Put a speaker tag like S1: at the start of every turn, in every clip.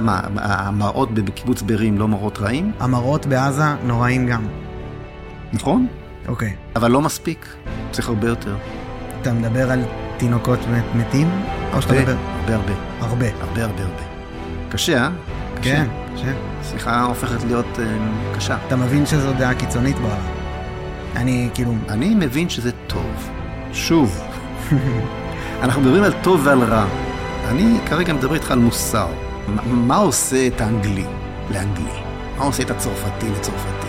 S1: מה, המראות בקיבוץ בארי לא מראות רעים?
S2: המראות בעזה נוראים גם.
S1: נכון.
S2: אוקיי.
S1: אבל לא מספיק, צריך הרבה יותר.
S2: אתה מדבר על תינוקות מתים? או שאתה מדבר?
S1: הרבה הרבה.
S2: הרבה.
S1: הרבה הרבה הרבה. קשה, אה?
S2: כן, קשה.
S1: שיחה הופכת להיות אה, קשה.
S2: אתה מבין שזו דעה קיצונית בעולם. אני כאילו...
S1: אני מבין שזה טוב. שוב, אנחנו מדברים על טוב ועל רע. אני כרגע מדבר איתך על מוסר. מה, עושה את האנגלי לאנגלי? מה עושה את הצרפתי לצרפתי?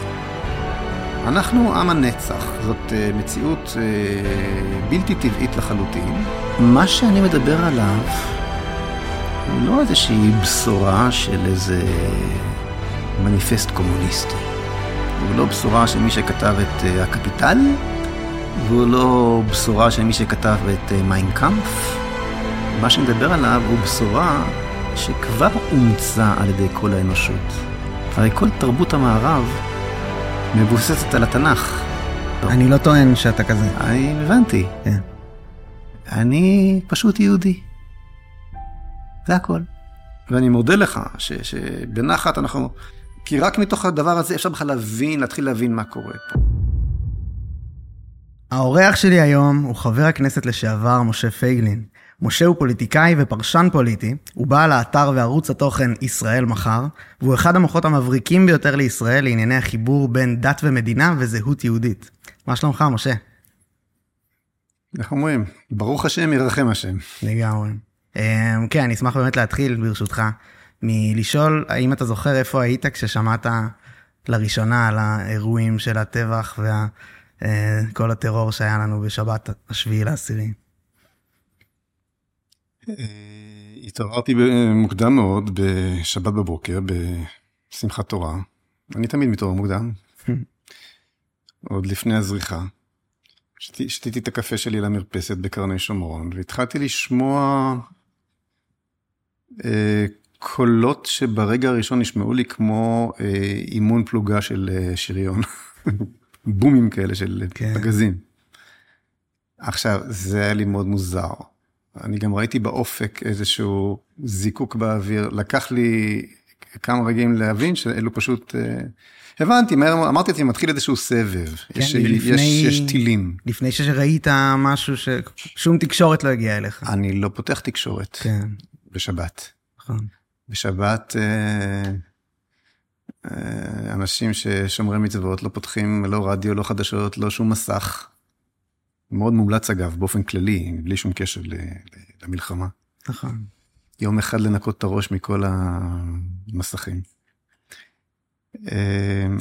S1: אנחנו עם הנצח, זאת uh, מציאות uh, בלתי טבעית לחלוטין. מה שאני מדבר עליו הוא לא איזושהי בשורה של איזה מניפסט קומוניסטי. הוא לא בשורה של מי שכתב את uh, הקפיטל, והוא לא בשורה של מי שכתב את מיין קאמפף. מה שאני מדבר עליו הוא בשורה שכבר אומצה על ידי כל האנושות. הרי כל תרבות המערב מבוססת על התנ"ך.
S2: אני לא טוען שאתה כזה.
S1: אני הבנתי.
S2: כן.
S1: אני פשוט יהודי. זה הכל. ואני מודה לך ש, שבנחת אנחנו... כי רק מתוך הדבר הזה אפשר בכלל להבין, להתחיל להבין מה קורה פה.
S2: האורח שלי היום הוא חבר הכנסת לשעבר משה פייגלין. משה הוא פוליטיקאי ופרשן פוליטי, הוא בעל האתר וערוץ התוכן ישראל מחר, והוא אחד המוחות המבריקים ביותר לישראל לענייני החיבור בין דת ומדינה וזהות יהודית. מה שלומך, משה?
S1: איך אומרים? ברוך השם ירחם השם.
S2: לגמרי. אמ, כן, אני אשמח באמת להתחיל, ברשותך, מלשאול האם אתה זוכר איפה היית כששמעת לראשונה על האירועים של הטבח וכל אה, הטרור שהיה לנו בשבת השביעי לעשירי.
S1: אה, התעוררתי מוקדם מאוד בשבת בבוקר, בשמחת תורה. אני תמיד מתעורר מוקדם, עוד לפני הזריחה. שתיתי את הקפה שלי למרפסת בקרני שומרון, והתחלתי לשמוע אה, קולות שברגע הראשון נשמעו לי כמו אה, אימון פלוגה של אה, שריון. בומים כאלה של כן. פגזים. עכשיו, זה היה לי מאוד מוזר. אני גם ראיתי באופק איזשהו זיקוק באוויר. לקח לי כמה רגעים להבין שאלו פשוט... אה, הבנתי, מהר אמרתי לעצמי, מתחיל איזשהו סבב. כן, יש, לפני, יש, יש טילים.
S2: לפני שראית משהו ששום תקשורת לא הגיעה אליך.
S1: אני לא פותח תקשורת.
S2: כן.
S1: בשבת.
S2: נכון.
S1: בשבת אה, אה, אנשים ששומרי מצוות לא פותחים לא רדיו, לא חדשות, לא שום מסך. מאוד מומלץ אגב, באופן כללי, בלי שום קשר למלחמה.
S2: נכון.
S1: יום אחד לנקות את הראש מכל המסכים. אמ,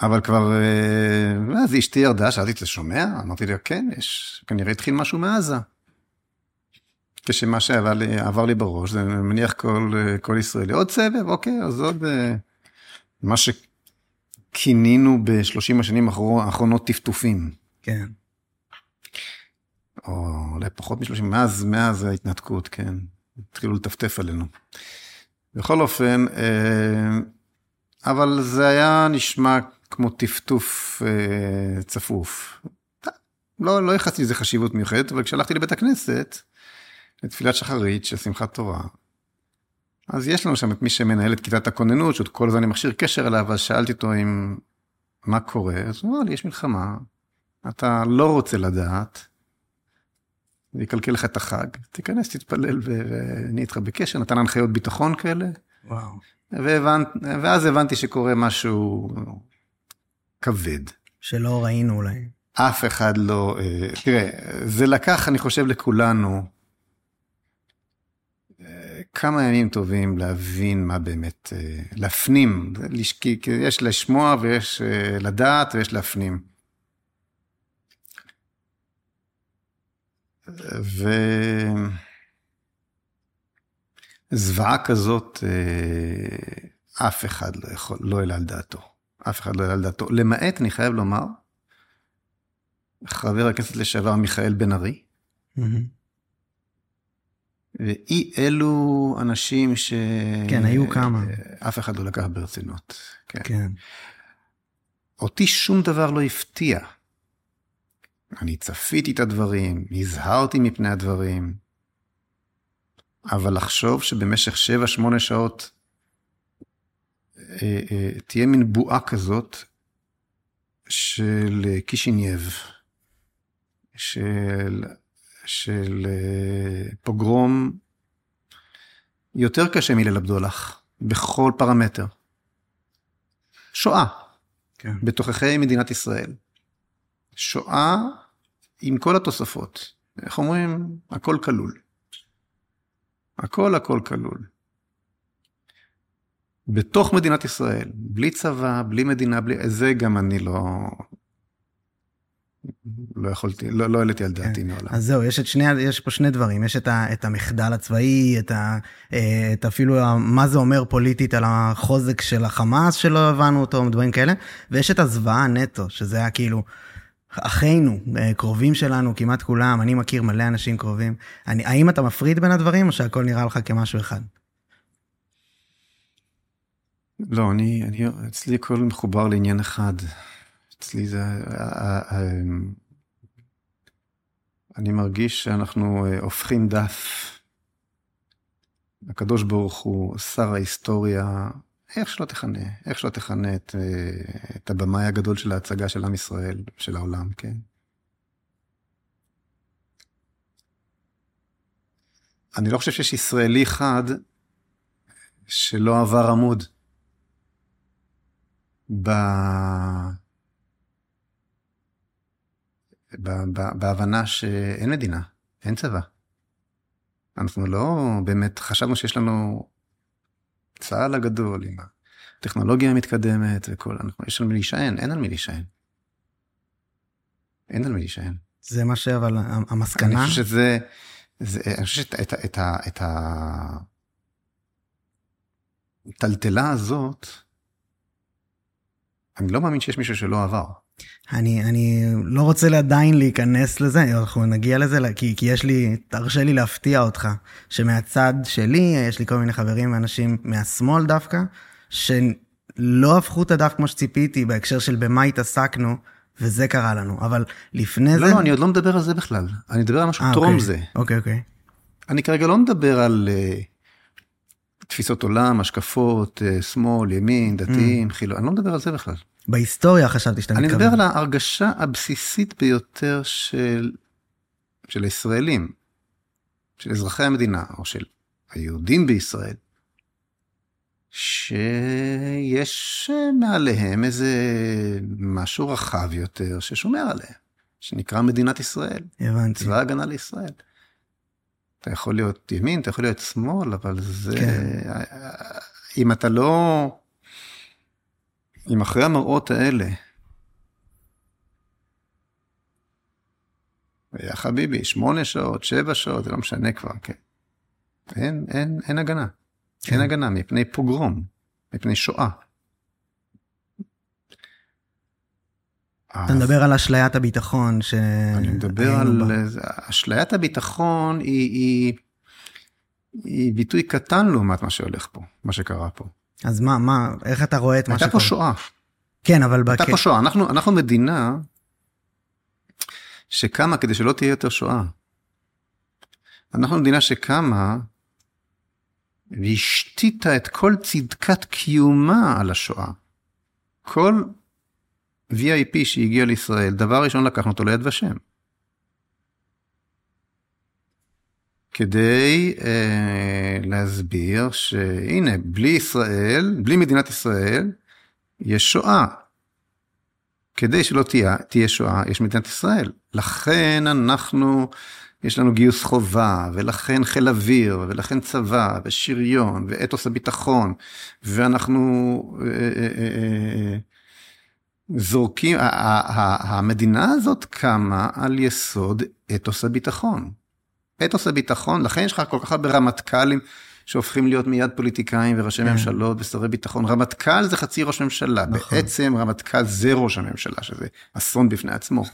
S1: אבל כבר, אה, אז אשתי ירדה, שאלתי, אתה שומע? אמרתי לה, כן, יש, כנראה התחיל משהו מעזה. כשמה שעבר לי, עבר לי בראש, זה מניח כל, כל ישראלי, עוד סבב, אוקיי, אז עוד... אה, מה שכינינו בשלושים השנים האחרונות טפטופים.
S2: כן.
S1: או אולי פחות משלושים, מאז, מאז ההתנתקות, כן. התחילו לטפטף עלינו. בכל אופן, אה, אבל זה היה נשמע כמו טפטוף אה, צפוף. לא, לא ייחסתי לזה חשיבות מיוחדת, אבל כשהלכתי לבית הכנסת, לתפילת שחרית של שמחת תורה, אז יש לנו שם את מי שמנהל את כיתת הכוננות, שעוד כל הזמן אני מכשיר קשר אליו, אז שאלתי אותו אם, מה קורה, אז הוא אמר לי, יש מלחמה, אתה לא רוצה לדעת, זה יקלקל לך את החג, תיכנס, תתפלל ואני איתך בקשר, נתן הנחיות ביטחון כאלה.
S2: וואו.
S1: והבנ... ואז הבנתי שקורה משהו כבד.
S2: שלא ראינו אולי.
S1: אף אחד לא, אה, תראה, זה לקח, אני חושב, לכולנו אה, כמה ימים טובים להבין מה באמת, אה, להפנים, כי יש לשמוע ויש לדעת ויש להפנים. וזוועה כזאת, אה, אף אחד לא יכול, לא העלה על דעתו. אף אחד לא העלה על דעתו. למעט, אני חייב לומר, חבר הכנסת לשעבר מיכאל בן ארי. ואי אלו אנשים ש...
S2: כן, היו כמה.
S1: אף אחד לא לקח ברצינות.
S2: כן. כן.
S1: אותי שום דבר לא הפתיע. אני צפיתי את הדברים, הזהרתי מפני הדברים. אבל לחשוב שבמשך 7-8 שעות אה, אה, תהיה מין בועה כזאת של קישינייב, של, של אה, פוגרום יותר קשה מליל הבדולח, בכל פרמטר. שואה, כן. בתוככי מדינת ישראל. שואה עם כל התוספות. איך אומרים? הכל כלול. הכל הכל כלול. בתוך מדינת ישראל, בלי צבא, בלי מדינה, בלי... זה גם אני לא... לא יכולתי, לא, לא העליתי על כן. דעתי מעולם.
S2: אז זהו, יש, את שני, יש פה שני דברים, יש את, ה, את המחדל הצבאי, את, ה, אה, את אפילו מה זה אומר פוליטית על החוזק של החמאס שלא הבנו אותו, דברים כאלה, ויש את הזוועה נטו, שזה היה כאילו אחינו, אה, קרובים שלנו, כמעט כולם, אני מכיר מלא אנשים קרובים. אני, האם אתה מפריד בין הדברים, או שהכל נראה לך כמשהו אחד?
S1: לא, אני, אני, אצלי הכל מחובר לעניין אחד. אצלי זה... אני מרגיש שאנחנו אה, הופכים דף. הקדוש ברוך הוא שר ההיסטוריה, איך שלא תכנה, איך שלא תכנה את, אה, את הבמאי הגדול של ההצגה של עם ישראל, של העולם, כן? אני לא חושב שיש ישראלי אחד שלא עבר עמוד. ב... ב... ב... בהבנה שאין מדינה, אין צבא. אנחנו לא באמת חשבנו שיש לנו צה"ל הגדול עם הטכנולוגיה המתקדמת וכל, אנחנו, יש על מי להישען, אין על מי להישען. אין על מי להישען.
S2: זה מה ש... אבל המסקנה...
S1: אני חושב שזה... זה, אני חושב שאת את, את, את הטלטלה הזאת, אני לא מאמין שיש מישהו שלא עבר.
S2: אני, אני לא רוצה עדיין להיכנס לזה, אנחנו נגיע לזה, כי, כי יש לי, תרשה לי להפתיע אותך, שמהצד שלי, יש לי כל מיני חברים ואנשים מהשמאל דווקא, שלא הפכו את הדף כמו שציפיתי בהקשר של במה התעסקנו, וזה קרה לנו, אבל לפני
S1: לא,
S2: זה...
S1: לא, אני עוד לא מדבר על זה בכלל, אני מדבר על משהו 아, אה, טרום
S2: אוקיי.
S1: זה.
S2: אוקיי, אוקיי.
S1: אני כרגע לא מדבר על... uh, תפיסות עולם, השקפות, אה, שמאל, ימין, דתיים, mm. חילון, אני לא מדבר על זה בכלל.
S2: בהיסטוריה חשבתי שאתה
S1: מתכוון. אני מדבר על ההרגשה הבסיסית ביותר של, של הישראלים, של אזרחי המדינה, או של היהודים בישראל, שיש מעליהם איזה משהו רחב יותר ששומר עליהם, שנקרא מדינת ישראל.
S2: הבנתי.
S1: צבא ההגנה לישראל. אתה יכול להיות ימין, אתה יכול להיות שמאל, אבל זה... כן. אם אתה לא... אם אחרי המראות האלה, יא חביבי, שמונה שעות, שבע שעות, זה לא משנה כבר, כן. אין, אין, אין הגנה. כן. אין הגנה מפני פוגרום, מפני שואה.
S2: אתה מדבר על אשליית הביטחון ש...
S1: אני מדבר על... אשליית הביטחון היא, היא, היא ביטוי קטן לעומת מה שהולך פה, מה שקרה פה.
S2: אז מה, מה, איך אתה רואה את מה שקורה?
S1: הייתה פה שואה.
S2: כן, אבל...
S1: הייתה פה שואה. אנחנו, אנחנו מדינה שקמה כדי שלא תהיה יותר שואה. אנחנו מדינה שקמה והשתיתה את כל צדקת קיומה על השואה. כל VIP שהגיע לישראל, דבר ראשון לקחנו אותו ליד ושם. כדי אה, להסביר שהנה, בלי ישראל, בלי מדינת ישראל, יש שואה. כדי שלא תהיה, תהיה שואה, יש מדינת ישראל. לכן אנחנו, יש לנו גיוס חובה, ולכן חיל אוויר, ולכן צבא, ושריון, ואתוס הביטחון, ואנחנו אה, אה, אה, אה זורקים, המדינה הזאת קמה על יסוד אתוס הביטחון. אתוס הביטחון, לכן יש לך כל כך הרבה רמטכ"לים שהופכים להיות מיד פוליטיקאים וראשי כן. ממשלות ושרי ביטחון. רמטכ"ל זה חצי ראש ממשלה, נכון. בעצם רמטכ"ל זה ראש הממשלה, שזה אסון בפני עצמו.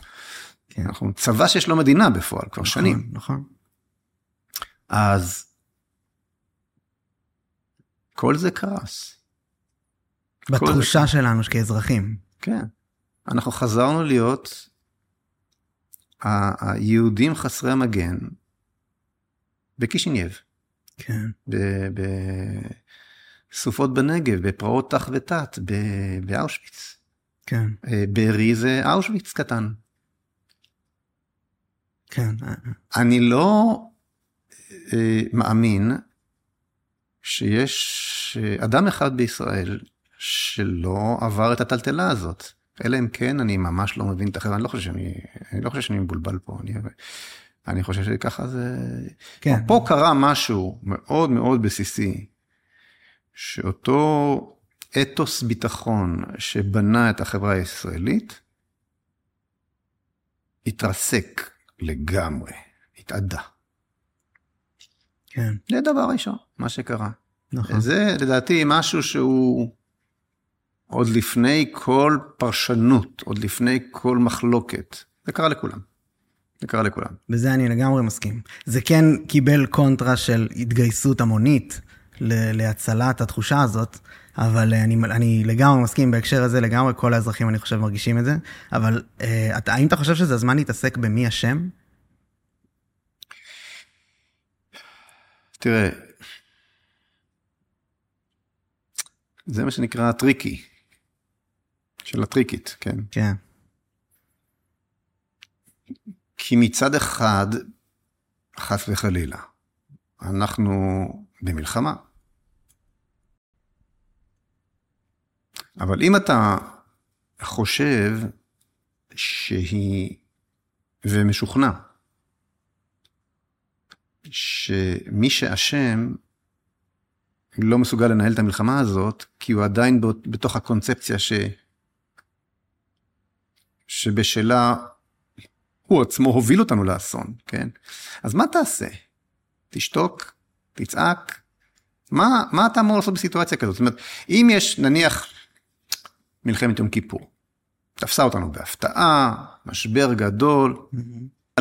S1: כן. אנחנו צבא שיש לו מדינה בפועל כבר נכון, שנים.
S2: נכון.
S1: אז כל זה קרס.
S2: בתחושה זה... שלנו כאזרחים.
S1: כן. אנחנו חזרנו להיות היהודים חסרי המגן בקישינייב.
S2: כן.
S1: בסופות בנגב, בפרעות ת"ח ות"ט, באושוויץ.
S2: כן.
S1: אה, בארי זה אושוויץ קטן.
S2: כן.
S1: אני לא אה, מאמין שיש אדם אחד בישראל שלא עבר את הטלטלה הזאת. אלא אם כן, אני ממש לא מבין את אחר, אני לא חושב שאני, אני לא חושב שאני מבולבל פה, אני, אני חושב שככה זה...
S2: כן.
S1: פה קרה משהו מאוד מאוד בסיסי, שאותו אתוס ביטחון שבנה את החברה הישראלית, התרסק לגמרי, התאדה.
S2: כן.
S1: זה הדבר הראשון, מה שקרה.
S2: נכון.
S1: זה לדעתי משהו שהוא עוד לפני כל פרשנות, עוד לפני כל מחלוקת. זה קרה לכולם. זה קרה לכולם.
S2: בזה אני לגמרי מסכים. זה כן קיבל קונטרה של התגייסות המונית להצלת התחושה הזאת, אבל אני, אני לגמרי מסכים בהקשר הזה, לגמרי כל האזרחים אני חושב מרגישים את זה, אבל אה, אתה, האם אתה חושב שזה הזמן להתעסק במי אשם?
S1: תראה, זה מה שנקרא tricky, שאלה טריקית, כן?
S2: כן.
S1: כי מצד אחד, חס וחלילה, אנחנו במלחמה. אבל אם אתה חושב שהיא, ומשוכנע, שמי שאשם לא מסוגל לנהל את המלחמה הזאת, כי הוא עדיין בתוך הקונספציה ש... שבשלה הוא עצמו הוביל אותנו לאסון, כן? אז מה תעשה? תשתוק? תצעק? מה, מה אתה אמור לעשות בסיטואציה כזאת? זאת אומרת, אם יש נניח מלחמת יום כיפור, תפסה אותנו בהפתעה, משבר גדול, mm-hmm.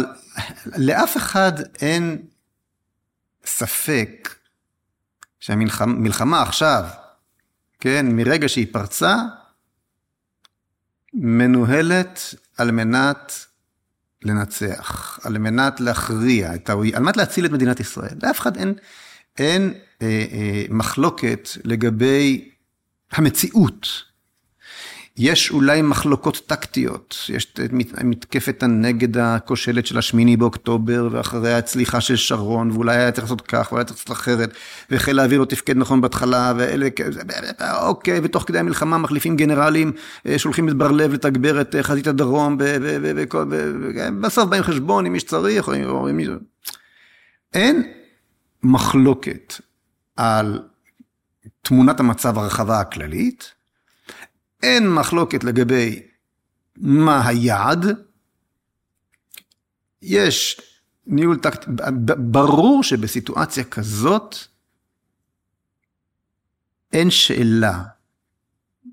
S1: לאף אחד אין ספק שהמלחמה עכשיו, כן, מרגע שהיא פרצה, מנוהלת על מנת לנצח, על מנת להכריע על מנת להציל את מדינת ישראל. לאף אחד אין, אין אה, אה, מחלוקת לגבי המציאות יש אולי מחלוקות טקטיות, יש את מתקפת הנגד הכושלת של השמיני באוקטובר, ואחריה הצליחה של שרון, ואולי היה צריך לעשות כך, ואולי היה צריך לעשות אחרת, וחיל האוויר לא תפקד נכון בהתחלה, ואלה, אוקיי, ותוך כדי המלחמה מחליפים גנרלים, אה, שולחים את בר לב לתגבר את אה, חזית הדרום, בסוף באים חשבון עם מי שצריך, או עם מי... אין מחלוקת על תמונת המצב הרחבה הכללית, אין מחלוקת לגבי מה היעד. יש ניהול טקט... ברור שבסיטואציה כזאת אין שאלה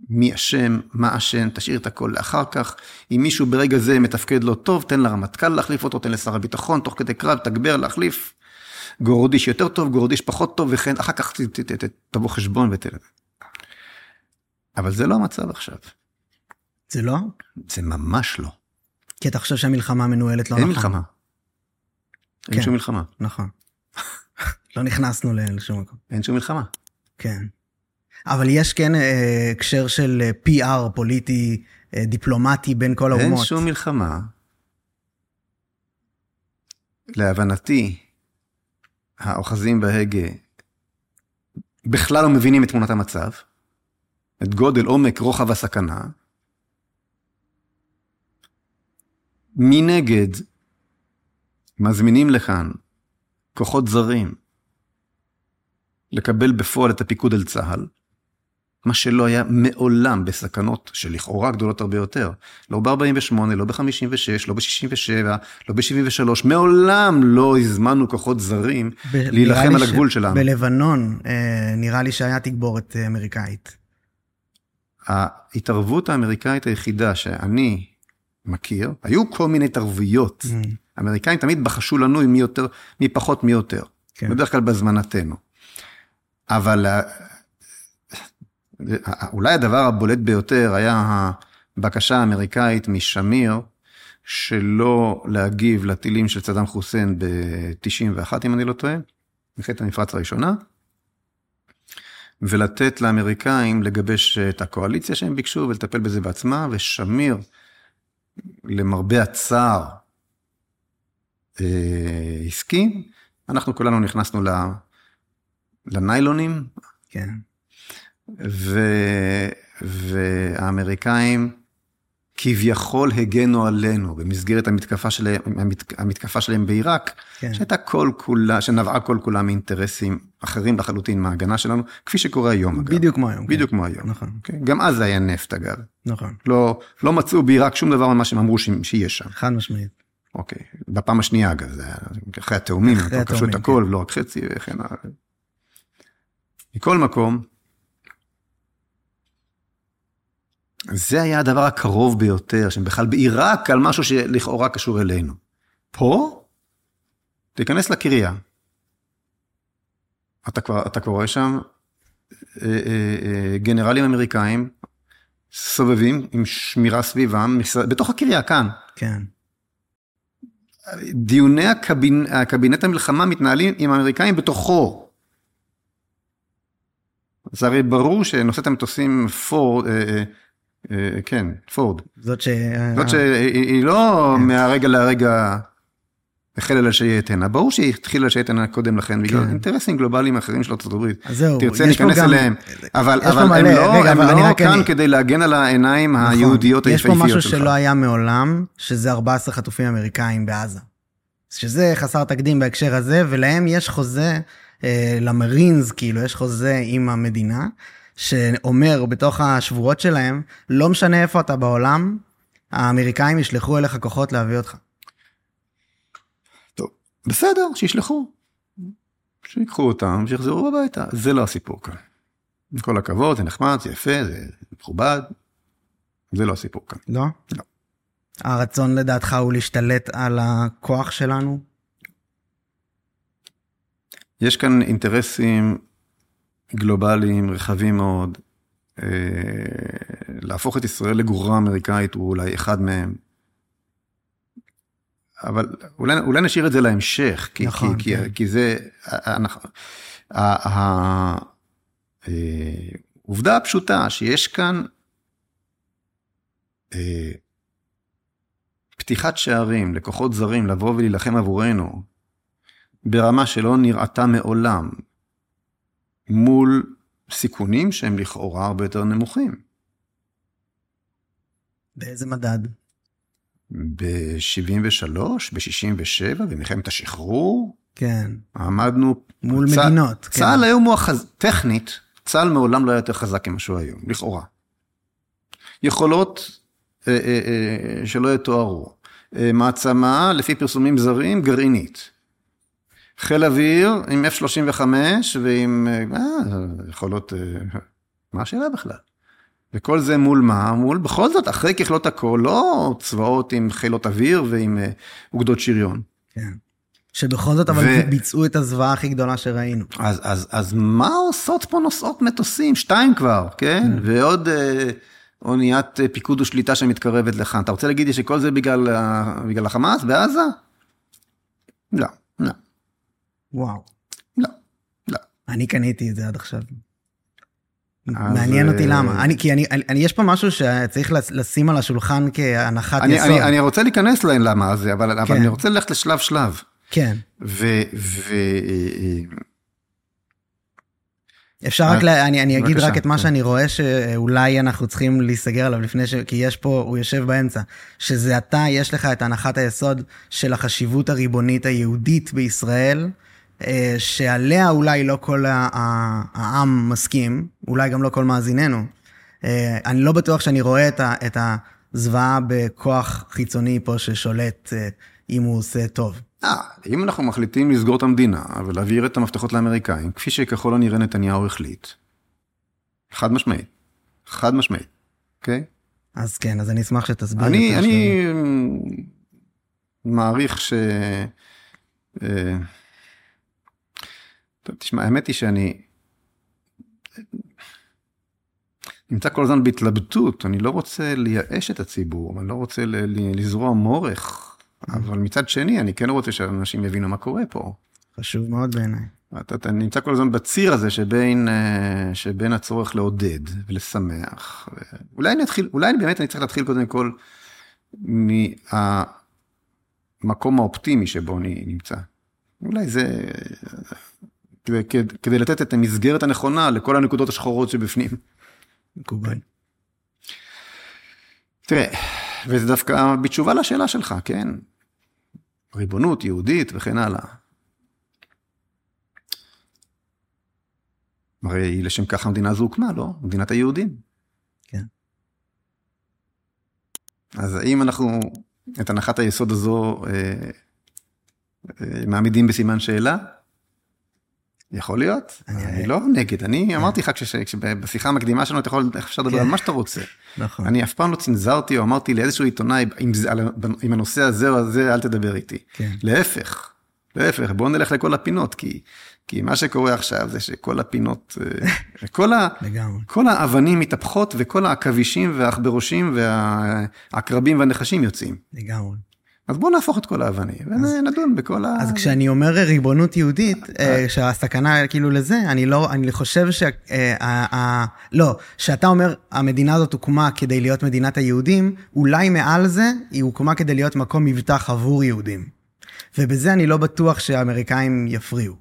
S1: מי אשם, מה אשם, תשאיר את הכל לאחר כך. אם מישהו ברגע זה מתפקד לא טוב, תן לרמטכ"ל להחליף אותו, תן לשר הביטחון, תוך כדי קרב, תגבר, להחליף. גורדיש יותר טוב, גורדיש פחות טוב, וכן, אחר כך תבוא חשבון ותראה. אבל זה לא המצב עכשיו.
S2: זה לא?
S1: זה ממש לא.
S2: כי אתה חושב שהמלחמה מנוהלת לא
S1: אין
S2: נכון.
S1: אין מלחמה. כן. אין שום מלחמה.
S2: נכון. לא נכנסנו לשום מקום.
S1: אין שום מלחמה.
S2: כן. אבל יש כן אה, הקשר של אה, PR פוליטי, אה, דיפלומטי בין כל האומות.
S1: אין שום מלחמה. להבנתי, האוחזים בהגה בכלל לא מבינים את תמונת המצב. את גודל, עומק, רוחב הסכנה. מנגד, מזמינים לכאן כוחות זרים לקבל בפועל את הפיקוד על צה"ל, מה שלא היה מעולם בסכנות שלכאורה גדולות הרבה יותר. לא ב-48, לא ב-56, לא ב-67, לא ב-73, מעולם לא הזמנו כוחות זרים להילחם על הגבול שלנו.
S2: בלבנון אה, נראה לי שהיה תגבורת אה, אמריקאית.
S1: ההתערבות האמריקאית היחידה שאני מכיר, היו כל מיני התערבויות. Mm. האמריקאים תמיד בחשו לנו מי יותר, מי פחות, מי יותר. כן. בדרך כלל בזמנתנו. אבל אולי הדבר הבולט ביותר היה הבקשה האמריקאית משמיר, שלא להגיב לטילים של צדאם חוסיין ב-91, אם אני לא טועה. מלחמת המפרץ הראשונה, ולתת לאמריקאים לגבש את הקואליציה שהם ביקשו ולטפל בזה בעצמה, ושמיר, למרבה הצער, אה, הסכים. אנחנו כולנו נכנסנו לניילונים,
S2: כן.
S1: ו... והאמריקאים כביכול הגנו עלינו במסגרת המתקפה שלהם, המת... המתקפה שלהם בעיראק, כן. שהייתה כל כולה, שנבעה כל כולה מאינטרסים אחרים לחלוטין מההגנה שלנו, כפי שקורה היום
S2: אגב. בדיוק כמו היום.
S1: בדיוק כן. כמו היום.
S2: נכון.
S1: כן? גם אז זה היה נפט אגב.
S2: נכון.
S1: לא, לא מצאו בעיראק שום דבר ממה שהם אמרו שיש שם.
S2: חד משמעית.
S1: אוקיי. בפעם השנייה אגב, זה היה אחרי התאומים, אחרי התאומים, כן. הכל, ולא רק חצי וכן הלאה. מכל מקום, זה היה הדבר הקרוב ביותר, שהם בכלל בעיראק על משהו שלכאורה קשור אלינו. פה, תיכנס לקריה. אתה כבר, אתה כבר רואה שם אה, אה, אה, גנרלים אמריקאים סובבים עם שמירה סביבם, בתוך הקריה, כאן.
S2: כן.
S1: דיוני הקבין, הקבינט המלחמה מתנהלים עם האמריקאים בתוכו. זה הרי ברור שנושאת המטוסים פורד, אה, אה, כן, פורד.
S2: זאת ש...
S1: זאת שהיא לא כן. מהרגע להרגע החלה לשייט הנה. ברור שהיא התחילה לשייט הנה קודם לכן, בגלל כן. אינטרסים גלובליים אחרים של הברית.
S2: אז זהו,
S1: תרצה להיכנס אליהם. אבל, הם לא, לא כאן. כדי להגן על העיניים נכון, היהודיות היפהפיות
S2: שלך. יש פה משהו שלא היה מעולם, שזה 14 חטופים אמריקאים בעזה. שזה חסר תקדים בהקשר הזה, ולהם יש חוזה אה, למרינס, כאילו, יש חוזה עם המדינה, שאומר בתוך השבועות שלהם, לא משנה איפה אתה בעולם, האמריקאים ישלחו אליך כוחות להביא אותך.
S1: טוב, בסדר, שישלחו. שיקחו אותם, שיחזרו הביתה. זה לא הסיפור כאן. עם כל הכבוד, זה נחמד, זה יפה, זה מכובד. זה לא הסיפור כאן.
S2: לא?
S1: לא.
S2: הרצון לדעתך הוא להשתלט על הכוח שלנו?
S1: יש כאן אינטרסים גלובליים רחבים מאוד. אה, להפוך את ישראל לגרורה אמריקאית הוא אולי אחד מהם. אבל אולי, אולי נשאיר את זה להמשך, כי, נכון, כי, כן. כי, כי זה, העובדה אה, הפשוטה שיש כאן אה, פתיחת שערים לכוחות זרים לבוא ולהילחם עבורנו, ברמה שלא נראתה מעולם, מול סיכונים שהם לכאורה הרבה יותר נמוכים.
S2: באיזה מדד?
S1: ב-73, ב-67, במלחמת השחרור.
S2: כן.
S1: עמדנו...
S2: מול צה... מדינות.
S1: כן. צה"ל כן. היום הוא החז... טכנית, צה"ל מעולם לא היה יותר חזק ממה שהוא היום, לכאורה. יכולות אה, אה, אה, שלא יתוארו. אה, מעצמה, לפי פרסומים זרים, גרעינית. חיל אוויר עם F-35 ועם אה, יכולות, אה, מה השאלה בכלל? וכל זה מול מה? מול, בכל זאת, אחרי ככלות הכל, לא צבאות עם חילות אוויר ועם אה, אוגדות שריון.
S2: כן. שבכל זאת אבל ו... ביצעו את הזוועה הכי גדולה שראינו.
S1: אז, אז, אז מה עושות פה נוסעות מטוסים? שתיים כבר, כן? כן. ועוד אה, אוניית פיקוד ושליטה שמתקרבת לכאן. אתה רוצה להגיד לי שכל זה בגלל, בגלל החמאס בעזה? לא.
S2: וואו.
S1: לא, לא.
S2: אני קניתי את זה עד עכשיו. מעניין אותי למה. אה, אני, כי אני, אני, יש פה משהו שצריך לשים על השולחן כהנחת
S1: אני,
S2: יסוד.
S1: אני, אני רוצה להיכנס למה הזה, אבל, כן. אבל אני רוצה ללכת לשלב שלב.
S2: כן.
S1: ו... ו
S2: אפשר רק, לה, אני, אני אגיד רק את מה כן. שאני רואה שאולי אנחנו צריכים להיסגר עליו לפני ש... כי יש פה, הוא יושב באמצע, שזה אתה, יש לך את הנחת היסוד של החשיבות הריבונית היהודית בישראל, אה, שעליה אולי לא כל העם מסכים, אולי גם לא כל מאזיננו. אה, אני לא בטוח שאני רואה את הזוועה בכוח חיצוני פה ששולט אה, אם הוא עושה טוב.
S1: אם אנחנו מחליטים לסגור את המדינה ולהעביר את המפתחות לאמריקאים, כפי שככל הנראה נתניהו החליט, חד משמעית, חד משמעית, אוקיי?
S2: אז כן, אז אני אשמח שתסביר.
S1: אני, אני מעריך ש... טוב, תשמע, האמת היא שאני נמצא כל הזמן בהתלבטות, אני לא רוצה לייאש את הציבור, אני לא רוצה לזרוע מורך, אבל מצד שני, אני כן רוצה שאנשים יבינו מה קורה פה.
S2: חשוב מאוד בעיניי.
S1: אתה, אתה נמצא כל הזמן בציר הזה שבין, אה, שבין הצורך לעודד ולשמח. אולי אני אתחיל, אולי אני באמת אני צריך להתחיל קודם כל מהמקום האופטימי שבו אני נמצא. אולי זה, כדי, כדי לתת את המסגרת הנכונה לכל הנקודות השחורות שבפנים.
S2: מקובל.
S1: תראה, וזה דווקא בתשובה לשאלה שלך, כן? ריבונות יהודית וכן הלאה. הרי לשם כך המדינה הזו הוקמה, לא? מדינת היהודים.
S2: כן.
S1: אז האם אנחנו את הנחת היסוד הזו אה, אה, מעמידים בסימן שאלה? יכול להיות, אני, אני לא נגד, אני כן. אמרתי לך שבשיחה המקדימה שלנו אתה יכול, איך אפשר לדבר כן. על מה שאתה רוצה.
S2: נכון.
S1: אני אף פעם לא צנזרתי או אמרתי לאיזשהו עיתונאי, עם, עם הנושא הזה או הזה אל תדבר איתי.
S2: כן.
S1: להפך, להפך, בואו נלך לכל הפינות, כי, כי מה שקורה עכשיו זה שכל הפינות, אה, כל, ה, כל האבנים מתהפכות וכל העכבישים והעכברושים והעקרבים והנחשים יוצאים.
S2: לגמרי.
S1: אז בואו נהפוך את כל האבנים ונדון בכל ה...
S2: אז כשאני אומר ריבונות יהודית, אה, אה. שהסכנה כאילו לזה, אני לא, אני חושב ש... לא, שאתה אומר המדינה הזאת הוקמה כדי להיות מדינת היהודים, אולי מעל זה היא הוקמה כדי להיות מקום מבטח עבור יהודים. ובזה אני לא בטוח שהאמריקאים יפריעו.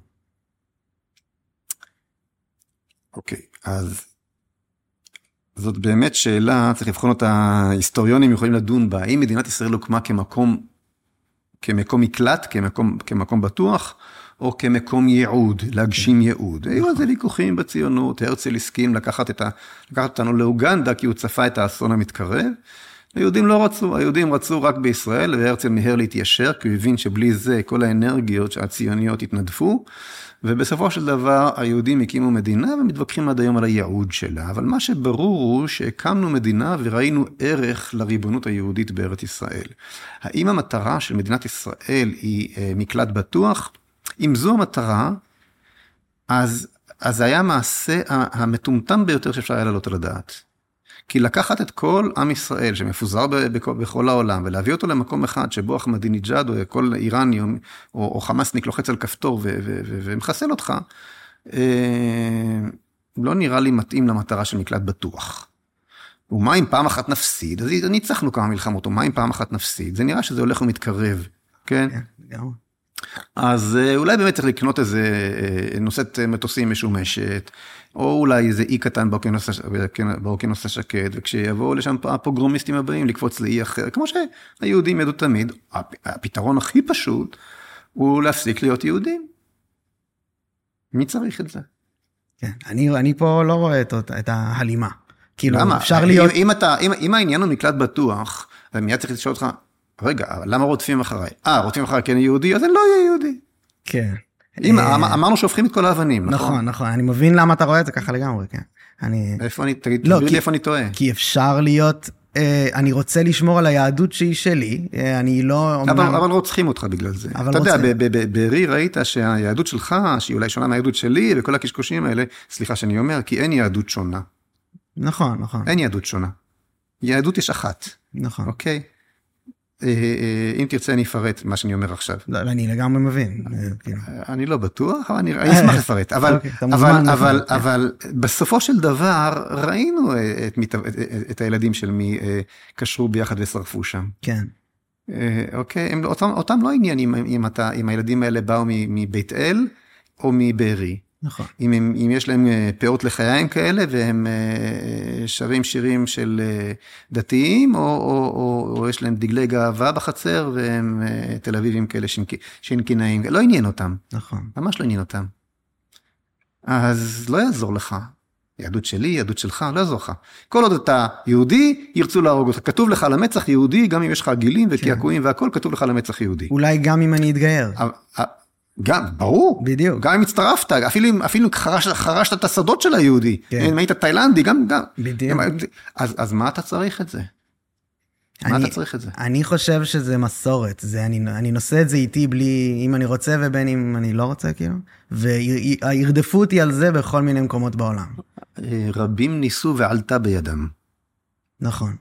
S1: אוקיי, אז זאת באמת שאלה, צריך לבחון אותה, היסטוריונים יכולים לדון בה, האם מדינת ישראל הוקמה כמקום, כמקום מקלט, כמקום, כמקום בטוח, או כמקום ייעוד, להגשים ייעוד. היו על זה ויכוחים בציונות, הרצל הסכים לקחת, את ה, לקחת אותנו לאוגנדה כי הוא צפה את האסון המתקרב. היהודים לא רצו, היהודים רצו רק בישראל, והרצל מיהר להתיישר, כי הוא הבין שבלי זה כל האנרגיות הציוניות התנדפו. ובסופו של דבר היהודים הקימו מדינה ומתווכחים עד היום על הייעוד שלה, אבל מה שברור הוא שהקמנו מדינה וראינו ערך לריבונות היהודית בארץ ישראל. האם המטרה של מדינת ישראל היא אה, מקלט בטוח? אם זו המטרה, אז, אז זה היה המעשה המטומטם ביותר שאפשר היה להעלות על הדעת. כי לקחת את כל עם ישראל שמפוזר בכל העולם ולהביא אותו למקום אחד שבו אחמדינג'אד או כל איראני או, או, חמאסניק לוחץ על כפתור ומחסל אותך, אה, לא נראה לי מתאים למטרה של מקלט בטוח. ומה אם פעם אחת נפסיד? אז ניצחנו כמה מלחמות, או מה אם פעם אחת נפסיד? זה נראה שזה הולך ומתקרב, כן? כן, לגמרי. אז אה, אולי באמת צריך לקנות איזה אה, נושאת מטוסים משומשת, או אולי איזה אי קטן באוקיינוס השקט, וכשיבואו לשם הפוגרומיסטים הבאים לקפוץ לאי אחר, כמו שהיהודים ידעו תמיד, הפתרון הכי פשוט הוא להפסיק להיות יהודים. מי צריך את זה?
S2: כן, אני, אני פה לא רואה את, את ההלימה.
S1: כאילו, למה? אפשר להיות... אם, אם, אתה, אם, אם העניין הוא מקלט בטוח, אז מיד צריך לשאול אותך, רגע, למה רודפים אחריי? אה, רודפים אחריי כי אני יהודי, אז אני לא אהיה יהודי.
S2: כן.
S1: אם אה, אמ-, אמרנו שהופכים את כל האבנים,
S2: נכון? נכון, נכון, אני מבין למה אתה רואה את זה ככה לגמרי, כן. אני...
S1: איפה אני, תגיד, לא, תסביר לי איפה אני טועה.
S2: כי אפשר להיות, אה, אני רוצה לשמור על היהדות שהיא שלי, אה, אני לא...
S1: אבל, אומר... אבל רוצחים אותך בגלל זה. אתה רוצה... יודע, בארי ראית שהיהדות שלך, שהיא אולי שונה מהיהדות שלי, וכל הקשקושים האלה, סליחה שאני אומר, כי אין יהדות שונה.
S2: נכון, נכון.
S1: אין יהדות שונה. יהדות יש אחת.
S2: נכון.
S1: אוקיי? אה, אה, אם תרצה אני אפרט מה שאני אומר עכשיו.
S2: לא, אני לגמרי מבין.
S1: אה, כאילו. אני לא בטוח, אבל אני אשמח לפרט. אוקיי, אבל בסופו של דבר ראינו את הילדים של מי קשרו ביחד ושרפו שם.
S2: כן.
S1: אוקיי, אותם לא עניינים אם הילדים האלה באו מבית אל או מבארי.
S2: נכון.
S1: אם, הם, אם יש להם אה, פאות לחיים כאלה והם אה, שרים שירים של אה, דתיים, או, או, או, או יש להם דגלי גאווה בחצר והם תל אביבים כאלה שינקינאים, לא עניין אותם.
S2: נכון.
S1: ממש לא עניין אותם. אז לא יעזור לך. יהדות שלי, יהדות שלך, לא יעזור לך. כל עוד אתה יהודי, ירצו להרוג אותך. כתוב לך למצח יהודי, גם אם יש לך גילים וקעקועים כן. והכל, כתוב לך למצח יהודי.
S2: אולי גם אם אני אתגייר.
S1: גם, ברור.
S2: בדיוק.
S1: גם אם הצטרפת, אפילו, אפילו חרש, חרשת את השדות של היהודי. כן. אם היית תאילנדי, גם, גם.
S2: בדיוק.
S1: אז, אז מה אתה צריך את זה? אני, מה אתה צריך את זה?
S2: אני חושב שזה מסורת, זה, אני, אני נושא את זה איתי בלי, אם אני רוצה ובין אם אני לא רוצה, כאילו, וירדפו אותי על זה בכל מיני מקומות בעולם.
S1: רבים ניסו ועלתה בידם.
S2: נכון.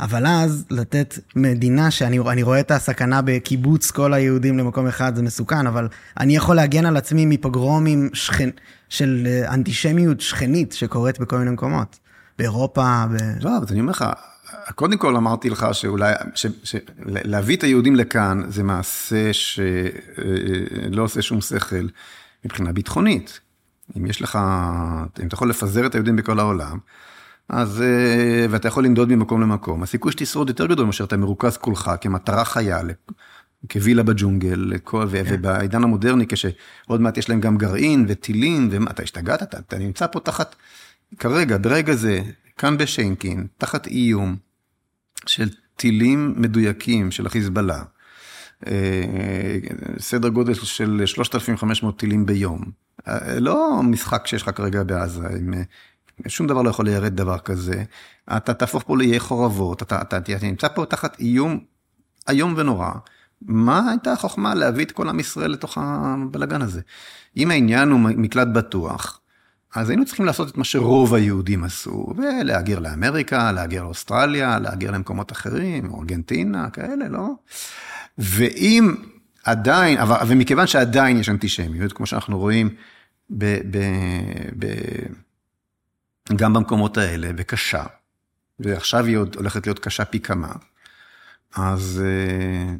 S2: אבל אז לתת מדינה שאני אני רואה את הסכנה בקיבוץ כל היהודים למקום אחד זה מסוכן, אבל אני יכול להגן על עצמי מפוגרומים שכן, של אה, אנטישמיות שכנית שקורית בכל מיני מקומות. באירופה. ב...
S1: לא, אבל אני אומר לך, קודם כל אמרתי לך שאולי, ש, ש, להביא את היהודים לכאן זה מעשה שלא עושה שום שכל מבחינה ביטחונית. אם יש לך, אם אתה יכול לפזר את היהודים בכל העולם, אז, אה, ואתה יכול לנדוד ממקום למקום, הסיכוי שתשרוד יותר גדול מאשר אתה מרוכז כולך כמטרה חיה, כווילה בג'ונגל, כן. ובעידן המודרני, כשעוד מעט יש להם גם גרעין וטילים, ומה, אתה השתגעת? אתה, אתה נמצא פה תחת, כרגע, ברגע זה, כאן בשיינקין, תחת איום של טילים מדויקים של החיזבאללה, אה, סדר גודל של 3,500 טילים ביום. אה, לא משחק שיש לך כרגע בעזה, עם שום דבר לא יכול ליירד דבר כזה. אתה תהפוך פה לאיי חורבות, אתה, אתה, אתה נמצא פה תחת איום איום ונורא. מה הייתה החוכמה להביא את כל עם ישראל לתוך הבלגן הזה? אם העניין הוא מקלט בטוח, אז היינו צריכים לעשות את מה שרוב היהודים עשו, ולהגר לאמריקה, להגר לאוסטרליה, להגר למקומות אחרים, ארגנטינה, כאלה, לא? ואם עדיין, ומכיוון שעדיין יש אנטישמיות, כמו שאנחנו רואים ב, ב, ב, גם במקומות האלה, וקשה, ועכשיו היא עוד הולכת להיות קשה פי כמה, אז, אה,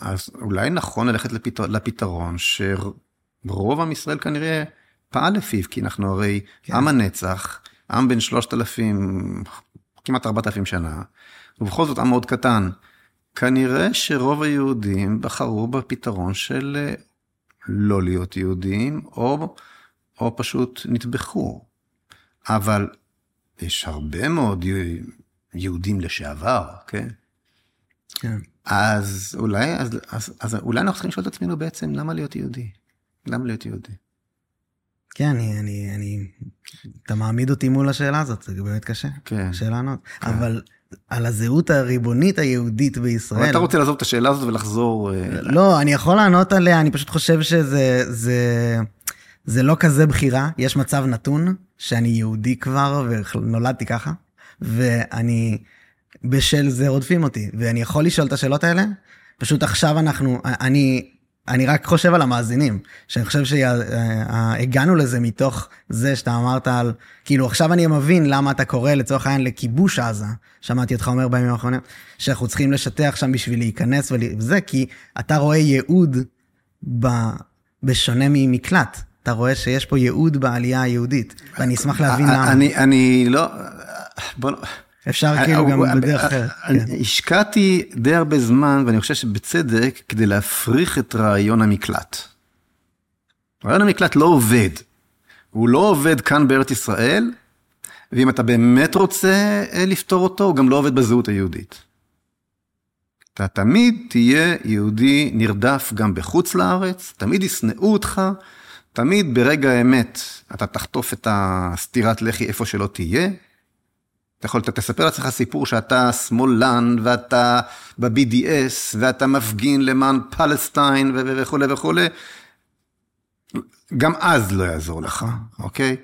S1: אז אולי נכון ללכת לפתר, לפתרון שרוב עם ישראל כנראה פעל לפיו, כי אנחנו הרי כן. עם הנצח, עם בן שלושת אלפים, כמעט ארבעת אלפים שנה, ובכל זאת עם מאוד קטן. כנראה שרוב היהודים בחרו בפתרון של אה, לא להיות יהודים, או, או פשוט נטבחו. אבל יש הרבה מאוד יהודים לשעבר, כן? כן. אז אולי, אז, אז, אז אולי אנחנו צריכים לשאול את עצמנו בעצם, למה להיות יהודי? למה להיות יהודי?
S2: כן, אני, אני, אני, אתה מעמיד אותי מול השאלה הזאת, זה באמת קשה. כן. קשה לענות. כן. אבל על הזהות הריבונית היהודית בישראל. אבל
S1: אתה רוצה לעזוב את השאלה הזאת ולחזור... אה,
S2: לא, אני יכול לענות עליה, אני פשוט חושב שזה, זה, זה לא כזה בחירה, יש מצב נתון, שאני יהודי כבר ונולדתי ככה, ואני, בשל זה רודפים אותי, ואני יכול לשאול את השאלות האלה? פשוט עכשיו אנחנו, אני, אני רק חושב על המאזינים, שאני חושב שהגענו לזה מתוך זה שאתה אמרת על, כאילו עכשיו אני מבין למה אתה קורא לצורך העניין לכיבוש עזה, שמעתי אותך אומר בימים האחרונים, שאנחנו צריכים לשטח שם בשביל להיכנס וזה, כי אתה רואה ייעוד ב, בשונה ממקלט. אתה רואה שיש פה ייעוד בעלייה היהודית, ואני אשמח להבין למה.
S1: אני, אני לא... בוא...
S2: אפשר כאילו גם בדרך אחרת. כן.
S1: השקעתי די הרבה זמן, ואני חושב שבצדק, כדי להפריך את רעיון המקלט. רעיון המקלט לא עובד. הוא לא עובד כאן בארץ ישראל, ואם אתה באמת רוצה אה, לפתור אותו, הוא גם לא עובד בזהות היהודית. אתה תמיד תהיה יהודי נרדף גם בחוץ לארץ, תמיד ישנאו אותך, תמיד ברגע האמת אתה תחטוף את הסטירת לחי איפה שלא תהיה. אתה יכול, אתה תספר לעצמך סיפור שאתה שמאלן ואתה ב-BDS ואתה מפגין למען פלסטיין וכולי וכולי. גם אז לא יעזור לך, אוקיי?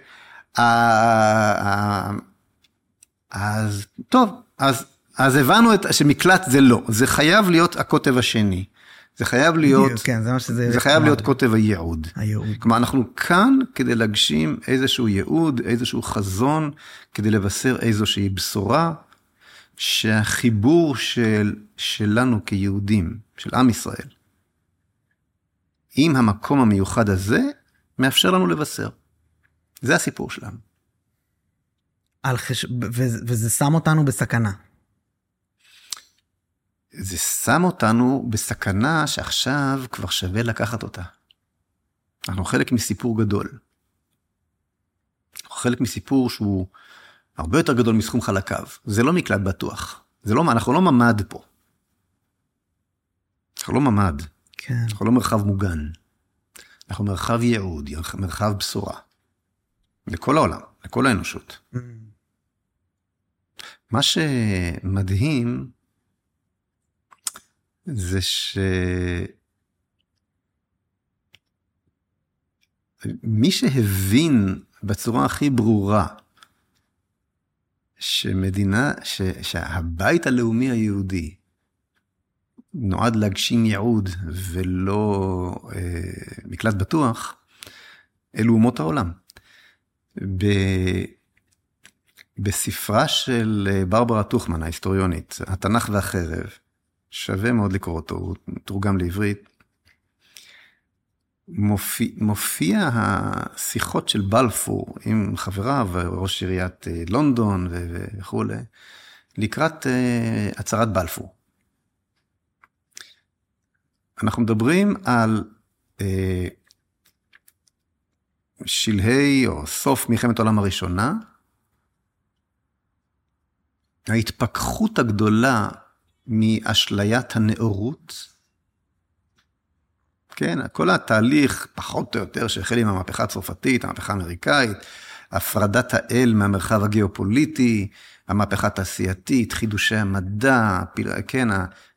S1: אז טוב, אז, אז הבנו את, שמקלט זה לא, זה חייב להיות הקוטב השני. זה חייב להיות,
S2: כן, זה, שזה
S1: זה חייב להיות קוטב הייעוד.
S2: הייעוד.
S1: כלומר, אנחנו כאן כדי להגשים איזשהו ייעוד, איזשהו חזון, כדי לבשר איזושהי בשורה, שהחיבור של, שלנו כיהודים, של עם ישראל, עם המקום המיוחד הזה, מאפשר לנו לבשר. זה הסיפור שלנו.
S2: חש... וזה שם אותנו בסכנה.
S1: זה שם אותנו בסכנה שעכשיו כבר שווה לקחת אותה. אנחנו חלק מסיפור גדול. אנחנו חלק מסיפור שהוא הרבה יותר גדול מסכום חלקיו. זה לא מקלט בטוח. זה לא, אנחנו לא ממ"ד פה. אנחנו לא ממ"ד.
S2: כן.
S1: אנחנו לא מרחב מוגן. אנחנו מרחב ייעוד, מרחב בשורה. לכל העולם, לכל האנושות. Mm. מה שמדהים זה ש... מי שהבין בצורה הכי ברורה שמדינה, ש, שהבית הלאומי היהודי נועד להגשים ייעוד ולא אה, מקלט בטוח, אלו אומות העולם. ב, בספרה של אה, ברברה טוכמן, ההיסטוריונית, התנ"ך והחרב, שווה מאוד לקרוא אותו, הוא תורגם לעברית. מופיע, מופיע השיחות של בלפור עם חבריו, ראש עיריית אה, לונדון וכולי, לקראת אה, הצהרת בלפור. אנחנו מדברים על אה, שלהי או סוף מלחמת העולם הראשונה, ההתפכחות הגדולה מאשליית הנאורות, כן, כל התהליך, פחות או יותר, שהחל עם המהפכה הצרפתית, המהפכה האמריקאית, הפרדת האל מהמרחב הגיאופוליטי, המהפכה התעשייתית, חידושי המדע, הפיל, כן,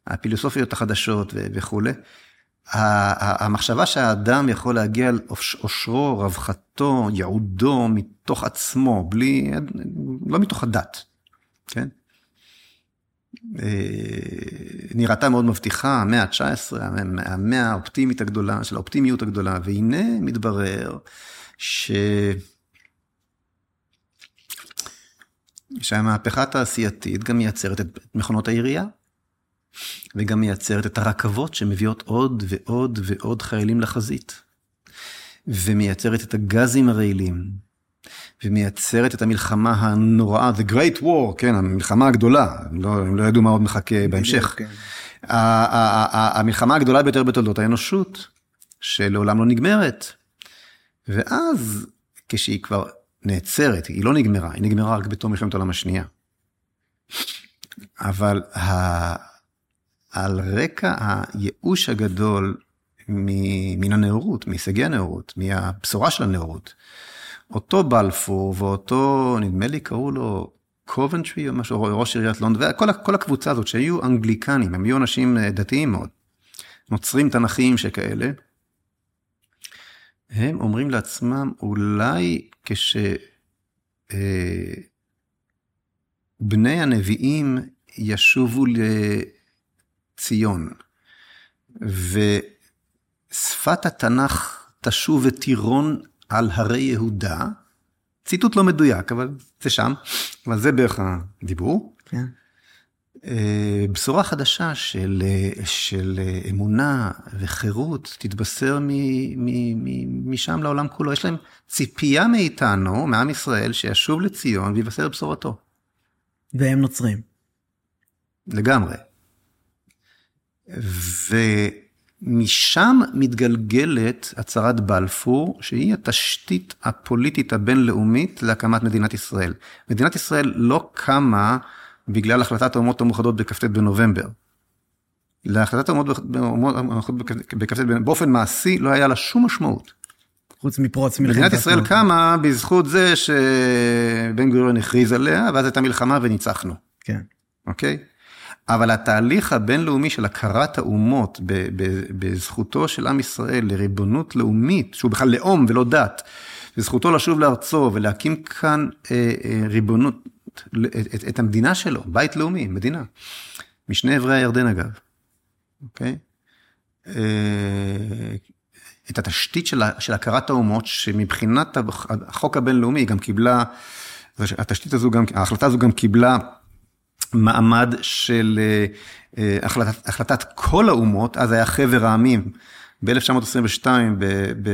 S1: הפילוסופיות החדשות וכולי. המחשבה שהאדם יכול להגיע על עושרו, רווחתו, ייעודו, מתוך עצמו, בלי, לא מתוך הדת, כן? אה, נראתה מאוד מבטיחה, המאה ה-19, המאה האופטימית הגדולה, של האופטימיות הגדולה, והנה מתברר ש... שהמהפכה התעשייתית גם מייצרת את מכונות העירייה, וגם מייצרת את הרכבות שמביאות עוד ועוד ועוד חיילים לחזית, ומייצרת את הגזים הרעילים, ומייצרת את המלחמה הנוראה, The Great War, כן, המלחמה הגדולה, הם לא, הם לא ידעו מה עוד מחכה בהמשך. כן. המלחמה הגדולה ביותר בתולדות האנושות, שלעולם לא נגמרת. ואז, כשהיא כבר נעצרת, היא לא נגמרה, היא נגמרה רק בתום מלחמת העולם השנייה. אבל ה... על רקע הייאוש הגדול מן הנאורות, מהישגי הנאורות, מהבשורה של הנאורות, אותו בלפור ואותו, נדמה לי קראו לו קובנטרי או משהו, ראש עיריית לונדון, וכל הקבוצה הזאת שהיו אנגליקנים, הם היו אנשים אה, דתיים מאוד, נוצרים תנכיים שכאלה, הם אומרים לעצמם, אולי כש... אה, בני הנביאים ישובו לציון, ושפת התנ"ך תשוב ותירון על הרי יהודה, ציטוט לא מדויק, אבל זה שם, אבל זה בערך הדיבור. כן. אה, בשורה חדשה של, של אמונה וחירות תתבשר מ, מ, מ, משם לעולם כולו. יש להם ציפייה מאיתנו, מעם ישראל, שישוב לציון ויבשר בשורתו.
S2: והם נוצרים.
S1: לגמרי. ו... משם מתגלגלת הצהרת בלפור, שהיא התשתית הפוליטית הבינלאומית להקמת מדינת ישראל. מדינת ישראל לא קמה בגלל החלטת האומות המאוחדות בכ"ט בנובמבר. להחלטת האומות המאוחדות בכ"ט בנובמבר, באופן מעשי לא היה לה שום משמעות.
S2: חוץ מפרוץ מלחמת
S1: מדינת ישראל קמה בזכות זה שבן גוריון הכריז עליה, ואז הייתה מלחמה וניצחנו.
S2: כן.
S1: אוקיי? אבל התהליך הבינלאומי של הכרת האומות בזכותו של עם ישראל לריבונות לאומית, שהוא בכלל לאום ולא דת, וזכותו לשוב לארצו ולהקים כאן אה, אה, ריבונות, את, את המדינה שלו, בית לאומי, מדינה, משני אברי הירדן אגב, אוקיי? אה, את התשתית של, של הכרת האומות, שמבחינת החוק הבינלאומי גם קיבלה, התשתית הזו גם, ההחלטה הזו גם קיבלה מעמד של אה, אה, החלטת, החלטת כל האומות, אז היה חבר העמים, ב-1922, ב, ב...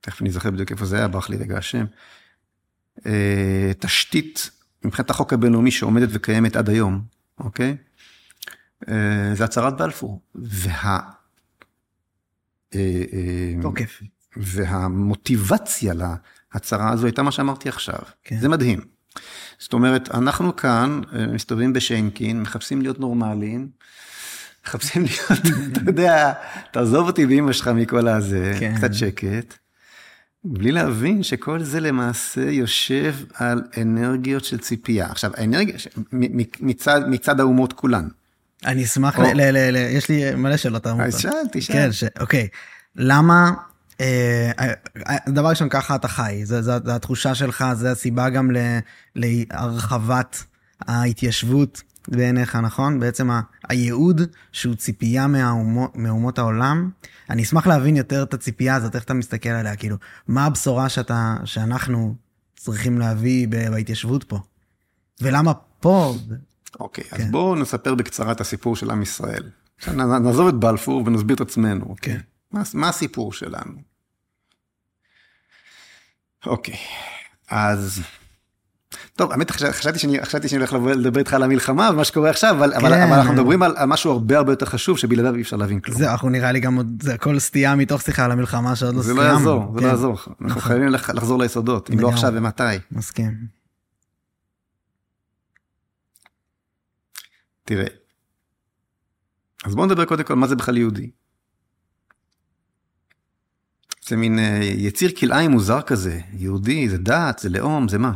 S1: תכף אני אזכר בדיוק איפה זה היה, ברח לי רגע השם, אה, תשתית מבחינת החוק הבינלאומי שעומדת וקיימת עד היום, אוקיי? זה הצהרת בלפור. וה...
S2: תוקף.
S1: והמוטיבציה להצהרה הזו הייתה מה שאמרתי עכשיו. כן. זה מדהים. זאת אומרת, אנחנו כאן אה, מסתובבים בשיינקין, מחפשים להיות נורמליים, מחפשים להיות, אתה יודע, תעזוב אותי באמא שלך מכל הזה, כן. קצת שקט, בלי להבין שכל זה למעשה יושב על אנרגיות של ציפייה. עכשיו, האנרגיה, מצד, מצד האומות כולן.
S2: אני אשמח, או... ל, ל, ל, ל, יש לי מלא שאלות.
S1: אז שאלתי,
S2: שאלתי. כן, ש... אוקיי. למה דבר ראשון, ככה אתה חי, זו, התחושה שלך, זו הסיבה גם להרחבת ההתיישבות בעיניך, נכון? בעצם הייעוד שהוא ציפייה מהאומות, מאומות העולם. אני אשמח להבין יותר את הציפייה הזאת, איך אתה מסתכל עליה, כאילו, מה הבשורה שאתה, שאנחנו צריכים להביא בהתיישבות פה? ולמה פה?
S1: אוקיי, okay, כן. אז בואו נספר בקצרה את הסיפור של עם ישראל. נעזוב את בלפור ונסביר את עצמנו. אוקיי? כן. מה, מה הסיפור שלנו? אוקיי, אז... טוב, האמת, חשבתי שאני, חשבתי שאני הולך לדבר איתך על המלחמה ומה שקורה עכשיו, אבל, כן. אבל, אבל אנחנו מדברים על, על משהו הרבה הרבה יותר חשוב, שבלעדיו אי אפשר להבין כלום.
S2: זה, אנחנו נראה לי גם עוד, זה הכל סטייה מתוך שיחה על המלחמה שעוד לא סיימנו.
S1: זה לא יעזור, זה לא כן. יעזור. אנחנו נכון. חייבים לחזור ליסודות, אם לא עכשיו ומתי.
S2: מסכים.
S1: תראה, אז בואו נדבר קודם כל מה זה בכלל יהודי. זה מין אה, יציר כלאיים מוזר כזה, יהודי, זה דת, זה לאום, זה מה?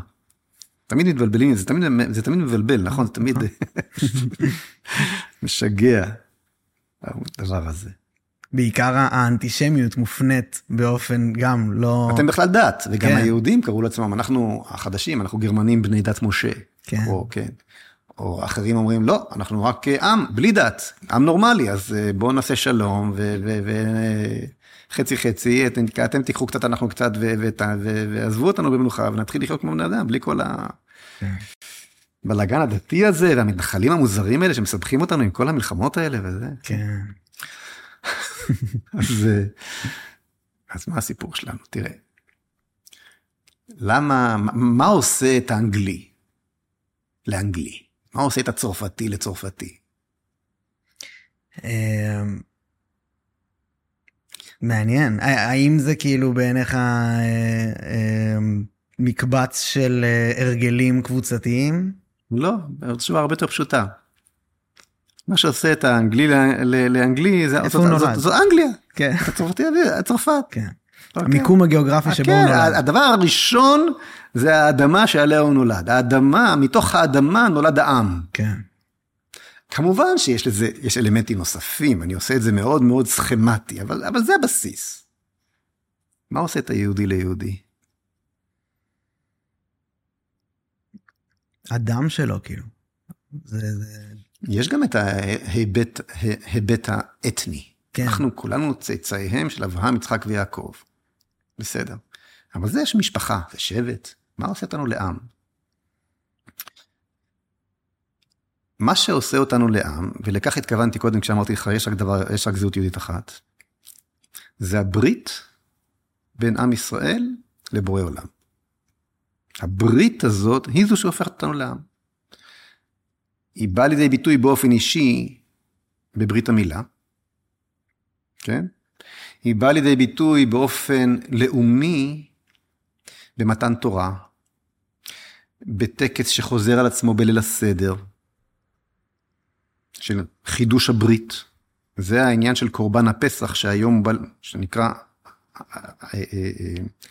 S1: תמיד מתבלבלים, זה תמיד, זה תמיד מבלבל, נכון? זה תמיד משגע, הדבר הזה.
S2: בעיקר האנטישמיות מופנית באופן גם לא...
S1: אתם בכלל דת, וגם כן. היהודים קראו לעצמם, אנחנו החדשים, אנחנו גרמנים בני דת משה. כן. או, כן. או אחרים אומרים, לא, אנחנו רק עם, בלי דת, עם נורמלי, אז אה, בואו נעשה שלום וחצי חצי, אתם, אתם תיקחו קצת, אנחנו קצת, ועזבו אותנו במנוחה ונתחיל לחיות כמו בני אדם, בלי כל הבלאגן הדתי הזה, והמתנחלים המוזרים האלה שמסבכים אותנו עם כל המלחמות האלה וזה.
S2: כן.
S1: אז, אז מה הסיפור שלנו? תראה. למה, מה עושה את האנגלי לאנגלי? מה עושה את הצרפתי לצרפתי?
S2: מעניין. האם זה כאילו בעיניך אה, אמ, מקבץ של אה, הרגלים קבוצתיים?
S1: לא, התשובה הרבה יותר פשוטה. מה שעושה את האנגלי לאנגלי, זה
S2: איפה הוא נולד?
S1: זו אנגליה. כן. הצרפתי, צרפת.
S2: כן. אוקיי. המיקום הגיאוגרפי שבו הוא
S1: כן,
S2: נולד.
S1: הדבר הראשון זה האדמה שעליה הוא נולד. האדמה, מתוך האדמה נולד העם.
S2: כן.
S1: כמובן שיש לזה, יש אלמנטים נוספים, אני עושה את זה מאוד מאוד סכמטי, אבל, אבל זה הבסיס. מה עושה את היהודי ליהודי?
S2: הדם שלו, כאילו. זה, זה...
S1: יש גם את ההיבט, ההיבט האתני. כן. אנחנו כולנו צאצאיהם של אברהם, יצחק ויעקב. בסדר. אבל זה יש משפחה, זה שבט, מה עושה אותנו לעם? מה שעושה אותנו לעם, ולכך התכוונתי קודם כשאמרתי לך, יש רק דבר, יש רק זהות יהודית אחת, זה הברית בין עם ישראל לבורא עולם. הברית הזאת היא זו שהופכת אותנו לעם. היא באה לידי ביטוי באופן אישי בברית המילה, כן? היא באה לידי ביטוי באופן לאומי במתן תורה, בטקס שחוזר על עצמו בליל הסדר, של חידוש הברית. זה העניין של קורבן הפסח שהיום, שנקרא,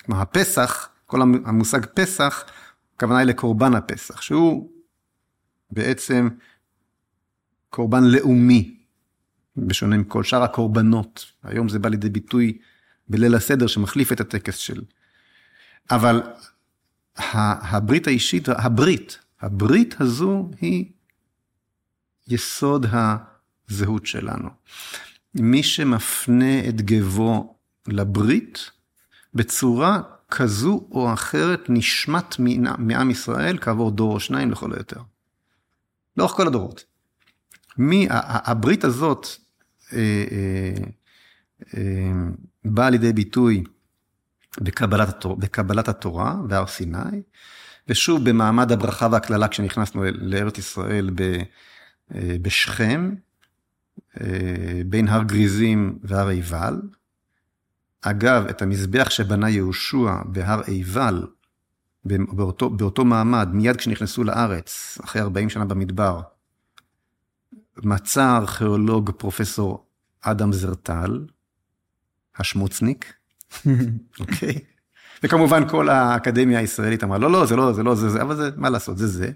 S1: כלומר הפסח, כל המושג פסח, הכוונה היא לקורבן הפסח, שהוא בעצם קורבן לאומי, בשונה מכל שאר הקורבנות. היום זה בא לידי ביטוי בליל הסדר שמחליף את הטקס של... אבל הברית האישית, הברית, הברית הזו היא יסוד הזהות שלנו. מי שמפנה את גבו לברית, בצורה כזו או אחרת נשמט מעם ישראל כעבור דור או שניים לכל היותר. לאורך כל הדורות. מי, הברית הזאת אה, אה, אה, באה לידי ביטוי בקבלת, התור, בקבלת התורה והר סיני, ושוב במעמד הברכה והקללה כשנכנסנו לארץ ישראל בשכם, בין הר גריזים והר עיבל. אגב, את המזבח שבנה יהושע בהר עיבל, באותו, באותו מעמד, מיד כשנכנסו לארץ, אחרי 40 שנה במדבר, מצא הארכיאולוג פרופסור אדם זרטל, השמוצניק, אוקיי? וכמובן כל האקדמיה הישראלית אמרה, לא, לא, זה לא, זה לא, זה זה, אבל זה, מה לעשות, זה זה.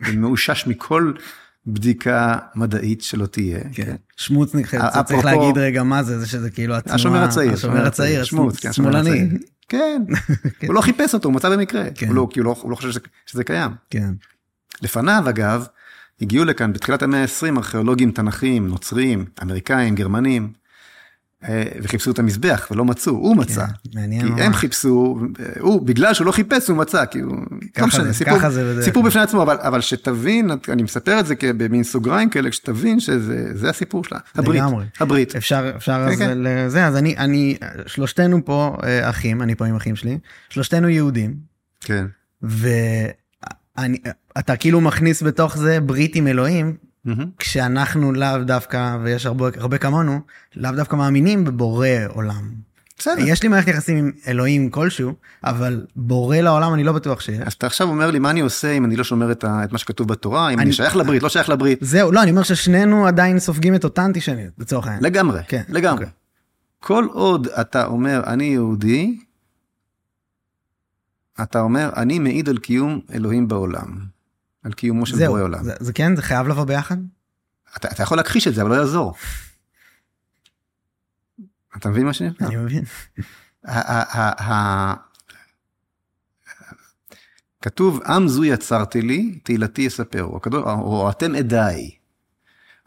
S1: ומאושש מכל בדיקה מדעית שלא תהיה.
S2: כן. שמוצניק, צריך להגיד רגע מה זה, זה שזה כאילו התנועה...
S1: השומר הצעיר,
S2: השומר הצעיר,
S1: כן,
S2: שמאלני.
S1: הצעיר. כן, הוא לא חיפש אותו, הוא מצא במקרה.
S2: כן.
S1: הוא לא- כי הוא לא- לא חושב שזה- קיים.
S2: כן.
S1: לפניו, אגב, הגיעו לכאן בתחילת המאה ה-20 ארכיאולוגים תנכיים, נוצרים, אמריקאים, גרמנים, וחיפשו את המזבח ולא מצאו, הוא מצא.
S2: כן, מעניין
S1: כי. הם חיפשו, אה, הוא, בגלל שהוא לא חיפש, הוא מצא, כי הוא... לא משנה, סיפור,
S2: ככה זה בדרך
S1: סיפור. בפני עצמו, אבל, אבל שתבין, אני מספר את זה במין סוגריים כאלה, שתבין שזה זה הסיפור שלה. הברית,
S2: לגמרי.
S1: הברית.
S2: אפשר, אפשר
S1: כן,
S2: אז
S1: כן.
S2: לזה, אז אני, אני, שלושתנו פה אה, אחים, אני פה עם אחים שלי, שלושתנו יהודים,
S1: כן.
S2: ואתה כאילו מכניס בתוך זה ברית עם אלוהים,
S1: מהמם.
S2: כשאנחנו לאו דווקא, ויש הרבה, הרבה כמונו, לאו דווקא מאמינים בבורא עולם.
S1: בסדר.
S2: יש לי מערכת יחסים עם אלוהים כלשהו, אבל בורא לעולם אני לא בטוח שיש.
S1: אז אתה עכשיו אומר לי, מה אני עושה אם אני לא שומר את, ה, את מה שכתוב בתורה, אם אני,
S2: אני-
S1: שייך לברית, לא שייך לברית?
S2: זהו, לא, אני אומר ששנינו עדיין סופגים את אותה אנטישמיות, לצורך העניין.
S1: לגמרי,
S2: כן,
S1: לגמרי.
S2: אוקיי.
S1: כל עוד אתה אומר, אני יהודי, אתה אומר, אני מעיד על קיום אלוהים בעולם. על קיומו של בורא עולם.
S2: זה, זה כן, זה חייב לבוא ביחד?
S1: אתה, אתה יכול להכחיש את זה, אבל לא יעזור. אתה מבין מה שאני אומר?
S2: אני מבין.
S1: כתוב, עם זו יצרתי לי, תהילתי יספרו, או אתם עדיי.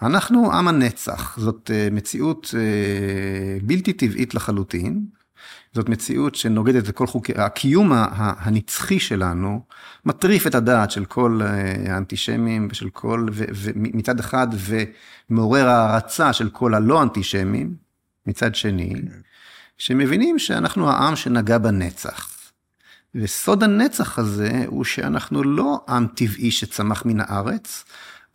S1: אנחנו עם הנצח, זאת אה, מציאות אה, בלתי טבעית לחלוטין, זאת מציאות שנוגדת את כל חוקי, הקיום הנצחי שלנו מטריף את הדעת של כל אה, האנטישמים ושל כל, ו- ומצד אחד, ומעורר הערצה של כל הלא אנטישמים, מצד שני, שמבינים שאנחנו העם שנגע בנצח. וסוד הנצח הזה הוא שאנחנו לא עם טבעי שצמח מן הארץ,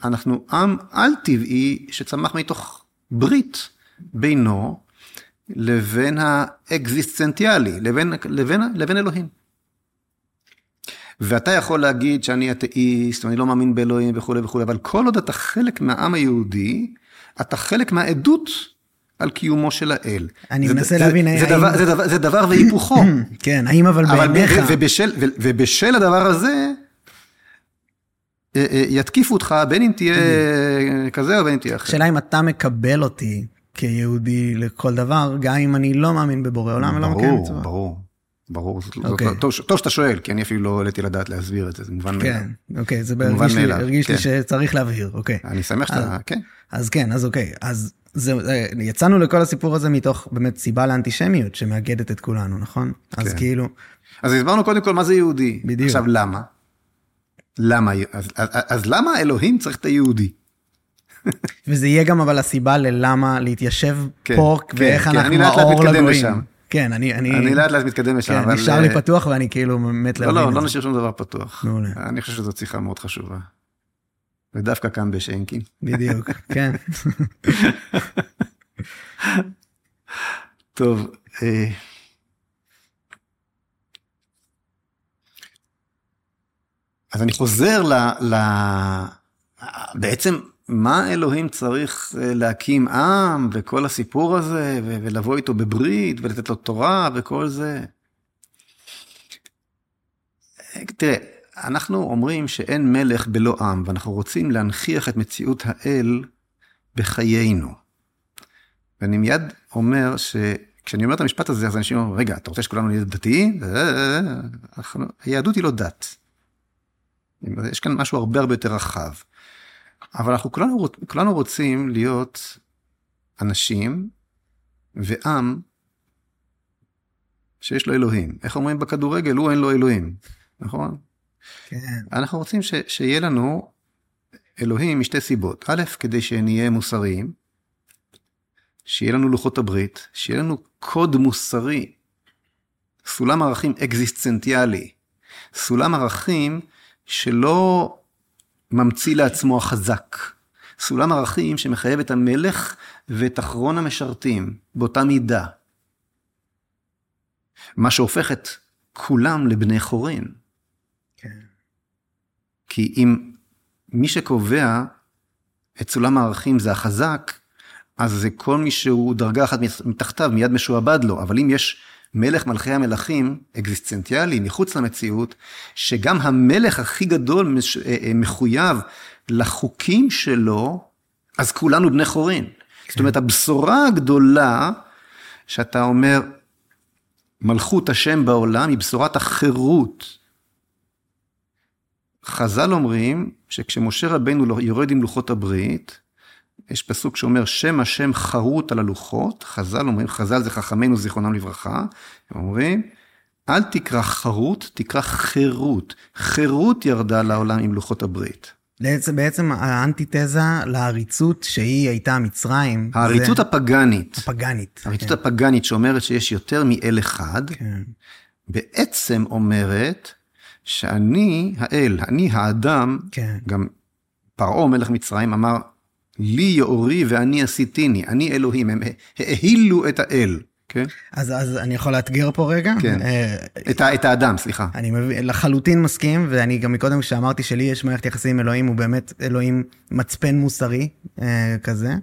S1: אנחנו עם על-טבעי שצמח מתוך ברית בינו לבין האקזיסטנטיאלי, לבין, לבין, לבין אלוהים. ואתה יכול להגיד שאני אתאיסט, ואני לא מאמין באלוהים וכולי וכולי, אבל כל עוד אתה חלק מהעם היהודי, אתה חלק מהעדות על קיומו של האל.
S2: אני
S1: זה-
S2: מנסה
S1: זה-
S2: להבין
S1: זה
S2: האם-
S1: דבר- זה דבר- זה דבר והיפוכו.
S2: כן, האם אבל
S1: אבל
S2: בעיניך...
S1: ובשל, ובשל הדבר הזה, יתקיפו אותך בין אם תהיה כזה או בין אם תהיה אחר.
S2: השאלה אם אתה מקבל אותי כיהודי לכל דבר, גם אם אני לא מאמין בבורא עולם ולא מקיים
S1: ברור,
S2: מצוות.
S1: ברור, ברור.
S2: אוקיי.
S1: טוב שאתה שואל, כי אני אפילו לא העליתי לדעת להסביר את זה, זה מובן מאליו.
S2: כן, אוקיי, זה הרגיש לי,
S1: כן.
S2: שצריך להבהיר, אוקיי.
S1: אני שמח שאתה, כן.
S2: אז כן, אז אוקיי, אז זה- יצאנו לכל הסיפור הזה מתוך באמת סיבה לאנטישמיות שמאגדת את כולנו, נכון? אז
S1: כן.
S2: כאילו,
S1: אז הסברנו קודם כל מה זה יהודי.
S2: בדיוק.
S1: עכשיו, למה? למה? אז, אז, אז למה אלוהים צריך את היהודי?
S2: וזה יהיה גם אבל הסיבה ללמה להתיישב
S1: כן,
S2: פה,
S1: כן,
S2: ואיך
S1: כן,
S2: אנחנו האור לגויים. כן, אני, אני,
S1: אני לאט לאט מתקדם לשם,
S2: כן,
S1: אבל...
S2: נשאר לי
S1: אה,
S2: פתוח ואני כאילו מת
S1: לא,
S2: להבין
S1: לא, לא
S2: זה.
S1: נשאיר שום דבר פתוח.
S2: מעולה.
S1: אני חושב שזאת שיחה מאוד חשובה. ודווקא כאן בשיינקין.
S2: בדיוק, כן.
S1: טוב, אה, אז אני חוזר ל... ל... בעצם, מה אלוהים צריך אה, להקים עם וכל הסיפור הזה, ולבוא איתו בברית ולתת לו תורה וכל זה? אה, תראה, אנחנו אומרים שאין מלך בלא עם, ואנחנו רוצים להנכיח את מציאות האל בחיינו. ואני מיד אומר שכשאני אומר את המשפט הזה, אז אנשים אומרים, רגע, אתה רוצה שכולנו נהיה דתיים? אה, היהדות היא לא דת. יש כאן משהו הרבה הרבה יותר רחב. אבל אנחנו כולנו, כולנו רוצים להיות אנשים ועם שיש לו אלוהים. איך אומרים בכדורגל? הוא אין לו אלוהים, נכון?
S2: כן,
S1: אנחנו רוצים ש, שיהיה לנו אלוהים משתי סיבות. א', כדי שנהיה מוסריים, שיהיה לנו לוחות הברית, שיהיה לנו קוד מוסרי, סולם ערכים אקזיסטנטיאלי, סולם ערכים שלא ממציא לעצמו החזק, סולם ערכים שמחייב את המלך ואת אחרון המשרתים באותה מידה. מה שהופך את כולם לבני חורין.
S2: כן.
S1: כי אם מי שקובע את סולם הערכים זה החזק, אז זה כל מי שהוא דרגה אחת מתחתיו מיד משועבד לו, אבל אם יש מלך מלכי המלכים, אקזיסטנציאלי, מחוץ למציאות, שגם המלך הכי גדול אה, אה, מחויב לחוקים שלו, אז כולנו בני חורין. זאת אומרת, הבשורה הגדולה, שאתה אומר, מלכות השם בעולם, היא בשורת החירות. חז"ל אומרים שכשמשה רבנו לא- יורד עם לוחות הברית, יש פסוק שאומר שם השם חרוט על הלוחות, חז"ל אומרים, חז"ל זה חכמינו זיכרונם לברכה, הם אומרים, אל תקרא חרוט, תקרא חירות. חירות ירדה לעולם עם לוחות הברית.
S2: בעצם, בעצם האנטיתזה לעריצות שהיא הייתה מצרים.
S1: העריצות
S2: זה
S1: הפגנית,
S2: הפגנית.
S1: העריצות הפגנית שאומרת שיש יותר מאל אחד,
S2: כן.
S1: בעצם אומרת שאני האל, אני האדם,
S2: כן.
S1: גם פרעה מלך מצרים אמר, לי יאורי ואני עשיתיני, אני אלוהים, הם האהילו את האל, כן?
S2: אז, אז אני יכול לאתגר פה רגע?
S1: כן.
S2: אה,
S1: את, ה, את האדם, סליחה.
S2: אני מבין, לחלוטין מסכים, ואני גם מקודם כשאמרתי שלי יש מערכת יחסים עם אלוהים, הוא באמת אלוהים מצפן מוסרי אה, כזה.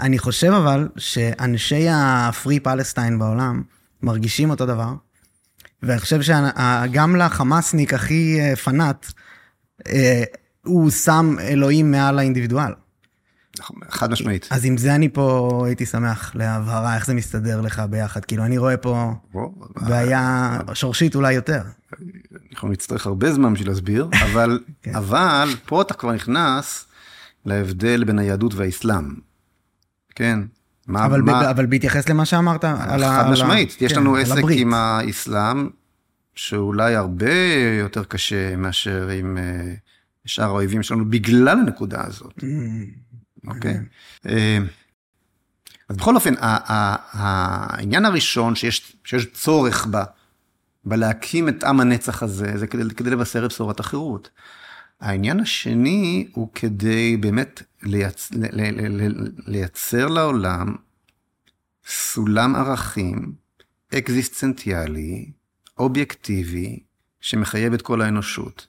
S2: אני חושב אבל שאנשי הפרי פלסטיין בעולם מרגישים אותו דבר, ואני חושב שגם לחמאסניק הכי אה, פנאט, אה, הוא שם אלוהים מעל האינדיבידואל.
S1: חד משמעית.
S2: אז עם זה אני פה הייתי שמח להבהרה, איך זה מסתדר לך ביחד. כאילו, אני רואה פה בעיה שורשית אולי יותר.
S1: אנחנו נצטרך הרבה זמן בשביל להסביר, אבל,
S2: כן.
S1: אבל פה אתה כבר נכנס להבדל בין היהדות והאסלאם. כן? מה,
S2: אבל,
S1: מה,
S2: ב, אבל בהתייחס למה שאמרת על ה...
S1: חד משמעית, יש
S2: כן,
S1: לנו עסק
S2: הברית.
S1: עם האסלאם, שאולי הרבה יותר קשה מאשר עם אה, שאר האויבים שלנו, בגלל הנקודה הזאת,
S2: Mm,
S1: אוקיי? אה, אז בכל אופן, העניין הראשון שיש, צורך ב, בלהקים את עם הנצח הזה, זה כדי, כדי לבשר את בשורת החירות. העניין השני הוא כדי באמת לייצ... לייצר לעולם סולם ערכים אקזיסטנציאלי, אובייקטיבי, שמחייב את כל האנושות.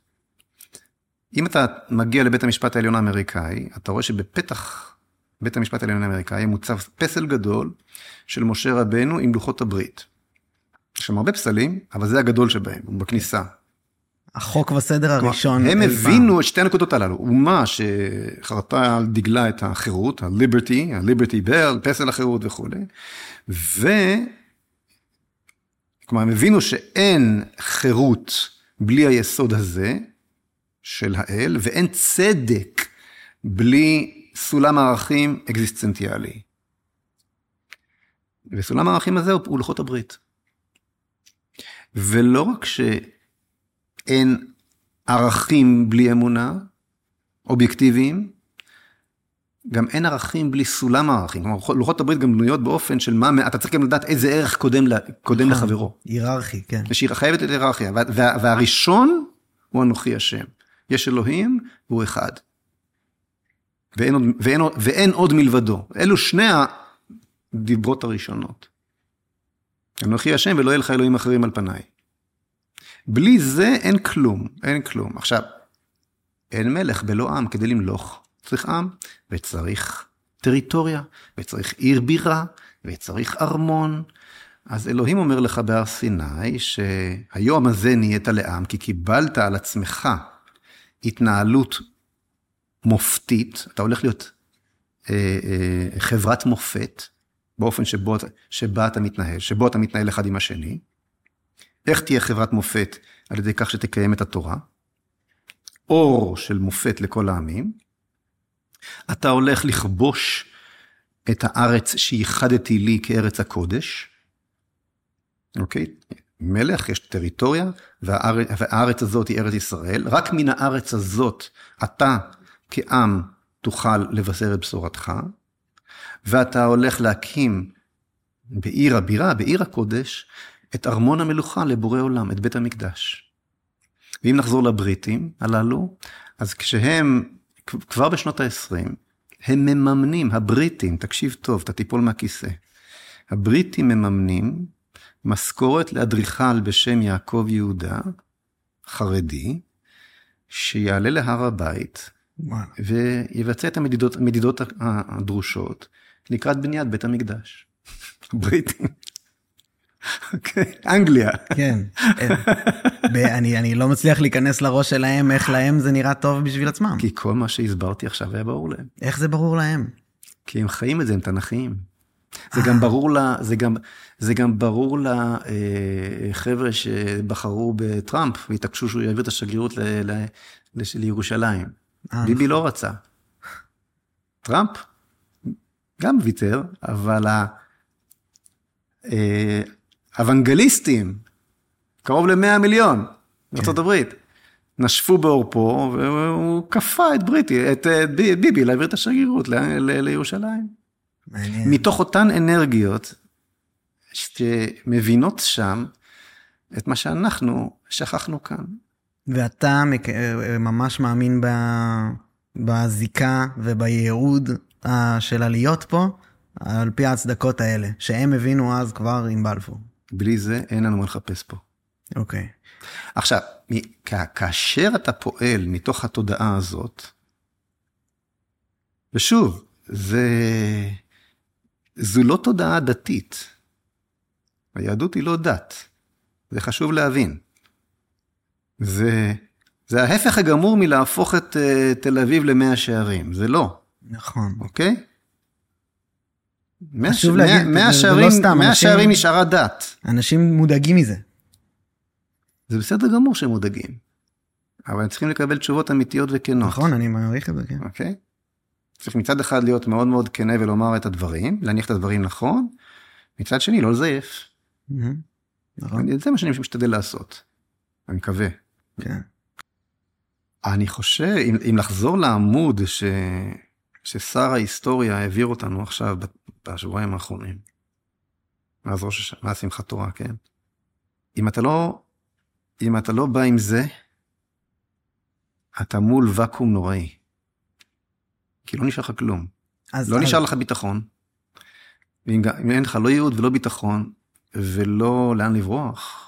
S1: אם אתה מגיע לבית המשפט העליון האמריקאי, אתה רואה שבפתח בית המשפט העליון האמריקאי מוצב פסל גדול של משה רבנו עם לוחות הברית. יש שם הרבה פסלים, אבל זה הגדול שבהם, הוא בכניסה.
S2: החוק והסדר הראשון.
S1: הם
S2: אי
S1: הבינו את שתי הנקודות הללו. אומה שחרתה על דגלה את החירות, ה-liberty, ה-liberty bell, פסל החירות וכולי. ו... כלומר, הם הבינו שאין חירות בלי היסוד הזה של האל, ואין צדק בלי סולם ערכים אקזיסטנציאלי. וסולם הערכים הזה הוא לוחות הברית. ולא רק שאין ערכים בלי אמונה, אובייקטיביים, גם אין ערכים בלי סולם הערכים. כלומר, לוחות הברית גם בנויות באופן של מה, אתה צריך גם לדעת איזה ערך קודם, קודם
S2: נכון.
S1: לחברו.
S2: היררכי, כן.
S1: ושהיא חייבת את היררכיה. וה, וה, והראשון הוא אנוכי השם. יש אלוהים והוא אחד. ואין עוד, ואין, ואין עוד מלבדו. אלו שני הדיברות הראשונות. אנוכי השם ולא יהיה לך אלוהים אחרים על פניי. בלי זה אין כלום, אין כלום. עכשיו, אין מלך בלא עם כדי למלוך. צריך עם, וצריך טריטוריה, וצריך עיר בירה, וצריך ארמון. אז אלוהים אומר לך בהר סיני, שהיום הזה נהיית לעם, כי קיבלת על עצמך התנהלות מופתית, אתה הולך להיות אה, אה, חברת מופת, באופן שבו, שבה אתה מתנהל, שבו אתה מתנהל אחד עם השני. איך תהיה חברת מופת? על ידי כך שתקיים את התורה. אור של מופת לכל העמים. אתה הולך לכבוש את הארץ שייחדתי לי כארץ הקודש. אוקיי? מלך, יש טריטוריה, והארץ, והארץ הזאת היא ארץ ישראל. רק מן הארץ הזאת אתה כעם תוכל לבשר את בשורתך, ואתה הולך להקים בעיר הבירה, בעיר הקודש, את ארמון המלוכה לבורא עולם, את בית המקדש. ואם נחזור לבריטים הללו, אז כשהם, כבר בשנות ה-20, הם מממנים, הבריטים, תקשיב טוב, אתה תיפול מהכיסא. הבריטים מממנים משכורת לאדריכל בשם יעקב יהודה, חרדי, שיעלה להר הבית
S2: וואלה.
S1: ויבצע את המדידות, המדידות הדרושות לקראת בניית בית המקדש. הבריטים. אוקיי, אנגליה.
S2: כן. ב- אני, אני לא מצליח להיכנס לראש שלהם, איך להם זה נראה טוב בשביל עצמם.
S1: כי כל מה שהסברתי עכשיו היה ברור להם.
S2: איך זה ברור להם?
S1: כי הם חיים את זה, הם תנכיים. זה גם ברור לה, זה גם, זה גם ברור לחבר'ה שבחרו בטראמפ והתעקשו שהוא יעביר את השגרירות ל, ל, ל, לירושלים.
S2: אה,
S1: ביבי לא רצה. טראמפ גם ויתר, אבל אה, האוונגליסטים, קרוב ל-100 מיליון בארה"ב, נשפו בעורפו, והוא כפה את בריטי, את אה, ביבי להעביר את השגרירות ל- ל- לירושלים.
S2: מעניין.
S1: מתוך אותן אנרגיות שמבינות שם את מה שאנחנו שכחנו כאן.
S2: ואתה ממש מאמין ב... בזיקה ובייעוד אה, של הלהיות פה, על פי ההצדקות האלה, שהם הבינו אז כבר עם בלפור.
S1: בלי זה אין לנו מה לחפש פה.
S2: אוקיי.
S1: עכשיו, מ- כ- כאשר אתה פועל מתוך התודעה הזאת, ושוב, זה, זו לא תודעה דתית. היהדות היא לא דת. זה חשוב להבין. זה, זה ההפך הגמור מלהפוך את uh, תל אביב למאה שערים. זה לא,
S2: נכון.
S1: אוקיי? מאה
S2: חשוב
S1: ש-
S2: להגיד,
S1: מאה- מאה
S2: זה- זה לא
S1: שערים-
S2: סתם,
S1: מאה
S2: אנשים-
S1: שערים נשארה דת.
S2: אנשים מודאגים מזה.
S1: זה בסדר גמור שהם מודאגים, אבל הם צריכים לקבל תשובות אמיתיות וכנות.
S2: נכון, אני מעריך את זה, כן.
S1: אוקיי? צריך מצד אחד להיות מאוד מאוד כנה ולומר את הדברים, להניח את הדברים נכון, מצד שני לא לזייף.
S2: נכון,
S1: זה מה שאני משתדל לעשות. אני מקווה.
S2: כן.
S1: אני חושב, אם, אם לחזור לעמוד ש, ששר ההיסטוריה העביר אותנו עכשיו בשבועיים האחרונים, מאז ראש השנה, מאז שמחת תורה, כן? אם אתה לא, אם אתה לא בא עם זה, אתה מול ואקום נוראי. כי לא נשאר לך כלום.
S2: אז
S1: לא
S2: אז-
S1: נשאר לך ביטחון. ואם אם אין לך לא ייעוד ולא ביטחון, ולא לאן לברוח,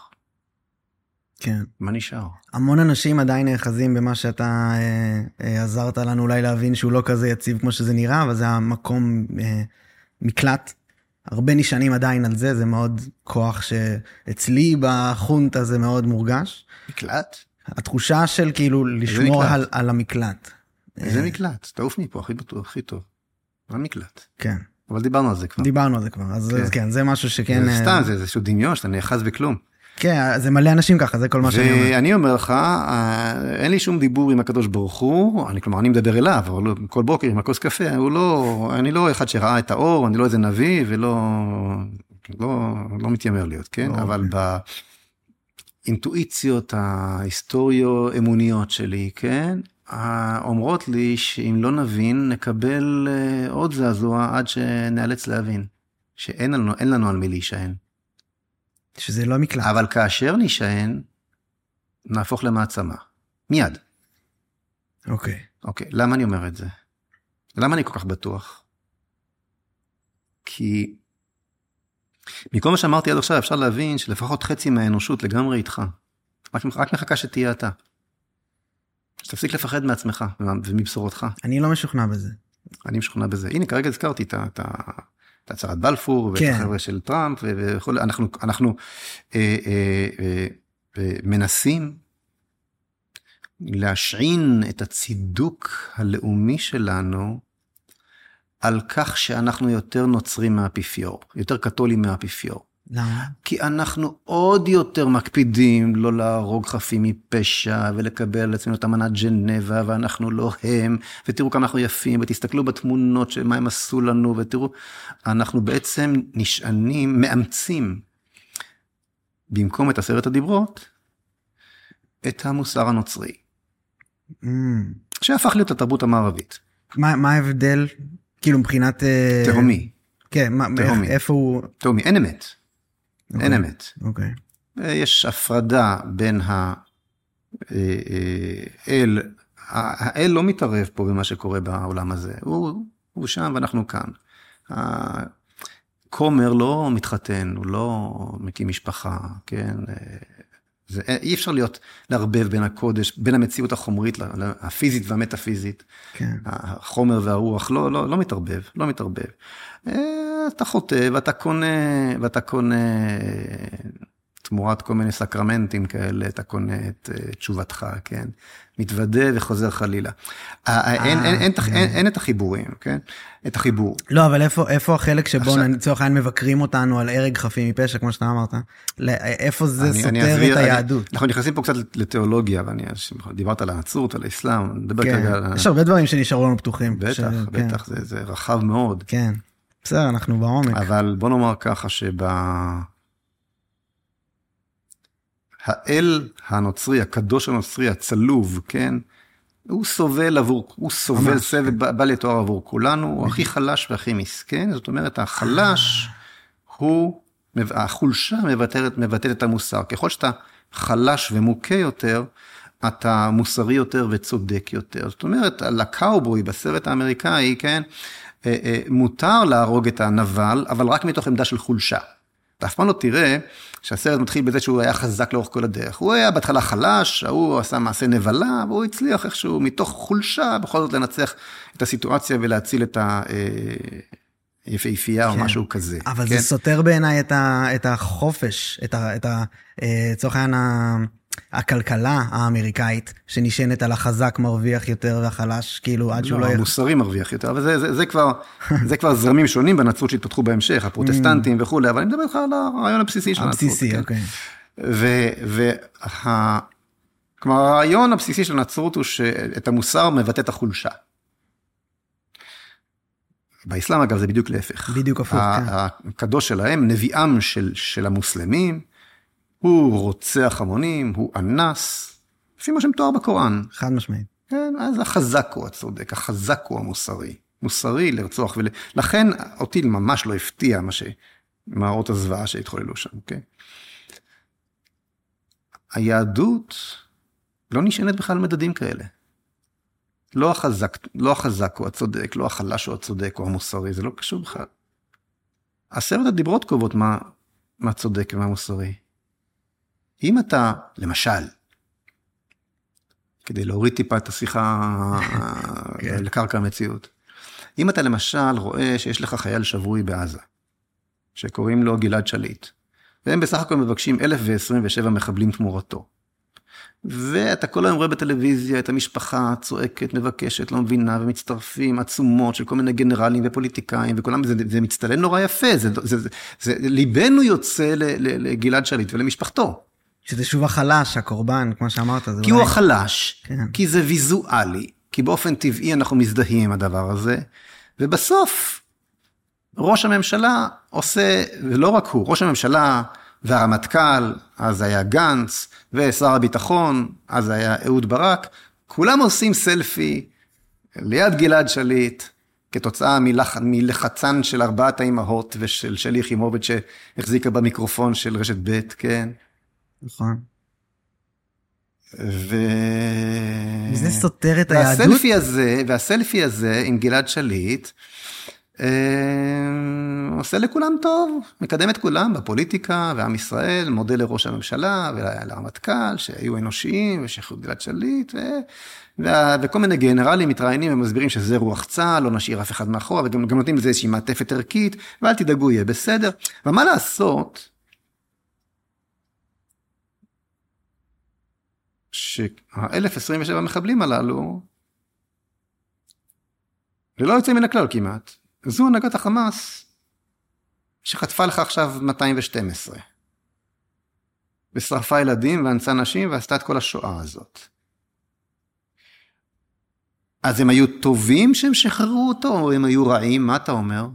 S2: כן.
S1: מה נשאר?
S2: המון אנשים עדיין נאחזים במה שאתה אה, אה, עזרת לנו אולי להבין שהוא לא כזה יציב כמו שזה נראה, אבל זה המקום אה, מקלט. הרבה נשענים עדיין על זה, זה מאוד כוח שאצלי בחונטה זה מאוד מורגש.
S1: מקלט?
S2: התחושה של כאילו לשמור? על, על המקלט. אה,
S1: מקלט? תעוף מפה, הכי בטוח, הכי טוב. מה מקלט?
S2: כן,
S1: אבל דיברנו על זה כבר.
S2: דיברנו על זה כבר, אז
S1: כן.
S2: כן, זה משהו שכן,
S1: זה
S2: אה,
S1: סתם, זה איזשהו דמיון שאתה נאחז בכלום.
S2: כן, זה מלא אנשים ככה, זה כל מה שאני אומר.
S1: ואני אומר לך, אה, אין לי שום דיבור עם הקדוש ברוך הוא, אני כלומר, אני מדבר אליו, אבל לא- כל בוקר עם הכוס קפה, הוא לא, אני לא אחד שראה את האור, אני לא איזה נביא, ולא, לא, לא מתיימר להיות, כן?
S2: לא,
S1: אבל באינטואיציות ההיסטוריו-אמוניות שלי, כן? אומרות לי שאם לא נבין, נקבל אה, עוד זעזוע עד שניאלץ להבין. שאין לנו, לנו על מי להישען.
S2: שזה לא מקלט.
S1: אבל כאשר נישען, נהפוך למעצמה. מיד.
S2: אוקיי.
S1: אוקיי, למה אני אומר את זה? למה אני כל כך בטוח? כי מכל מה שאמרתי עד עכשיו אפשר להבין שלפחות חצי מהאנושות לגמרי איתך. רק, רק מחכה שתהיה אתה. שתפסיק לפחד מעצמך ומבשורתך.
S2: אני לא משוכנע בזה.
S1: אני משוכנע בזה. הנה, כרגע הזכרתי את ה- את ה- את הצהרת בלפור, ואת
S2: כן.
S1: החבר'ה של טראמפ, וכולי. אנחנו, אנחנו אה, אה, אה, אה, מנסים להשעין את הצידוק הלאומי שלנו על כך שאנחנו יותר נוצרים מהאפיפיור, יותר קתולים מהאפיפיור.
S2: למה?
S1: כי אנחנו עוד יותר מקפידים לא להרוג חפים מפשע ולקבל על עצמנו את אמנת ג'נבה ואנחנו לא הם ותראו כמה אנחנו יפים ותסתכלו בתמונות של מה הם עשו לנו ותראו אנחנו בעצם נשענים מאמצים במקום את עשרת הדיברות את המוסר הנוצרי
S2: Mm.
S1: שהפך להיות התרבות המערבית
S2: מה מה ההבדל, כאילו מבחינת... אה,
S1: תהומי
S2: כן, מה-
S1: תהומי.
S2: איך- איפה הוא...
S1: תהומי אין אמת אין
S2: אוקיי,
S1: אמת
S2: אוקיי.
S1: יש הפרדה בין האל, האל לא מתערב פה במה שקורה בעולם הזה, הוא, הוא שם ואנחנו כאן. הכומר לא מתחתן, הוא לא מקים משפחה, כן? זה, אי אפשר להיות, לערבב בין הקודש, בין המציאות החומרית, הפיזית והמטאפיזית.
S2: כן.
S1: החומר והרוח לא, לא, לא מתערבב, לא מתערבב. אה, אתה חוטא ואתה קונה, ואתה קונה תמורת כל מיני סקרמנטים כאלה, אתה קונה את uh, תשובתך, כן? מתוודה וחוזר חלילה. אה, אין, את החיבורים, כן? את החיבור.
S2: לא, אבל איפה, החלק שבו לצורך העניין מבקרים אותנו על הרג חפים מפשע, כמו שאתה אמרת? איפה זה סותר את היהדות?
S1: אנחנו נכנסים פה קצת לתיאולוגיה, ואני דיברת על הנצרות, על האסלאם, נדבר
S2: כן.
S1: כרגע על...
S2: יש הרבה דברים שנשארו לנו פתוחים.
S1: בטח. בטח, כן. זה, זה רחב מאוד.
S2: כן, בסדר, אנחנו בעומק.
S1: אבל בוא נאמר ככה שב... האל הנוצרי, הקדוש הנוצרי, הצלוב, כן? הוא סובל עבור, הוא סובל סבל בא לתואר עבור כולנו, הוא הכי חלש והכי מסכן, זאת אומרת, החלש הוא, החולשה מבטאת, מבטאת את המוסר. ככל שאתה חלש ומוכה יותר, אתה מוסרי יותר וצודק יותר. זאת אומרת, לקאובוי בסרט האמריקאי, כן, אה, אה, מותר להרוג את הנבל, אבל רק מתוך עמדה של חולשה. אתה אף פעם לא תראה שהסרט מתחיל בזה שהוא היה חזק לאורך כל הדרך. הוא היה בהתחלה חלש, ההוא עשה מעשה נבלה, והוא הצליח איכשהו מתוך חולשה בכל זאת לנצח את הסיטואציה ולהציל את היפהפייה כן. או משהו כזה.
S2: אבל
S1: כן?
S2: זה סותר בעיניי את, את החופש, את ה... אה, לצורך העניין הכלכלה האמריקאית, שנשענת על החזק מרוויח יותר והחלש, כאילו עד שהוא לא...
S1: לא, המוסרי מרוויח יותר, אבל זה, זה, זה, כבר, זה כבר זרמים שונים בנצרות שהתפתחו בהמשך, הפרוטסטנטים וכולי, אבל אני מדבר איתך על הרעיון הבסיסי של הנצרות.
S2: הבסיסי, כן. אוקיי.
S1: וה... כלומר, הרעיון הבסיסי של הנצרות הוא שאת המוסר מבטא את החולשה. באסלאם, אגב, זה בדיוק להפך.
S2: בדיוק הפוך, כן.
S1: הקדוש שלהם, נביאם של, של המוסלמים, הוא רוצח המונים, הוא אנס, לפי מה שמתואר בקוראן.
S2: חד משמעית.
S1: כן, אז החזק הוא הצודק, החזק הוא המוסרי. מוסרי לרצוח ול... לכן אותי ממש לא הפתיע מה ש... מראות הזוועה שהתחוללו שם, כן? היהדות לא נשענת בכלל מדדים כאלה. לא החזק, לא החזק הוא הצודק, לא החלש הוא הצודק או המוסרי, זה לא קשור בכלל. עשרת הדיברות קובעות מה, מה צודק ומה מוסרי. אם אתה, למשל, כדי להוריד טיפה את השיחה כן. לקרקע המציאות, אם אתה למשל רואה שיש לך חייל שבוי בעזה, שקוראים לו גלעד שליט, והם בסך הכל מבקשים 1,027 מחבלים תמורתו. ואתה כל היום רואה בטלוויזיה את המשפחה צועקת, מבקשת, לא מבינה, ומצטרפים עצומות של כל מיני גנרלים ופוליטיקאים, וכולם, זה, זה מצטלם נורא יפה, זה, זה, זה, זה, ליבנו יוצא לגלעד שליט ולמשפחתו.
S2: שזה שוב החלש, הקורבן, כמו שאמרת.
S1: כי אולי... הוא החלש, כן. כי זה ויזואלי, כי באופן טבעי אנחנו מזדהים עם הדבר הזה, ובסוף ראש הממשלה עושה, ולא רק הוא, ראש הממשלה והרמטכ"ל, אז היה גנץ, ושר הביטחון, אז היה אהוד ברק, כולם עושים סלפי ליד גלעד שליט, כתוצאה מלח... מלחצן של ארבעת האימהות ושל שלי יחימוביץ' שהחזיקה במיקרופון של רשת ב', כן.
S2: נכון.
S1: ו...
S2: זה סותר את היהדות?
S1: והסלפי הזה, והסלפי הזה עם גלעד שליט, אה, עושה לכולם טוב, מקדם את כולם בפוליטיקה ועם ישראל, מודה לראש הממשלה ולרמטכ"ל שהיו אנושיים ושחררו גלעד שליט, ו... וה... וכל מיני גנרלים מתראיינים ומסבירים שזה רוח צה"ל, לא נשאיר אף אחד מאחורה, וגם נותנים לזה איזושהי מעטפת ערכית, ואל תדאגו, יהיה בסדר. ומה לעשות, שה-1027 מחבלים הללו, ללא יוצא מן הכלל כמעט, זו הנהגת החמאס שחטפה לך עכשיו 212. ושרפה ילדים ואנסה נשים ועשתה את כל השואה הזאת. אז הם היו טובים שהם שחררו אותו, או הם היו רעים? מה אתה אומר?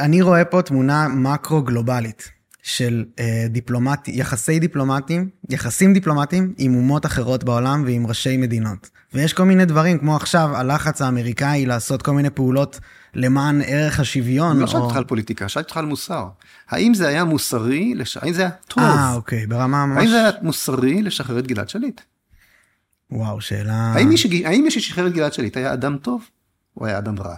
S2: אני רואה פה תמונה מקרו גלובלית. של אה, דיפלומט, יחסי דיפלומטים, יחסים דיפלומטיים עם אומות אחרות בעולם ועם ראשי מדינות. ויש כל מיני דברים, כמו עכשיו הלחץ האמריקאי לעשות כל מיני פעולות למען ערך השוויון.
S1: לא שאלתי אותך על פוליטיקה, שאלתי אותך על מוסר. האם זה היה מוסרי, לש... האם זה היה טוב?
S2: אה, אוקיי, ברמה ממש...
S1: האם זה היה מוסרי לשחרר את גלעד שליט?
S2: וואו, שאלה...
S1: האם מי ששחרר את גלעד שליט היה אדם טוב, או היה אדם רע?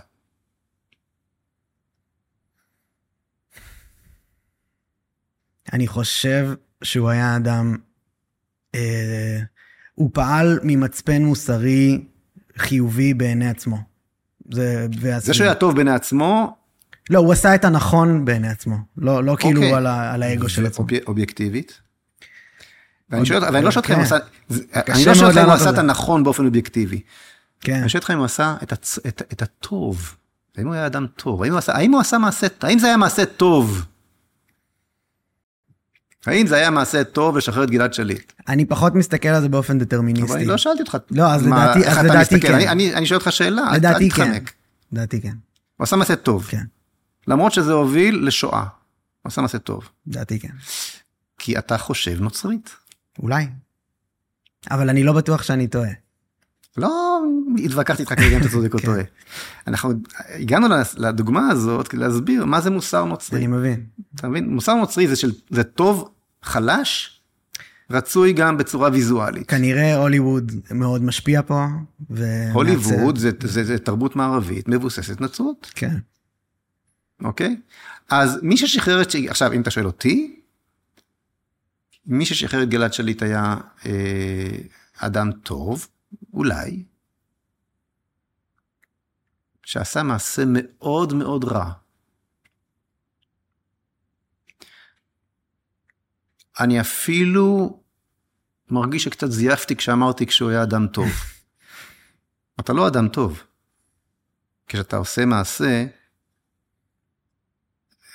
S2: אני חושב שהוא היה אדם, אה, הוא פעל ממצפן מוסרי חיובי בעיני עצמו.
S1: זה, זה שהוא היה טוב בעיני עצמו,
S2: לא, הוא עשה את הנכון בעיני עצמו. לא, לא כאילו
S1: אוקיי.
S2: על, ה, על האגו של עצמו.
S1: אובייקטיבית? ואני שואל אותך- ואני לא שואל אותך אם הוא
S2: כן.
S1: עשה, אני לא שואל אותך אם הוא עשה את. הנכון באופן אובייקטיבי.
S2: כן.
S1: אני שואל אותך אם הוא עשה את, הצ... את, את הטוב. האם הוא היה אדם טוב? האם הוא עשה, האם הוא עשה מעשה, האם זה היה מעשה טוב? האם זה היה מעשה טוב לשחרר את גלעד שליט?
S2: אני פחות מסתכל על זה באופן דטרמיניסטי.
S1: אבל אני לא שאלתי אותך.
S2: לא, אז
S1: מה-
S2: לדעתי- אז לדעתי. כן.
S1: אני, אני, אני שואל אותך שאלה, אל- אל
S2: לדעתי כן.
S1: תתחמק.
S2: לדעתי כן.
S1: הוא עשה מעשה טוב.
S2: כן.
S1: למרות שזה הוביל לשואה. הוא עשה מעשה טוב.
S2: לדעתי כן.
S1: כי אתה חושב נוצרית.
S2: אולי. אבל אני לא בטוח שאני טועה.
S1: לא התווכחתי איתך כרגע אם אתה צודק או
S2: כן.
S1: טועה. אנחנו הגענו לדוגמה הזאת כדי להסביר מה זה מוסר נוצרי.
S2: אני מבין.
S1: אתה מבין? מוסר נוצרי זה של, זה טוב, חלש, רצוי גם בצורה ויזואלית.
S2: כנראה הוליווד מאוד משפיע פה. ומעצב.
S1: הוליווד זה, זה, זה תרבות מערבית מבוססת נצרות,
S2: כן.
S1: אוקיי? אז מי ששחרר את, עכשיו אם אתה שואל אותי, מי ששחרר את גלעד שליט היה אה, אדם טוב, אולי, שעשה מעשה מאוד מאוד רע. אני אפילו מרגיש שקצת זייפתי כשאמרתי כשהוא היה אדם טוב. אתה לא אדם טוב. כשאתה עושה מעשה,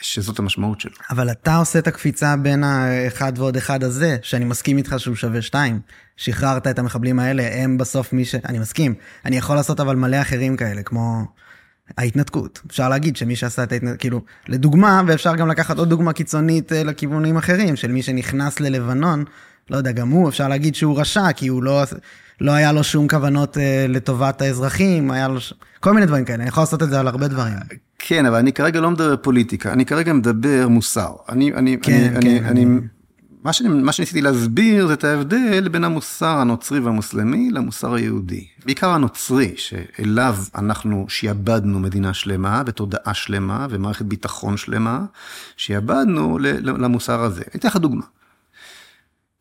S1: שזאת המשמעות שלו.
S2: אבל אתה עושה את הקפיצה בין האחד ועוד אחד הזה, שאני מסכים איתך שהוא שווה שתיים. שחררת את המחבלים האלה, הם בסוף מי ש... אני מסכים. אני יכול לעשות אבל מלא אחרים כאלה, כמו ההתנתקות. אפשר להגיד שמי שעשה את ההתנתקות, כאילו, לדוגמה, ואפשר גם לקחת עוד דוגמה קיצונית אה, לכיוונים אחרים, של מי שנכנס ללבנון, לא יודע, גם הוא, אפשר להגיד שהוא רשע, כי הוא לא, לא היה לו שום כוונות אה, לטובת האזרחים, היה לו ש... כל מיני דברים כאלה, אני יכול לעשות את זה על הרבה דברים.
S1: כן, אבל אני כרגע לא מדבר פוליטיקה, אני כרגע מדבר מוסר. אני, אני,
S2: כן,
S1: אני,
S2: כן,
S1: אני,
S2: אני-
S1: מה, שאני, מה שניסיתי להסביר זה את ההבדל בין המוסר הנוצרי והמוסלמי למוסר היהודי. בעיקר הנוצרי, שאליו אנחנו שיעבדנו מדינה שלמה ותודעה שלמה ומערכת ביטחון שלמה, שיעבדנו למוסר הזה. אני אתן לך דוגמה.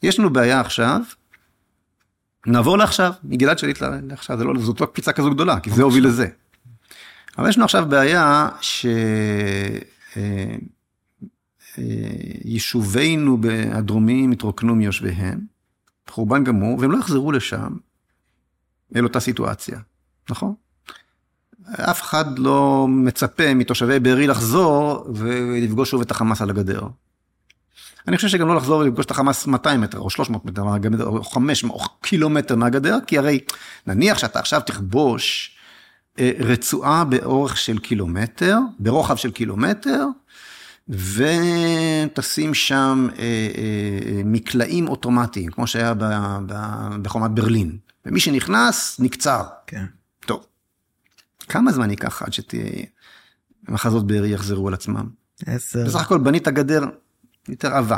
S1: יש לנו בעיה עכשיו, נעבור לעכשיו, מגלעד שליט לעכשיו, לא, זאת לא קפיצה כזו גדולה, כי זה הוביל לזה. אבל יש לנו עכשיו בעיה שיישובינו הדרומיים התרוקנו מיושביהם, חורבן גמור, והם לא יחזרו לשם אל אותה סיטואציה, נכון? אף אחד לא מצפה מתושבי בארי לחזור ולפגוש שוב את החמאס על הגדר. אני חושב שגם לא לחזור ולפגוש את החמאס 200 מטר או 300 מטר מהגדר, או 500 או קילומטר מהגדר, כי הרי נניח שאתה עכשיו תכבוש אה, רצועה באורך של קילומטר, ברוחב של קילומטר, ותשים שם אה, אה, מקלעים אוטומטיים, כמו שהיה ב, ב, בחומת ברלין. ומי שנכנס, נקצר.
S2: כן.
S1: טוב, כמה זמן ייקח עד שמחזות בארי יחזרו על עצמם?
S2: עשר.
S1: בסך הכל בנית גדר יותר עבה.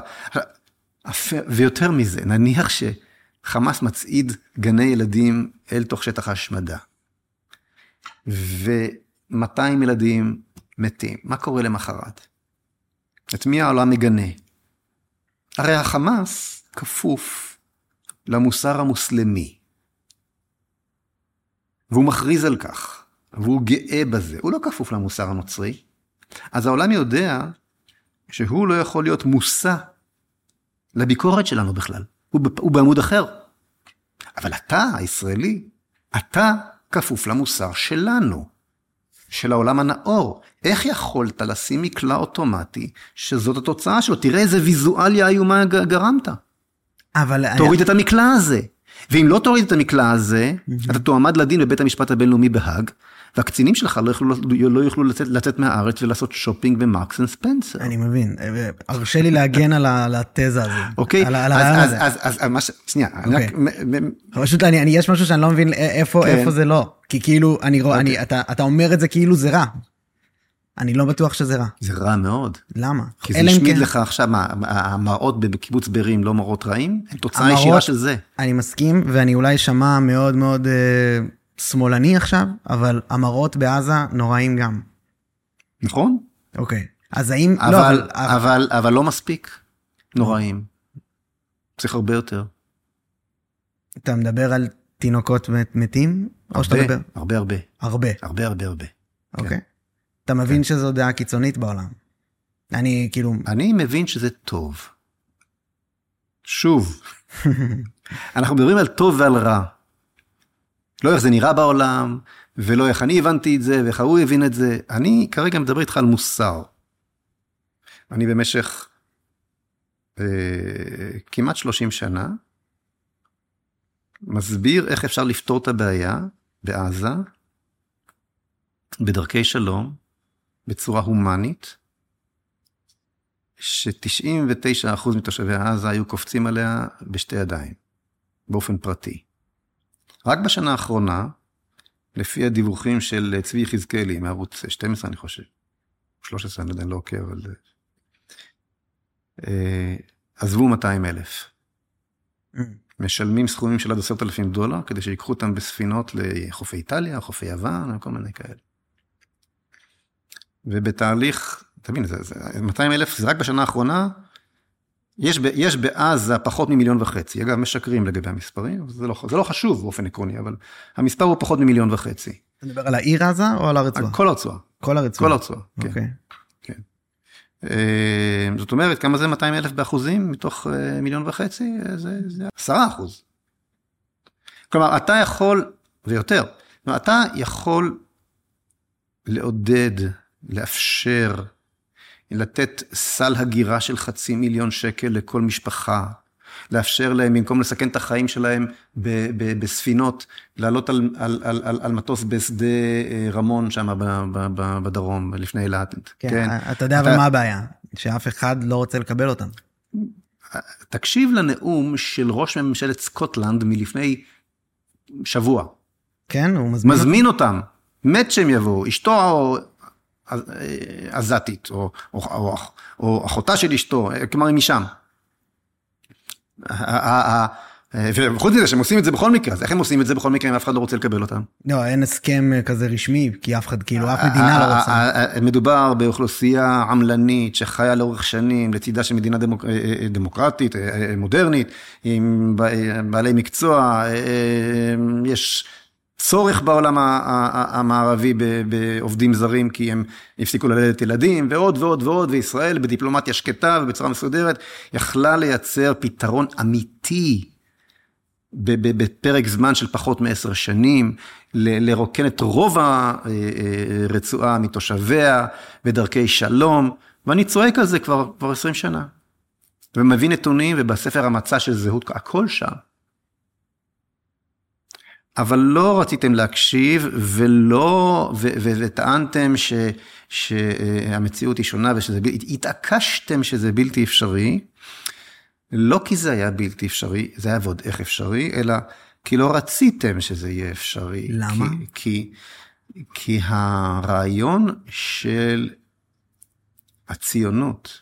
S1: ויותר מזה, נניח שחמאס מצעיד גני ילדים אל תוך שטח ההשמדה, ו-200 ילדים מתים, מה קורה למחרת? את מי העולם מגנה? הרי החמאס כפוף למוסר המוסלמי, והוא מכריז על כך, והוא גאה בזה, הוא לא כפוף למוסר הנוצרי. אז העולם יודע שהוא לא יכול להיות מושא לביקורת שלנו בכלל, הוא, הוא בעמוד אחר. אבל אתה, הישראלי, אתה כפוף למוסר שלנו, של העולם הנאור. איך יכולת לשים מקלע אוטומטי שזאת התוצאה שלו? תראה איזה ויזואליה איומה גרמת.
S2: אבל...
S1: תוריד את המקלע הזה. ואם לא תוריד את המקלע הזה, אתה תועמד לדין בבית המשפט הבינלאומי בהאג, והקצינים שלך לא יוכלו, לא יוכלו לצאת, לצאת מהארץ ולעשות שופינג במרקס אנד ספנסר.
S2: אני מבין. הרשה לי להגן על ה- על התזה הזו.
S1: אוקיי?
S2: על על
S1: אז, אז. אז, אז, אז, מה ש... שנייה, אני
S2: אוקיי.
S1: רק... מ- מ-
S2: פשוט אני, אני, יש משהו שאני לא מבין איפה,
S1: כן.
S2: איפה זה לא. כי כאילו, אני
S1: אוקיי.
S2: אני, אתה, אתה אומר את זה כאילו זה רע. אני לא בטוח שזה רע.
S1: זה רע מאוד.
S2: למה?
S1: כי זה השמיד
S2: כן-
S1: לך עכשיו, מה, המראות בקיבוץ בארי הם לא מראות רעים? הם תוצאה
S2: המראות-
S1: ישירה של זה.
S2: אני מסכים, ואני אולי אשמע מאוד מאוד אה, שמאלני עכשיו, אבל המראות בעזה נוראים גם.
S1: נכון?
S2: אוקיי. אז האם...
S1: אבל,
S2: לא,
S1: אבל, אבל, אבל לא מספיק נוראים. צריך הרבה יותר.
S2: אתה מדבר על תינוקות מת- מתים? או שאתה
S1: הרבה,
S2: מדבר...
S1: הרבה, הרבה,
S2: הרבה.
S1: הרבה, הרבה, הרבה.
S2: אוקיי. אתה מבין שזו דעה קיצונית בעולם. אני כאילו...
S1: אני מבין שזה טוב. שוב, אנחנו מדברים על טוב ועל רע. לא איך זה נראה בעולם, ולא איך אני הבנתי את זה, ואיך ההוא הבין את זה. אני כרגע מדבר איתך על מוסר. אני במשך אה, כמעט 30 שנה מסביר איך אפשר לפתור את הבעיה בעזה בדרכי שלום, בצורה הומנית, ש-99% מתושבי עזה היו קופצים עליה בשתי ידיים, באופן פרטי. רק בשנה האחרונה, לפי הדיווחים של צבי יחזקאלי מערוץ 12, אני חושב, 13, אני לא יודע, אני לא עוקב, אבל... אה, עזבו 200 אלף. Mm. משלמים סכומים של עד עשרת אלפים דולר, כדי שיקחו אותם בספינות לחופי איטליה, חופי יוון, וכל מיני כאלה. ובתהליך, תבין, זה, זה, 200 אלף זה רק בשנה האחרונה, יש, ב, יש בעזה פחות ממיליון וחצי. אגב, משקרים לגבי המספרים, זה לא, זה לא חשוב באופן עקרוני, אבל המספר הוא פחות ממיליון וחצי.
S2: אתה מדבר על העיר עזה או על הרצועה?
S1: כל הרצועה.
S2: כל הרצועה.
S1: כל הרצועה, כן. Okay. אוקיי. כן. אה, זאת אומרת, כמה זה 200 אלף באחוזים מתוך אה, מיליון וחצי? זה, זה 10 אחוז. כלומר, אתה יכול, ויותר, אתה יכול לעודד, לאפשר, לתת סל הגירה של חצי מיליון שקל לכל משפחה, לאפשר להם, במקום לסכן את החיים שלהם ב, ב, בספינות, לעלות על, על, על, על, על מטוס בשדה אה, רמון שם בדרום, לפני אילת.
S2: כן, כן, אתה יודע אתה... אבל מה הבעיה? שאף אחד לא רוצה לקבל אותם.
S1: תקשיב לנאום של ראש ממשלת סקוטלנד מלפני שבוע.
S2: כן, הוא מזמין,
S1: מזמין אותם. מת שהם יבואו, אשתו עזתית, או, או, או, או אחותה של אשתו, כלומר היא משם. וחוץ מזה שהם עושים את זה בכל מקרה, אז איך הם עושים את זה בכל מקרה אם אף אחד לא רוצה לקבל אותם?
S2: לא, אין הסכם כזה רשמי, כי אף אחד, כאילו, אף מדינה לא רוצה.
S1: מדובר באוכלוסייה עמלנית שחיה לאורך שנים לצידה של מדינה דמוק... דמוקרטית, מודרנית, עם בעלי מקצוע, יש צורך בעולם המערבי בעובדים זרים, כי הם הפסיקו ללדת ילדים, ועוד ועוד ועוד, וישראל בדיפלומטיה שקטה ובצורה מסודרת, יכלה לייצר פתרון אמיתי בפרק זמן של פחות מעשר שנים, לרוקן את רוב הרצועה מתושביה בדרכי שלום, ואני צועק על זה כבר, כבר 20 שנה. ומביא נתונים, ובספר המצע של זהות, הכל שם. אבל לא רציתם להקשיב ולא, ו, ו, וטענתם ש, שהמציאות היא שונה ושזה, התעקשתם שזה בלתי אפשרי, לא כי זה היה בלתי אפשרי, זה היה ועוד איך אפשרי, אלא כי לא רציתם שזה יהיה אפשרי.
S2: למה?
S1: כי, כי, כי הרעיון של הציונות,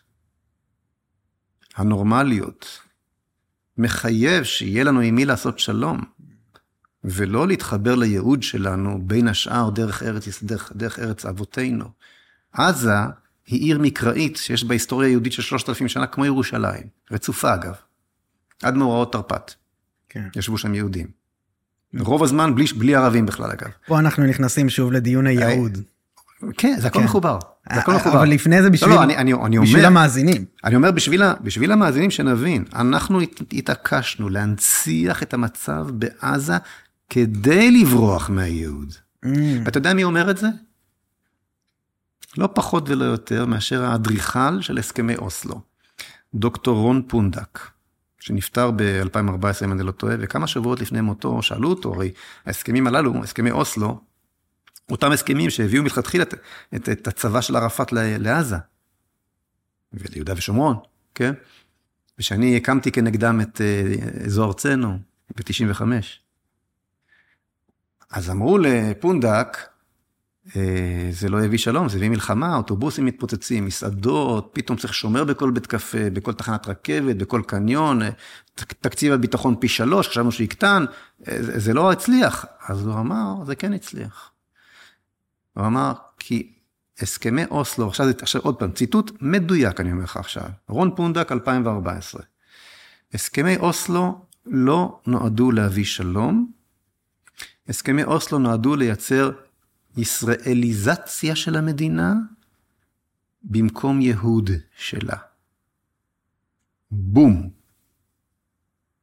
S1: הנורמליות, מחייב שיהיה לנו עם מי לעשות שלום. ולא להתחבר לייעוד שלנו, בין השאר דרך ארץ, דרך, דרך ארץ אבותינו. עזה היא עיר מקראית שיש בה היסטוריה יהודית של שלושת אלפים שנה, כמו ירושלים, רצופה אגב, עד מאורעות תרפ"ט. כן. ישבו שם יהודים. רוב הזמן בלי, בלי ערבים בכלל אגב.
S2: פה אנחנו נכנסים שוב לדיון הייעוד.
S1: כן, זה הכל כן. מחובר. זה הכל מחובר.
S2: אבל לפני זה בשביל, לא, לא, אני, אני, אני בשביל אומר, המאזינים.
S1: אני אומר בשביל, בשביל המאזינים שנבין, אנחנו התעקשנו להנציח את המצב בעזה כדי לברוח מהייעוד. Mm. ואתה יודע מי אומר את זה? לא פחות ולא יותר מאשר האדריכל של הסכמי אוסלו, דוקטור רון פונדק, שנפטר ב-2014, אם אני לא טועה, וכמה שבועות לפני מותו שאלו אותו, הרי ההסכמים הללו, הסכמי אוסלו, אותם הסכמים שהביאו מלכתחילה את, את, את הצבא של ערפאת לעזה, וליהודה ושומרון, כן? ושאני הקמתי כנגדם את אה, אזור ארצנו ב-95. אז אמרו לפונדק, אה, זה לא יביא שלום, זה יביא מלחמה, אוטובוסים מתפוצצים, מסעדות, פתאום צריך שומר בכל בית קפה, בכל תחנת רכבת, בכל קניון, אה, תקציב הביטחון פי שלוש, חשבנו שיקטן, אה, זה לא הצליח. אז הוא אמר, זה כן הצליח. הוא אמר, כי הסכמי אוסלו, עכשיו, עכשיו עוד פעם, ציטוט מדויק אני אומר לך עכשיו, רון פונדק 2014. הסכמי אוסלו לא נועדו להביא שלום, הסכמי אוסלו נועדו לייצר ישראליזציה של המדינה במקום יהוד שלה. בום.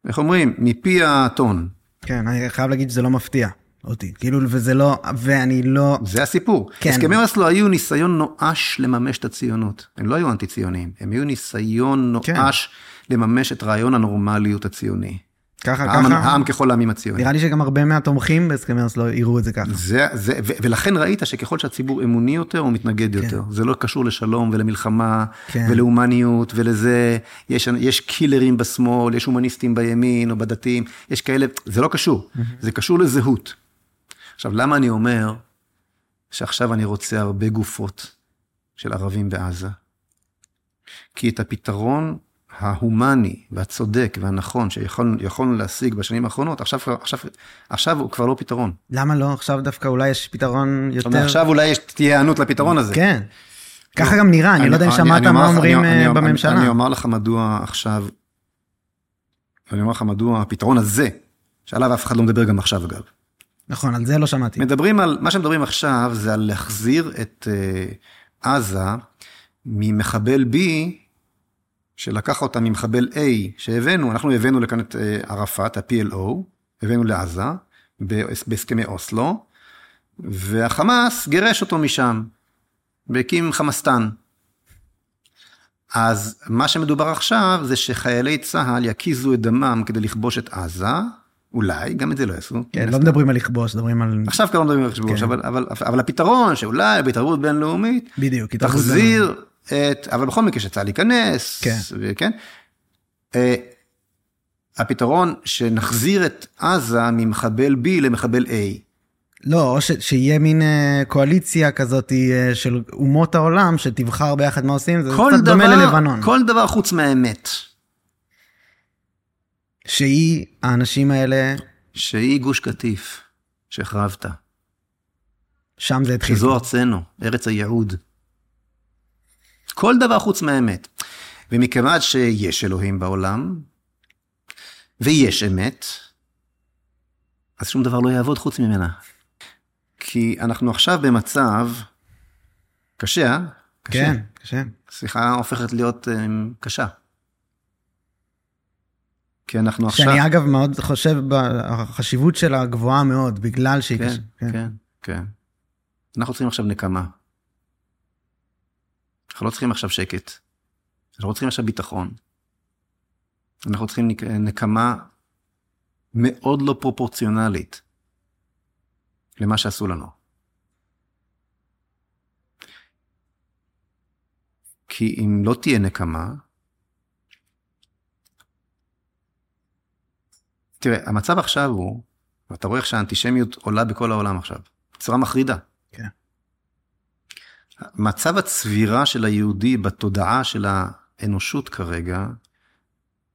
S1: איך אומרים? מפי האתון.
S2: כן, אני חייב להגיד שזה לא מפתיע אותי. כאילו, וזה לא, ואני לא...
S1: זה הסיפור.
S2: כן.
S1: הסכמי אוסלו היו ניסיון נואש לממש את הציונות. הם לא היו אנטי-ציוניים, הם היו ניסיון
S2: כן.
S1: נואש לממש את רעיון הנורמליות הציוני.
S2: ככה,
S1: העם,
S2: ככה.
S1: העם ככל העמים הציוני.
S2: נראה לי שגם הרבה מהתומכים בהסכמי אוסלו יראו את זה ככה.
S1: זה, זה, ו- ולכן ראית שככל שהציבור אמוני יותר, הוא מתנגד יותר. זה לא קשור לשלום ולמלחמה
S2: כן.
S1: ולהומניות ולזה, יש, יש קילרים בשמאל, יש הומניסטים בימין או בדתיים, יש כאלה, זה לא קשור, זה קשור לזהות. עכשיו, למה אני אומר שעכשיו אני רוצה הרבה גופות של ערבים בעזה? כי את הפתרון ההומני והצודק והנכון שיכולנו להשיג בשנים האחרונות, עכשיו, עכשיו, עכשיו הוא כבר לא פתרון.
S2: למה לא? עכשיו דווקא אולי יש פתרון
S1: זאת אומרת,
S2: יותר...
S1: עכשיו אולי יש- תהיה היענות לפתרון הזה.
S2: כן. ככה גם נראה, אני לא יודע אם שמעת מה אומרים
S1: אני-
S2: אה,
S1: אני-
S2: בממשלה.
S1: אני אומר לך מדוע עכשיו, אני אומר לך מדוע הפתרון הזה, שעליו אף אחד לא מדבר גם עכשיו אגב.
S2: נכון, על זה לא שמעתי.
S1: מדברים על, מה שמדברים עכשיו זה על להחזיר את uh, עזה ממחבל B, שלקח אותה ממחבל A שהבאנו, אנחנו הבאנו לכאן את uh, ערפאת, ה-PLO, הבאנו לעזה, בהס- בהסכמי אוסלו, והחמאס גירש אותו משם, והקים חמאסטן. אז מה שמדובר עכשיו זה שחיילי צה"ל יקיזו את דמם כדי לכבוש את עזה, אולי, גם את זה לא יעשו.
S2: כן, לא מדברים על לכבוש, מדברים על...
S1: עכשיו כבר לא מדברים על חשבון,
S2: כן.
S1: אבל, אבל, אבל הפתרון שאולי בהתערבות בינלאומית,
S2: בדיוק,
S1: תחזיר את, אבל בכל מקרה שצה"ל ייכנס,
S2: כן.
S1: כן? אה, הפתרון שנחזיר את עזה ממחבל B למחבל A.
S2: לא, או ש, שיהיה מין אה, קואליציה כזאת אה, של אומות העולם שתבחר ביחד מה עושים, זה קצת דומה
S1: דבר,
S2: ללבנון.
S1: כל דבר חוץ מהאמת,
S2: שהיא, האנשים האלה,
S1: שהיא גוש קטיף, שהחרבת.
S2: שם זה התחיל.
S1: שזו ארצנו, ארץ הייעוד. כל דבר חוץ מהאמת. ומכיוון שיש אלוהים בעולם, ויש אמת, אז שום דבר לא יעבוד חוץ ממנה. כי אנחנו עכשיו במצב קשה, אה? קשה.
S2: כן, קשה.
S1: שיחה הופכת להיות um, קשה. כי אנחנו עכשיו...
S2: שאני אגב מאוד חושב בחשיבות שלה גבוהה מאוד, בגלל שהיא
S1: כן,
S2: קשה.
S1: כן, כן. אנחנו צריכים עכשיו נקמה. אנחנו לא צריכים עכשיו שקט. אנחנו לא צריכים עכשיו ביטחון. אנחנו צריכים נק- נקמה מאוד לא פרופורציונלית למה שעשו לנו. כי אם לא תהיה נקמה, תראה, המצב עכשיו הוא, ואתה רואה איך שהאנטישמיות עולה בכל העולם עכשיו, בצורה מחרידה. מצב הצבירה של היהודי בתודעה של האנושות כרגע,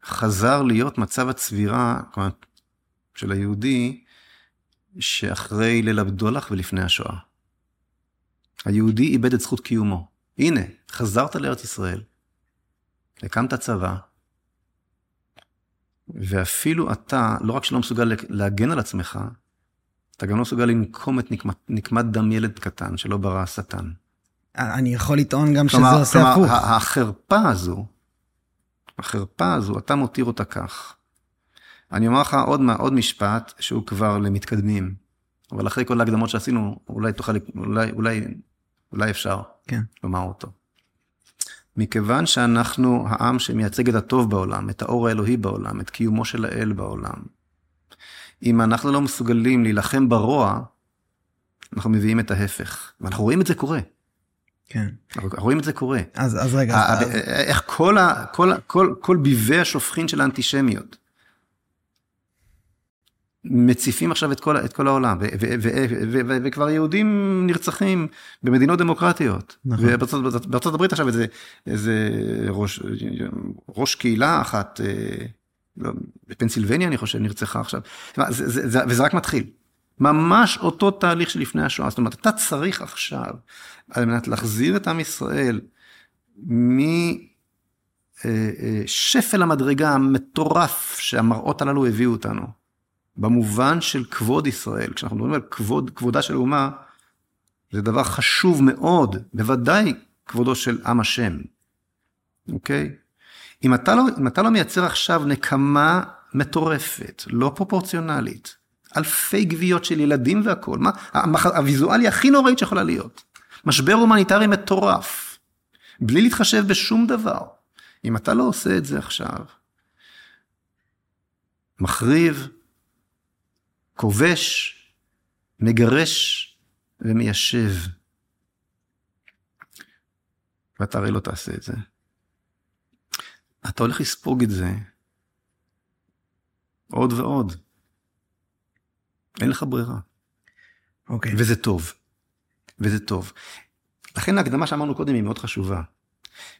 S1: חזר להיות מצב הצבירה, כלומר, של היהודי, שאחרי ליל הבדולח ולפני השואה. היהודי איבד את זכות קיומו. הנה, חזרת לארץ ישראל, הקמת צבא, ואפילו אתה, לא רק שלא מסוגל להגן על עצמך, אתה גם לא מסוגל לנקום את נקמת, נקמת דם ילד קטן שלא ברא השטן.
S2: אני יכול לטעון גם שזה
S1: כלומר,
S2: עושה
S1: כלומר,
S2: הפוך.
S1: ה- החרפה הזו, החרפה הזו, אתה מותיר אותה כך. אני אומר לך עוד, עוד משפט שהוא כבר למתקדמים, אבל אחרי כל ההקדמות שעשינו, אולי תוכל, אולי, אולי, אולי אפשר
S2: כן.
S1: לומר אותו. מכיוון שאנחנו העם שמייצג את הטוב בעולם, את האור האלוהי בעולם, את קיומו של האל בעולם, אם אנחנו לא מסוגלים להילחם ברוע, אנחנו מביאים את ההפך. ואנחנו רואים את זה קורה.
S2: כן.
S1: אנחנו רואים את זה קורה.
S2: אז, אז רגע,
S1: ה-
S2: אז,
S1: איך כל, ה, כל, כל, כל ביבי השופכין של האנטישמיות מציפים עכשיו את כל, את כל העולם, ו- ו- ו- וכבר יהודים נרצחים במדינות דמוקרטיות.
S2: נכון.
S1: ובארצות בארצות- בארצות הברית עכשיו איזה, איזה ראש, ראש קהילה אחת, אה, לא, בפנסילבניה אני חושב, נרצחה עכשיו. זה, זה, זה, וזה רק מתחיל. ממש אותו תהליך שלפני השואה. זאת אומרת, אתה צריך עכשיו, על מנת להחזיר את עם ישראל משפל המדרגה המטורף שהמראות הללו הביאו אותנו, במובן של כבוד ישראל, כשאנחנו מדברים על כבוד, כבודה של אומה, זה דבר חשוב מאוד, בוודאי כבודו של עם השם, אוקיי? אם אתה לא, אם אתה לא מייצר עכשיו נקמה מטורפת, לא פרופורציונלית, אלפי גוויות של ילדים והכול, מה, הוויזואליה הכי נוראית שיכולה להיות. משבר הומניטרי מטורף, בלי להתחשב בשום דבר. אם אתה לא עושה את זה עכשיו, מחריב, כובש, מגרש ומיישב. ואתה הרי לא תעשה את זה. אתה הולך לספוג את זה עוד ועוד. אין לך ברירה.
S2: אוקיי.
S1: וזה טוב. וזה טוב. לכן ההקדמה שאמרנו קודם היא מאוד חשובה.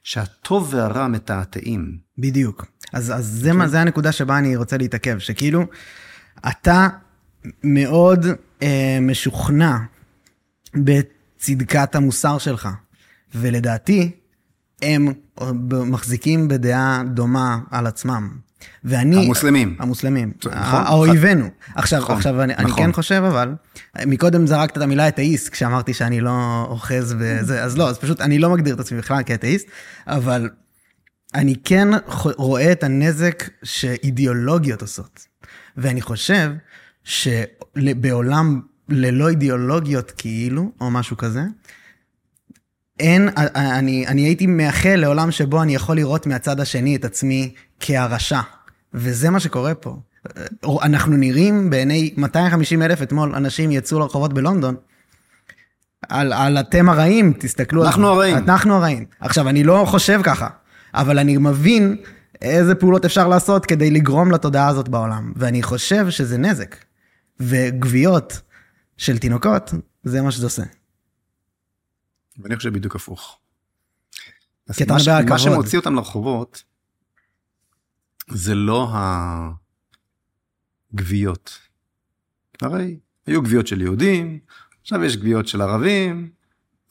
S1: שהטוב והרע מתעתעים.
S2: בדיוק. אז, אז זה, מה, זה הנקודה שבה אני רוצה להתעכב, שכאילו, אתה מאוד אה, משוכנע בצדקת המוסר שלך, ולדעתי, הם מחזיקים בדעה דומה על עצמם. ואני...
S1: המוסלמים.
S2: המוסלמים. נכון. האויבינו. עכשיו, נכון, עכשיו אני, נכון. אני כן חושב אבל, מקודם זרקת את המילה אתאיסט, כשאמרתי שאני לא אוחז בזה, אז לא, אז פשוט אני לא מגדיר את עצמי בכלל כאתאיסט, אבל אני כן רואה את הנזק שאידיאולוגיות עושות. ואני חושב שבעולם ללא אידיאולוגיות כאילו, או משהו כזה, אין, אני, אני הייתי מייחל לעולם שבו אני יכול לראות מהצד השני את עצמי כהרשע. וזה מה שקורה פה. אנחנו נראים בעיני 250 אלף אתמול אנשים יצאו לרחובות בלונדון. על, על אתם הרעים, תסתכלו.
S1: אנחנו הרעים.
S2: אנחנו הרעים. עכשיו, אני לא חושב ככה, אבל אני מבין איזה פעולות אפשר לעשות כדי לגרום לתודעה הזאת בעולם. ואני חושב שזה נזק. וגוויות של תינוקות, זה מה שזה עושה.
S1: ואני חושב בדיוק הפוך.
S2: כי אתה מדבר על כבוד.
S1: מה שמוציא אותם לרחובות, זה לא הגוויות. הרי היו גוויות של יהודים, עכשיו יש גוויות של ערבים,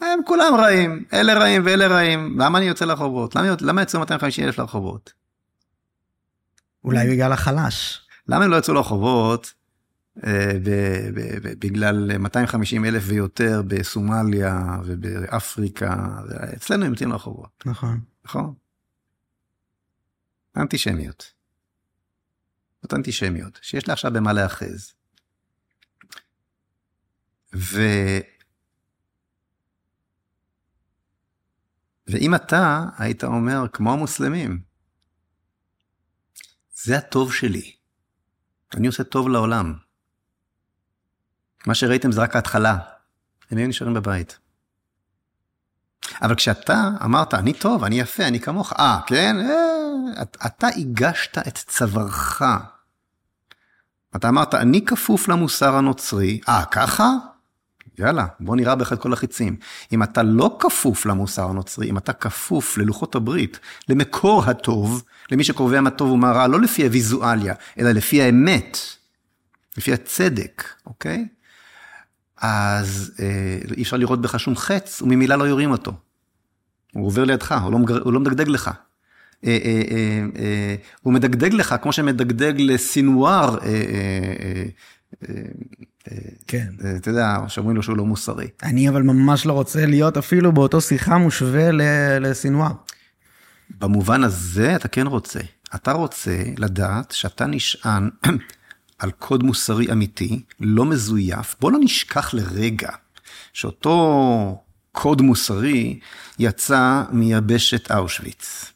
S1: הם כולם רעים, אלה רעים ואלה רעים, למה אני יוצא לרחובות? למה, למה יצאו 250 אלף לרחובות?
S2: אולי בגלל החלש.
S1: למה הם לא יצאו לרחובות בגלל 250 אלף ויותר בסומליה ובאפריקה, אצלנו יוצאים לרחובות.
S2: נכון.
S1: נכון? אנטישמיות. זאת אנטישמיות, שיש לה עכשיו במה להאחז. ו... ואם אתה היית אומר, כמו המוסלמים, זה הטוב שלי, אני עושה טוב לעולם. מה שראיתם זה רק ההתחלה, הם היו נשארים בבית. אבל כשאתה אמרת, אני טוב, אני יפה, אני כמוך, אה, כן? אה, אתה הגשת את צווארך. אתה אמרת, אני כפוף למוסר הנוצרי, אה, ככה? יאללה, בוא נראה בך את כל החיצים. אם אתה לא כפוף למוסר הנוצרי, אם אתה כפוף ללוחות הברית, למקור הטוב, למי שקובע מה טוב ומה רע, לא לפי הוויזואליה, אלא לפי האמת, לפי הצדק, אוקיי? אז אה, אי אפשר לראות בך שום חץ, וממילא לא יורים אותו. הוא עובר לידך, הוא לא, הוא לא מדגדג לך. אה, אה, אה, אה, הוא מדגדג לך כמו שמדגדג לסינואר, אה,
S2: כן.
S1: אתה יודע, שאומרים לו שהוא לא מוסרי.
S2: אני אבל ממש לא רוצה להיות אפילו באותו שיחה מושווה לסינואר.
S1: במובן הזה אתה כן רוצה. אתה רוצה לדעת שאתה נשען על קוד מוסרי אמיתי, לא מזויף. בוא לא נשכח לרגע שאותו קוד מוסרי יצא מיבשת אושוויץ.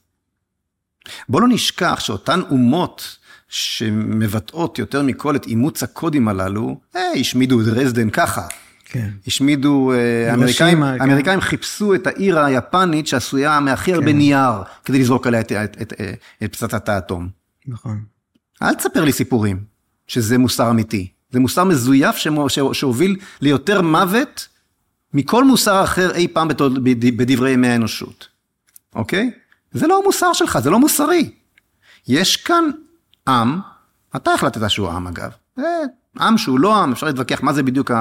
S1: בוא לא נשכח שאותן אומות שמבטאות יותר מכל את אימוץ הקודים הללו, אה, השמידו את דרזדן ככה.
S2: כן.
S1: השמידו, אה, האמריקאים, כן. האמריקאים חיפשו את העיר היפנית שעשויה מהכי הרבה כן. נייר, כדי לזרוק עליה את, את, את, את, את פצצת האטום.
S2: נכון.
S1: אל תספר לי סיפורים שזה מוסר אמיתי. זה מוסר מזויף שהוביל ליותר מוות מכל מוסר אחר אי פעם בדברי ימי האנושות, אוקיי? זה לא המוסר שלך, זה לא מוסרי. יש כאן עם, אתה החלטת שהוא עם אגב, זה עם שהוא לא עם, אפשר להתווכח מה זה בדיוק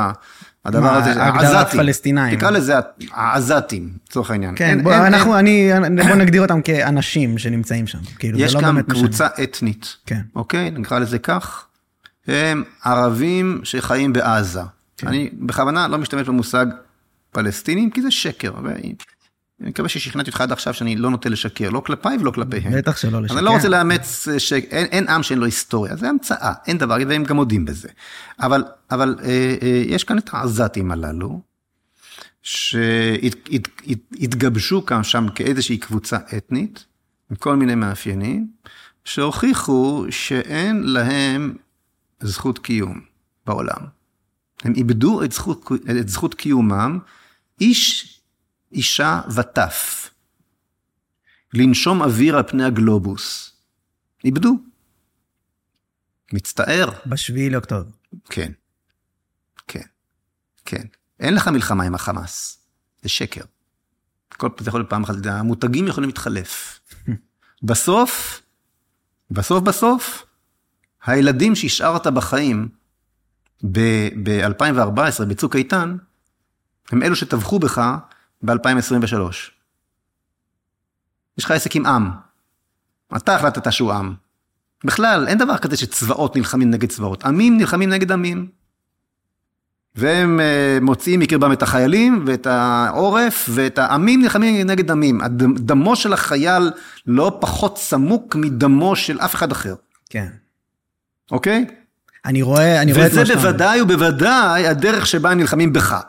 S1: הדבר הזה,
S2: הגדרת פלסטינאים.
S1: תקרא לזה העזתים, לצורך העניין.
S2: כן, אין, בוא, אין, אנחנו, אין... אני, בוא נגדיר אותם כאנשים שנמצאים שם. כאילו,
S1: יש
S2: לא
S1: כאן קבוצה משנה. אתנית,
S2: כן.
S1: אוקיי? נקרא לזה כך. הם ערבים שחיים בעזה. כן. אני בכוונה לא משתמש במושג פלסטינים, כי זה שקר. ואני מקווה ששכנעתי אותך עד עכשיו שאני לא נוטה לשקר, לא כלפיי ולא כלפיהם.
S2: בטח שלא לשקר.
S1: אני לא רוצה לאמץ, ש... אין, אין עם שאין לו היסטוריה, זה המצאה, אין דבר, והם גם מודים בזה. אבל, אבל אה, אה, יש כאן את העזתים הללו, שהתגבשו כאן שם כאיזושהי קבוצה אתנית, עם כל מיני מאפיינים, שהוכיחו שאין להם זכות קיום בעולם. הם איבדו את זכות, את זכות קיומם, איש, אישה וטף. לנשום אוויר על פני הגלובוס. איבדו. מצטער.
S2: בשביעי לאוקטובר.
S1: כן, כן, כן. אין לך מלחמה עם החמאס, זה שקר. כל זה יכול להיות פעם אחת, המותגים יכולים להתחלף. בסוף, בסוף בסוף, הילדים שהשארת בחיים ב-2014, בצוק איתן, הם אלו שטבחו בך ב-2023. יש לך עסק עם עם. אתה החלטת שהוא עם. בכלל, אין דבר כזה שצבאות נלחמים נגד צבאות. עמים נלחמים נגד עמים. והם אה, מוציאים מקרבם את החיילים ואת העורף ואת העמים נלחמים נגד עמים. דמו של החייל לא פחות סמוק מדמו של אף אחד אחר.
S2: כן.
S1: אוקיי?
S2: אני רואה, אני רואה את מה
S1: וזה. בוודאי ובוודאי הדרך שבה נלחמים בך.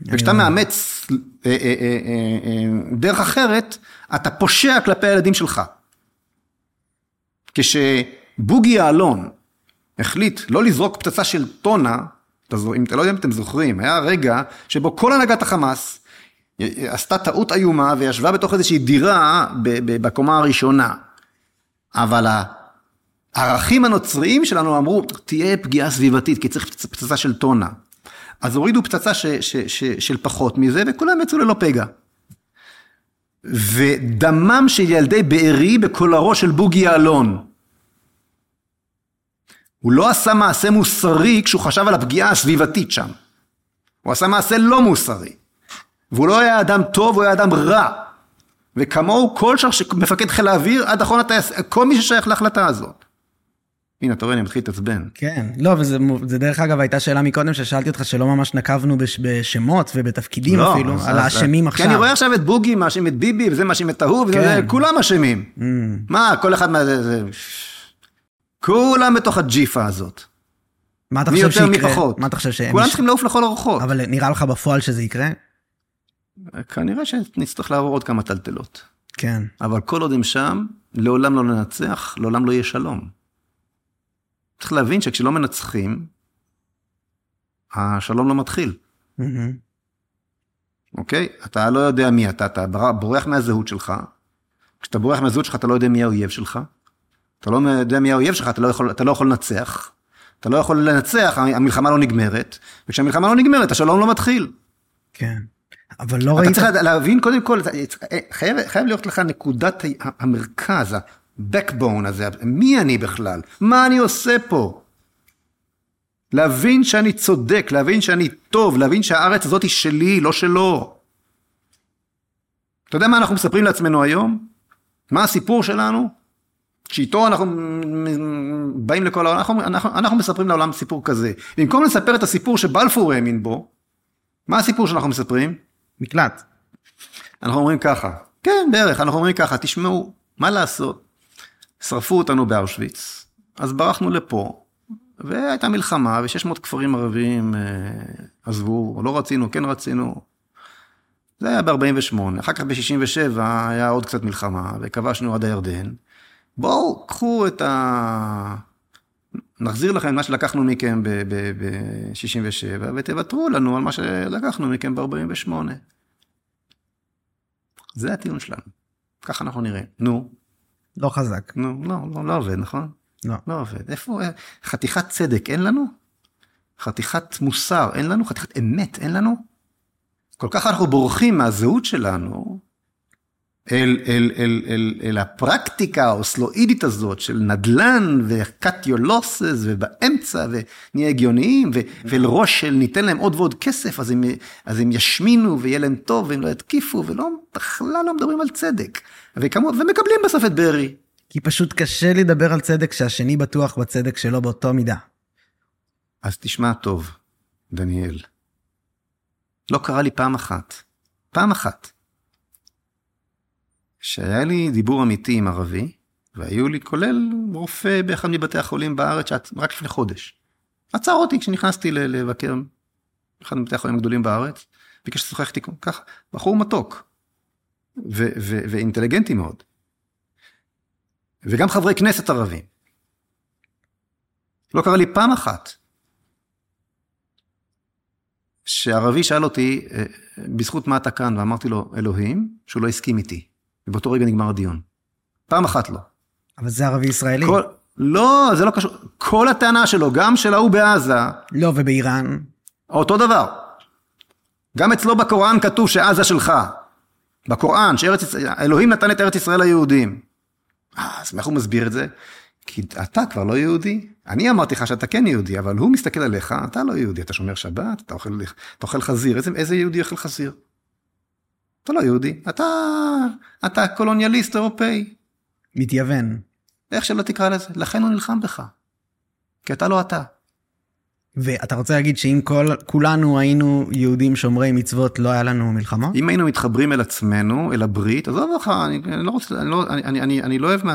S1: וכשאתה. מאמץ אה, אה, אה, דרך אחרת, אתה פושע כלפי הילדים שלך. כשבוגי יעלון החליט לא לזרוק פצצה של טונה, אם אתה לא יודע אם אתם זוכרים, היה רגע שבו כל הנהגת החמאס עשתה טעות איומה וישבה בתוך איזושהי דירה בקומה הראשונה. אבל הערכים הנוצריים שלנו אמרו, תהיה פגיעה סביבתית, כי צריך פצ- פצצה של טונה. אז הורידו פצצה ש, ש, ש, של פחות מזה, וכולם יצאו ללא פגע. ודמם של ילדי בארי בקולרו של בוגי יעלון. הוא לא עשה מעשה מוסרי כשהוא חשב על הפגיעה הסביבתית שם. הוא עשה מעשה לא מוסרי. והוא לא היה אדם טוב, הוא היה אדם רע. וכמוהו כל שאר מפקד חיל האוויר עד אחרון הטייס, כל מי ששייך להחלטה הזאת. הנה, אתה רואה, אני מתחיל להתעצבן.
S2: כן, לא, וזה זה דרך אגב הייתה שאלה מקודם ששאלתי אותך שלא ממש נקבנו בש, בשמות ובתפקידים
S1: לא,
S2: אפילו, על האשמים עכשיו.
S1: כי אני רואה עכשיו את בוגי מאשים את ביבי, וזה מאשים את ההוא,
S2: כן.
S1: כולם אשמים.
S2: Mm,
S1: מה, כל אחד מה... זה, זה... כולם בתוך הג'יפה הזאת.
S2: מה אתה
S1: מי
S2: חושב
S1: יותר מי
S2: שיקרה?
S1: פחות.
S2: מה אתה חושב שהם...
S1: כולם צריכים לעוף לכל הרוחות.
S2: אבל נראה לך בפועל שזה יקרה?
S1: כנראה שנצטרך לעבור עוד כמה טלטלות.
S2: כן.
S1: אבל כל עוד הם שם, לעולם לא ננצח, לעולם לא יהיה שלום. צריך להבין שכשלא מנצחים, השלום לא מתחיל. אוקיי? אתה לא יודע מי אתה, אתה בורח מהזהות שלך. כשאתה בורח מהזהות שלך, אתה לא יודע מי האויב שלך. אתה לא יודע מי האויב שלך, אתה לא יכול, אתה לא יכול לנצח. אתה לא יכול לנצח, המלחמה לא נגמרת. וכשהמלחמה לא נגמרת, השלום לא מתחיל.
S2: כן. אבל לא
S1: אתה
S2: ראית...
S1: צריך להבין קודם כל, אתה- חייב, חייב להיות לך נקודת המרכז, ה-backbone הזה, מי אני בכלל? מה אני עושה פה? להבין שאני צודק, להבין שאני טוב, להבין שהארץ הזאת היא שלי, לא שלו. אתה יודע מה אנחנו מספרים לעצמנו היום? מה הסיפור שלנו? שאיתו אנחנו באים לכל העולם, אנחנו, אנחנו, אנחנו מספרים לעולם סיפור כזה. במקום לספר את הסיפור שבלפור האמין בו, מה הסיפור שאנחנו מספרים?
S2: מקלט.
S1: אנחנו אומרים ככה, כן, בערך, אנחנו אומרים ככה, תשמעו, מה לעשות? שרפו אותנו באושוויץ, אז ברחנו לפה, והייתה מלחמה, ו-600 כפרים ערביים אה, עזבו, לא רצינו, כן רצינו. זה היה ב-48, אחר כך ב-67 היה עוד קצת מלחמה, וכבשנו עד הירדן. בואו, קחו את ה... נחזיר לכם מה שלקחנו מכם ב-67, ותוותרו לנו על מה שלקחנו מכם ב-48. זה הטיעון שלנו. ככה אנחנו נראים. נו,
S2: לא חזק.
S1: נו, לא, לא, לא עובד, נכון?
S2: לא.
S1: לא עובד. איפה, אה, חתיכת צדק אין לנו? חתיכת מוסר אין לנו? חתיכת אמת אין לנו? כל כך אנחנו בורחים מהזהות שלנו אל, אל, אל, אל, אל הפרקטיקה האוסלואידית הזאת של נדל"ן ו-cut your losses ובאמצע ונהיה הגיוניים ו- ואל ראש של ניתן להם עוד ועוד כסף אז הם, אז הם ישמינו ויהיה להם טוב והם לא יתקיפו ולא, בכלל לא מדברים על צדק. וכמו, ומקבלים בסוף את ברי.
S2: כי פשוט קשה לדבר על צדק כשהשני בטוח בצדק שלו באותו מידה.
S1: אז תשמע טוב, דניאל. לא קרה לי פעם אחת, פעם אחת, שהיה לי דיבור אמיתי עם ערבי, והיו לי, כולל רופא באחד מבתי החולים בארץ, רק לפני חודש. עצר אותי כשנכנסתי לבקר באחד מבתי החולים הגדולים בארץ, ביקש לשוחח איתי ככה, בחור מתוק, ו- ו- ואינטליגנטי מאוד. וגם חברי כנסת ערבים. לא קרה לי פעם אחת שערבי שאל אותי, אה, בזכות מה אתה כאן? ואמרתי לו, אלוהים, שהוא לא הסכים איתי. ובאותו רגע נגמר הדיון. פעם אחת לא.
S2: אבל זה ערבי ישראלי.
S1: כל, לא, זה לא קשור. כל הטענה שלו, גם של ההוא בעזה...
S2: לא, ובאיראן?
S1: אותו דבר. גם אצלו בקוראן כתוב שעזה שלך. בקוראן, שאלוהים נתן את ארץ ישראל ליהודים. אז איך הוא מסביר את זה? כי אתה כבר לא יהודי. אני אמרתי לך שאתה כן יהודי, אבל הוא מסתכל עליך, אתה לא יהודי, אתה שומר שבת, אתה אוכל, אתה אוכל חזיר, איזה, איזה יהודי אוכל חזיר? אתה לא יהודי, אתה, אתה קולוניאליסט אירופאי.
S2: מתייוון.
S1: איך שלא תקרא לזה, לכן הוא נלחם בך. כי אתה לא אתה.
S2: ואתה רוצה להגיד שאם כל, כולנו היינו יהודים שומרי מצוות, לא היה לנו מלחמה?
S1: אם היינו מתחברים אל עצמנו, אל הברית, עזוב אותך, אני, אני לא רוצה, אני לא, אני, אני, אני לא אוהב מה...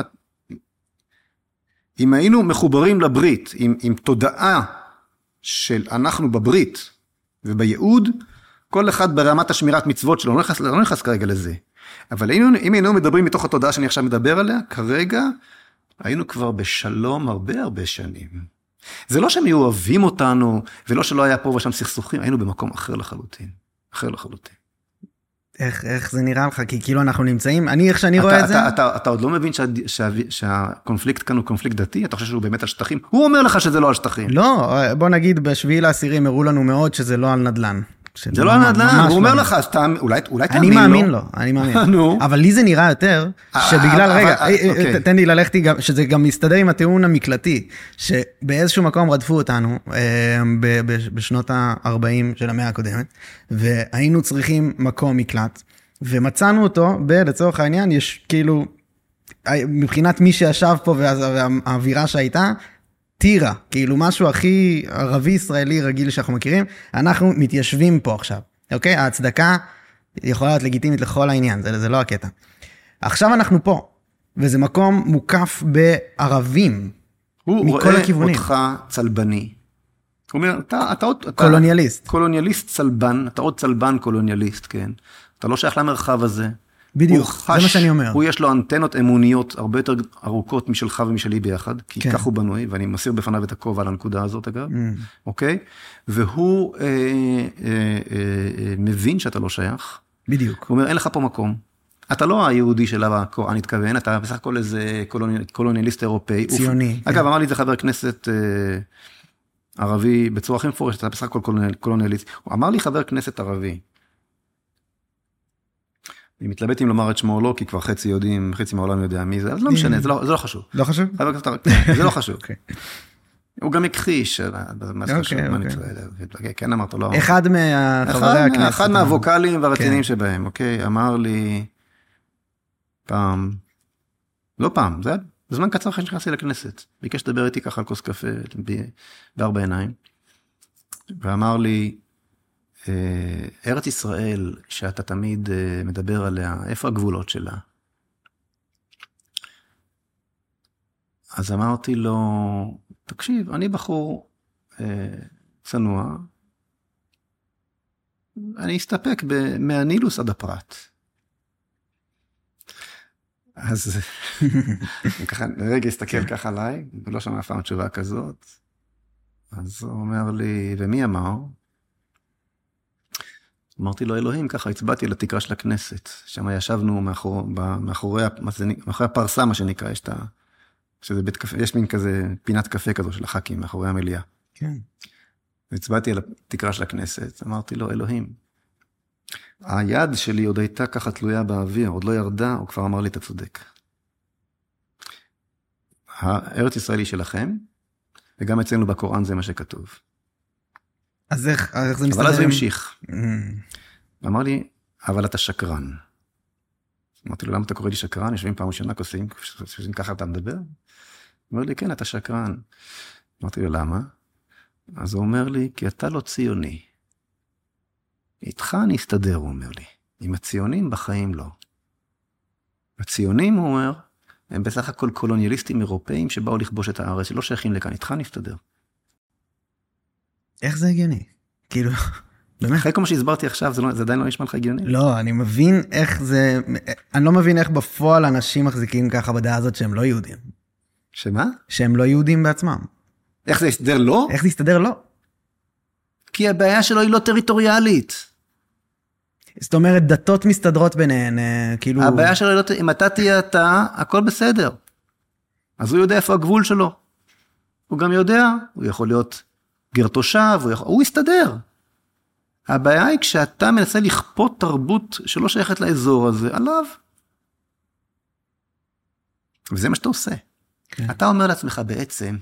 S1: אם היינו מחוברים לברית, עם, עם תודעה של אנחנו בברית ובייעוד, כל אחד ברמת השמירת מצוות שלו, לא נכנס, לא כרגע לזה. אבל היינו, אם היינו מדברים מתוך התודעה שאני עכשיו מדבר עליה, כרגע היינו כבר בשלום הרבה הרבה שנים. זה לא שהם היו אוהבים אותנו, ולא שלא היה פה ושם סכסוכים, היינו במקום אחר לחלוטין. אחר לחלוטין.
S2: איך, איך זה נראה לך? כי כאילו אנחנו נמצאים, אני איך שאני אתה, רואה
S1: אתה,
S2: את זה...
S1: אתה, אתה, אתה עוד לא מבין שה, שה, שהקונפליקט כאן הוא קונפליקט דתי? אתה חושב שהוא באמת על שטחים? הוא אומר לך שזה לא על שטחים.
S2: לא, בוא נגיד בשביעי לעשירים הראו לנו מאוד שזה לא על נדל"ן.
S1: זה לא הנדל"ן, הוא אומר לך, אז אולי תאמין לו.
S2: אני מאמין לו, אני מאמין. נו. אבל לי זה נראה יותר, שבגלל, רגע, אוקיי. תן לי ללכת, שזה גם מסתדר עם הטיעון המקלטי, שבאיזשהו מקום רדפו אותנו בשנות ה-40 של המאה הקודמת, והיינו צריכים מקום מקלט, ומצאנו אותו, לצורך העניין, יש כאילו, מבחינת מי שישב פה והאווירה שהייתה, טירה, כאילו משהו הכי ערבי ישראלי רגיל שאנחנו מכירים, אנחנו מתיישבים פה עכשיו, אוקיי? ההצדקה יכולה להיות לגיטימית לכל העניין, זה, זה לא הקטע. עכשיו אנחנו פה, וזה מקום מוקף בערבים,
S1: מכל הכיוונים. הוא רואה אותך צלבני. הוא אומר, אתה, אתה עוד...
S2: קולוניאליסט.
S1: אתה, קולוניאליסט צלבן, אתה עוד צלבן קולוניאליסט, כן. אתה לא שייך למרחב הזה.
S2: בדיוק, חש, זה מה שאני אומר.
S1: הוא יש לו אנטנות אמוניות הרבה יותר ארוכות משלך ומשלי ביחד, כי כן. כך הוא בנוי, ואני מסיר בפניו את הכובע על הנקודה הזאת אגב, mm. אוקיי? והוא אה, אה, אה, מבין שאתה לא שייך.
S2: בדיוק.
S1: הוא אומר, אין לך פה מקום. אתה לא היהודי של הקוראן התכוון, אתה בסך הכל איזה קולוני, קולוניאליסט אירופאי.
S2: ציוני.
S1: הוא, כן. אגב, אמר לי את זה חבר כנסת אה, ערבי בצורה הכי מפורשת, אתה בסך הכל קולוניאליסט. הוא אמר לי חבר כנסת ערבי, אני מתלבט אם לומר את שמו או לא, כי כבר חצי יודעים, חצי מהעולם יודע מי זה, אז לא משנה, זה לא, זה לא חשוב.
S2: לא חשוב?
S1: זה לא חשוב. אוקיי. הוא גם הכחיש, מה זה חשוב, מה אוקיי. נצא, כן אמרת לו.
S2: אחד מחברי הכנסת.
S1: אחד מהווקאלים והרציניים כן. שבהם, אוקיי, אמר לי פעם, לא פעם, זה היה זמן קצר אחרי שנכנסתי לכנסת, ביקש לדבר איתי ככה על כוס קפה בארבע עיניים, ואמר לי, אה, ארץ ישראל, שאתה תמיד אה, מדבר עליה, איפה הגבולות שלה? אז אמרתי לו, תקשיב, אני בחור אה, צנוע, אני אסתפק מהנילוס עד הפרט. אז ככה, רגע הסתכל ככה עליי, לא שמע אף פעם תשובה כזאת. אז הוא אומר לי, ומי אמר? אמרתי לו, אלוהים, ככה הצבעתי לתקרה של הכנסת. שם ישבנו מאחור, מאחורי, מאחורי הפרסה, מה שנקרא, יש את ה... שזה בית קפה, יש מין כזה פינת קפה כזו של הח"כים מאחורי המליאה.
S2: כן.
S1: הצבעתי על התקרה של הכנסת, אמרתי לו, אלוהים, היד שלי עוד הייתה ככה תלויה באוויר, עוד לא ירדה, הוא כבר אמר לי, אתה צודק. הארץ ישראל היא שלכם, וגם אצלנו בקוראן זה מה שכתוב.
S2: אז איך, איך זה מסתדר?
S1: אבל אז הוא המשיך. Mm. אמר לי, אבל אתה שקרן. אמרתי לו, למה אתה קורא לי שקרן? יושבים פעם ראשונה כוסים, ככה אתה מדבר? הוא אומר לי, כן, אתה שקרן. אמרתי לו, למה? אז הוא אומר לי, כי אתה לא ציוני. איתך אני אסתדר, הוא אומר לי. עם הציונים בחיים לא. הציונים, הוא אומר, הם בסך הכל קולוניאליסטים אירופאים שבאו לכבוש את הארץ, שלא שייכים לכאן, איתך נסתדר.
S2: איך זה הגיוני? כאילו, באמת.
S1: אחרי כל מה שהסברתי עכשיו, זה, לא, זה עדיין לא נשמע לך הגיוני?
S2: לא, אני מבין איך זה, אני לא מבין איך בפועל אנשים מחזיקים ככה בדעה הזאת שהם לא יהודים.
S1: שמה?
S2: שהם לא יהודים בעצמם.
S1: איך זה יסתדר לו?
S2: איך זה יסתדר לו?
S1: כי הבעיה שלו היא לא טריטוריאלית.
S2: זאת אומרת, דתות מסתדרות ביניהן, אה, כאילו...
S1: הבעיה שלו היא לא... אם אתה תהיה אתה, הכל בסדר. אז הוא יודע איפה הגבול שלו. הוא גם יודע, הוא יכול להיות גר תושב, הוא, יכול... הוא יסתדר. הבעיה היא כשאתה מנסה לכפות תרבות שלא שייכת לאזור הזה עליו. וזה מה שאתה עושה. כן. אתה אומר לעצמך בעצם,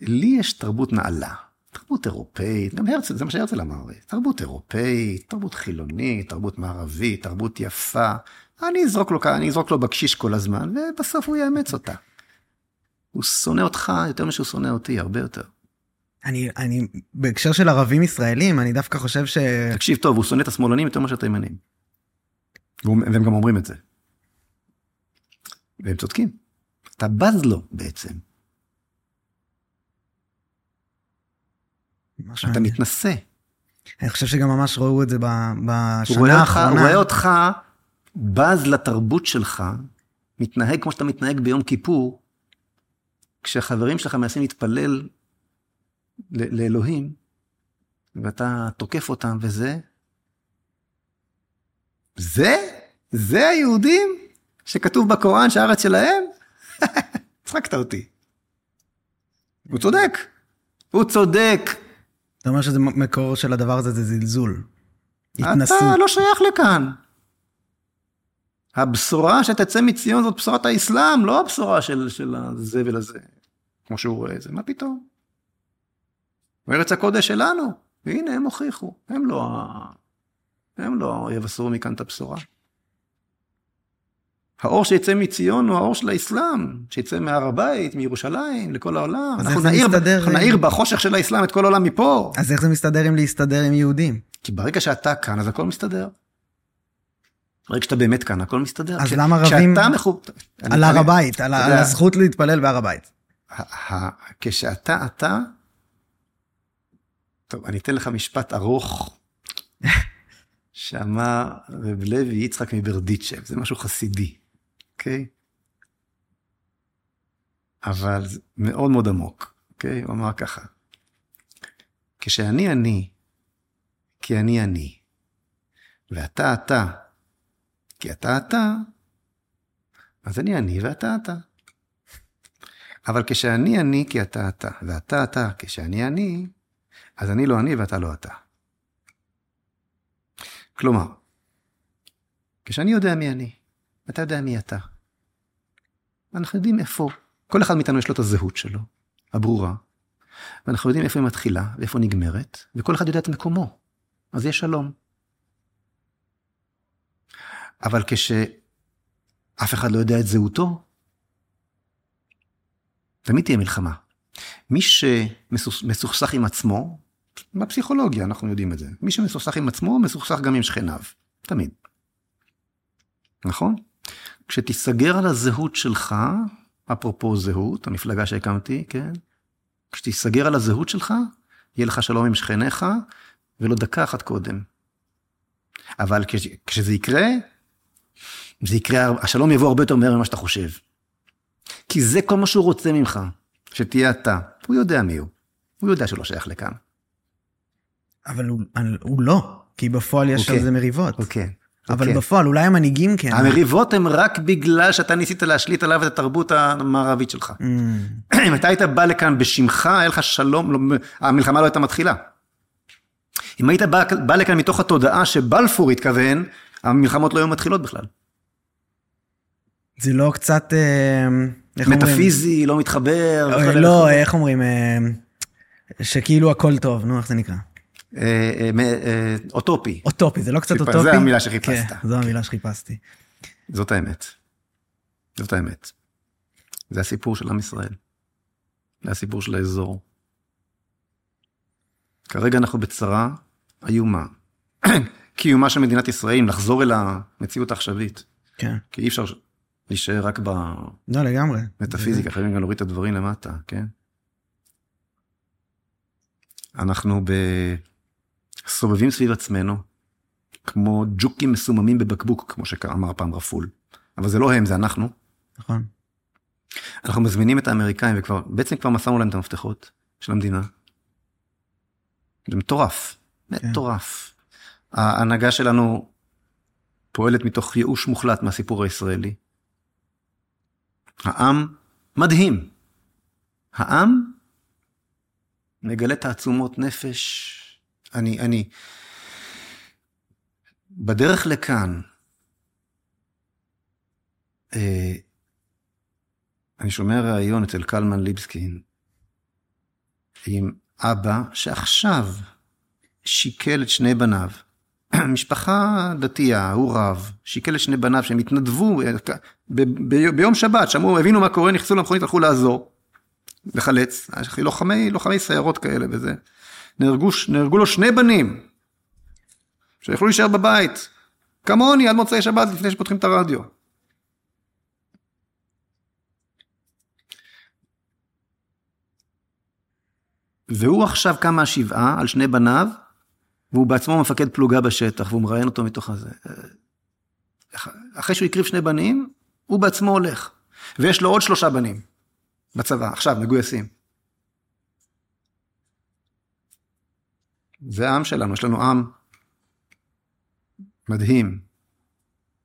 S1: לי יש תרבות נעלה, תרבות אירופאית, גם הרצל, זה מה שהרצל אמר, תרבות אירופאית, תרבות חילונית, תרבות מערבית, תרבות יפה. אני אזרוק לו, אני אזרוק לו בקשיש כל הזמן, ובסוף הוא יאמץ אותה. הוא שונא אותך יותר משהוא שונא אותי, הרבה יותר.
S2: אני, אני, בהקשר של ערבים ישראלים, אני דווקא חושב ש...
S1: תקשיב טוב, הוא שונא את השמאלנים יותר מאשר את הימנים. והם גם אומרים את זה. והם צודקים. אתה בז לו בעצם. אתה מתנשא.
S2: אני חושב שגם ממש ראו את זה בשנה האחרונה.
S1: הוא רואה אותך בז לתרבות שלך, מתנהג כמו שאתה מתנהג ביום כיפור, כשהחברים שלך מנסים להתפלל לאלוהים, ואתה תוקף אותם, וזה? זה? זה היהודים שכתוב בקוראן שהארץ שלהם? הצחקת אותי. הוא צודק. הוא צודק.
S2: אתה אומר שזה מקור של הדבר הזה, זה זלזול.
S1: התנסות. אתה לא שייך לכאן. הבשורה שתצא מציון זאת בשורת האסלאם, לא הבשורה של, של הזבל הזה, כמו שהוא רואה את זה. מה פתאום? ארץ הקודש שלנו, והנה הם הוכיחו, הם לא, הם לא יבשרו מכאן את הבשורה. האור שיצא מציון הוא האור של האסלאם, שיצא מהר הבית, מירושלים, לכל העולם. אנחנו נעיר, מסתדר... אנחנו נעיר בחושך של האסלאם את כל העולם מפה.
S2: אז איך זה מסתדר עם להסתדר עם יהודים?
S1: כי ברגע שאתה כאן, אז הכל מסתדר. ברגע שאתה באמת כאן, הכל מסתדר.
S2: אז למה רבים... כשאתה מחוב... על הר הבית, על הזכות להתפלל בהר הבית.
S1: כשאתה אתה, טוב, אני אתן לך משפט ארוך, שאמר רב לוי יצחק מברדיצ'ב, זה משהו חסידי, אוקיי? אבל מאוד מאוד עמוק, אוקיי? הוא אמר ככה, כשאני אני, כי אני אני, ואתה אתה, כי אתה אתה, אז אני אני ואתה אתה. אבל כשאני אני כי אתה אתה, ואתה אתה כשאני אני, אז אני לא אני ואתה לא אתה. כלומר, כשאני יודע מי אני, אתה יודע מי אתה. אנחנו יודעים איפה, כל אחד מאיתנו יש לו את הזהות שלו, הברורה, ואנחנו יודעים איפה היא מתחילה ואיפה נגמרת, וכל אחד יודע את מקומו, אז יש שלום. אבל כשאף אחד לא יודע את זהותו, תמיד תהיה מלחמה. מי שמסוכסך עם עצמו, בפסיכולוגיה אנחנו יודעים את זה. מי שמסוכסך עם עצמו, מסוכסך גם עם שכניו. תמיד. נכון? כשתיסגר על הזהות שלך, אפרופו זהות, המפלגה שהקמתי, כן? כשתיסגר על הזהות שלך, יהיה לך שלום עם שכניך, ולא דקה אחת קודם. אבל כש, כשזה יקרה, זה יקרה, השלום יבוא הרבה יותר מהר ממה שאתה חושב. כי זה כל מה שהוא רוצה ממך, שתהיה אתה. הוא יודע מי הוא. הוא יודע שהוא לא שייך לכאן.
S2: אבל הוא, הוא לא, כי בפועל יש okay. על זה מריבות.
S1: אוקיי.
S2: Okay. אבל okay. בפועל, אולי המנהיגים כן.
S1: המריבות הן רק בגלל שאתה ניסית להשליט עליו את התרבות המערבית שלך. Mm. אם אתה היית בא לכאן בשמך, היה לך שלום, לא, המלחמה לא הייתה מתחילה. אם היית בא, בא לכאן מתוך התודעה שבלפור התכוון, המלחמות לא היו מתחילות בכלל.
S2: זה לא קצת... אה,
S1: מטאפיזי, אומרים? לא מתחבר.
S2: לא, לא איך אומרים? אה, שכאילו הכל טוב, נו, איך זה נקרא?
S1: אה, אה, אוטופי.
S2: אוטופי, זה לא קצת אוטופי?
S1: זה המילה שחיפשת.
S2: כן, זו המילה שחיפשתי.
S1: זאת האמת. זאת האמת. זה הסיפור של עם ישראל. זה הסיפור של האזור. כרגע אנחנו בצרה, איומה. קיומה של מדינת ישראל, אם לחזור אל המציאות העכשווית.
S2: כן.
S1: כי אי אפשר להישאר רק
S2: לא, לגמרי.
S1: במטאפיזיקה, חייבים גם להוריד את הדברים למטה, כן? אנחנו סובבים סביב עצמנו, כמו ג'וקים מסוממים בבקבוק, כמו שאמר פעם רפול. אבל זה לא הם, זה אנחנו.
S2: נכון.
S1: אנחנו מזמינים את האמריקאים, וכבר, בעצם כבר מסרנו להם את המפתחות של המדינה. זה מטורף,
S2: כן.
S1: מטורף. ההנהגה שלנו פועלת מתוך ייאוש מוחלט מהסיפור הישראלי. העם מדהים. העם מגלה תעצומות נפש. אני, אני, בדרך לכאן, אה, אני שומע ראיון אצל קלמן ליבסקין עם אבא שעכשיו שיקל את שני בניו. משפחה דתייה, הוא רב, שיקל את שני בניו שהם התנדבו ב- ב- ביום שבת, שמעו, הבינו מה קורה, נכנסו למכונית, הלכו לעזור, לחלץ, לוחמי, לוחמי סיירות כאלה וזה. נהרגו, נהרגו לו שני בנים, שיכלו להישאר בבית, כמוני עד מוצאי שבת לפני שפותחים את הרדיו. והוא עכשיו קם מהשבעה על שני בניו, והוא בעצמו מפקד פלוגה בשטח, והוא מראיין אותו מתוך הזה. אחרי שהוא הקריב שני בנים, הוא בעצמו הולך. ויש לו עוד שלושה בנים בצבא, עכשיו, מגויסים. זה העם שלנו, יש לנו עם מדהים.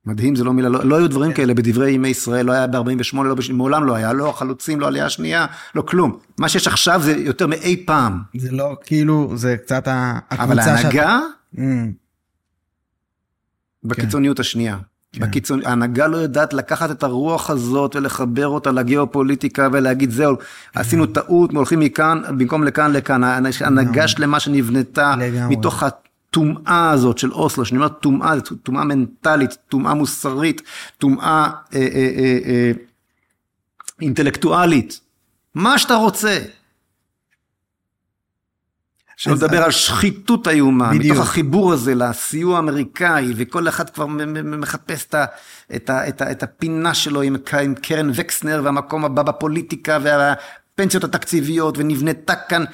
S1: מדהים זה לא מילה, לא, לא היו דברים כן. כאלה בדברי ימי ישראל, לא היה ב-48, לא בש... מעולם לא היה, לא החלוצים, לא עלייה שנייה, לא כלום. מה שיש עכשיו זה יותר מאי פעם.
S2: זה לא, כאילו, זה קצת הקבוצה
S1: אבל ההנהגה,
S2: שאת... mm,
S1: בקיצוניות השנייה.
S2: כן.
S1: בקיצון, ההנהגה לא יודעת לקחת את הרוח הזאת ולחבר אותה לגיאופוליטיקה ולהגיד זהו, עשינו טעות, הולכים מכאן במקום לכאן לכאן. הנהגה שלמה שנבנתה
S2: לגמרי.
S1: מתוך הטומאה הזאת של אוסלו, שאני אומר טומאה, זו טומאה מנטלית, טומאה מוסרית, טומאה אה, אה, אה, אה, אינטלקטואלית, מה שאתה רוצה. שלא
S2: אז-
S1: לדבר על שחיתות איומה,
S2: בדיוק.
S1: מתוך החיבור הזה לסיוע האמריקאי, וכל אחד כבר מחפש את, ה, את, ה, את, ה, את הפינה שלו עם, עם קרן וקסנר והמקום הבא בפוליטיקה והפנסיות התקציביות, ונבנתה כאן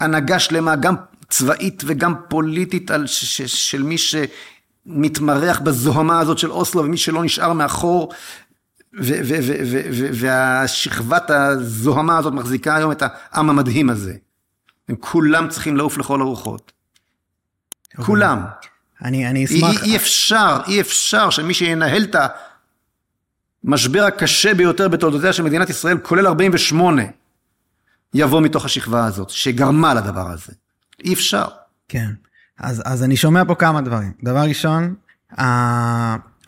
S1: הנהגה שלמה, גם צבאית וגם פוליטית, על ש, ש, של מי שמתמרח בזוהמה הזאת של אוסלו, ומי שלא נשאר מאחור. ו- ו- ו- והשכבת הזוהמה הזאת מחזיקה היום את העם המדהים הזה. הם כולם צריכים לעוף לכל הרוחות. כולם.
S2: אני, אני אשמח...
S1: אי, אי אפשר, אי אפשר שמי שינהל את המשבר הקשה ביותר בתולדותיה של מדינת ישראל, כולל 48, יבוא מתוך השכבה הזאת, שגרמה לדבר הזה. אי אפשר.
S2: כן. אז, אז אני שומע פה כמה דברים. דבר ראשון,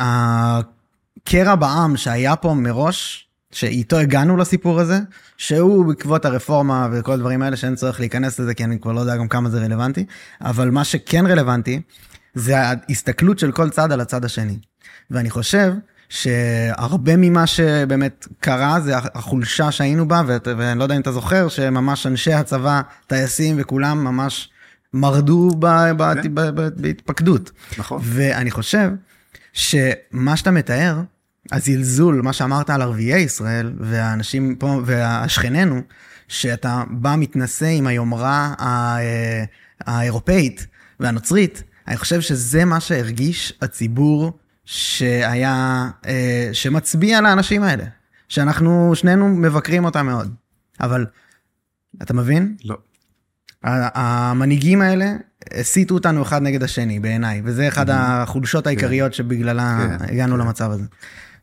S2: הקרע בעם שהיה פה מראש, שאיתו הגענו לסיפור הזה, שהוא בעקבות הרפורמה וכל הדברים האלה שאין צורך להיכנס לזה, כי אני כבר לא יודע גם כמה זה רלוונטי, אבל מה שכן רלוונטי, זה ההסתכלות של כל צד על הצד השני. ואני חושב שהרבה ממה שבאמת קרה זה החולשה שהיינו בה, ואת- ואני לא יודע אם אתה זוכר, שממש אנשי הצבא, טייסים וכולם ממש מרדו ב- ב-
S1: כן.
S2: ב- ב- בהתפקדות.
S1: נכון.
S2: ואני חושב שמה שאתה מתאר, הזלזול, מה שאמרת על ערביי ישראל, והאנשים פה, והשכנינו, שאתה בא מתנשא עם היומרה אה, האירופאית והנוצרית, אני חושב שזה מה שהרגיש הציבור שהיה, אה, שמצביע לאנשים האלה, שאנחנו שנינו מבקרים אותם מאוד. אבל, אתה מבין?
S1: לא.
S2: המנהיגים האלה הסיתו אותנו אחד נגד השני בעיניי, וזה אחד החולשות העיקריות שבגללה
S1: כן,
S2: הגענו למצב הזה.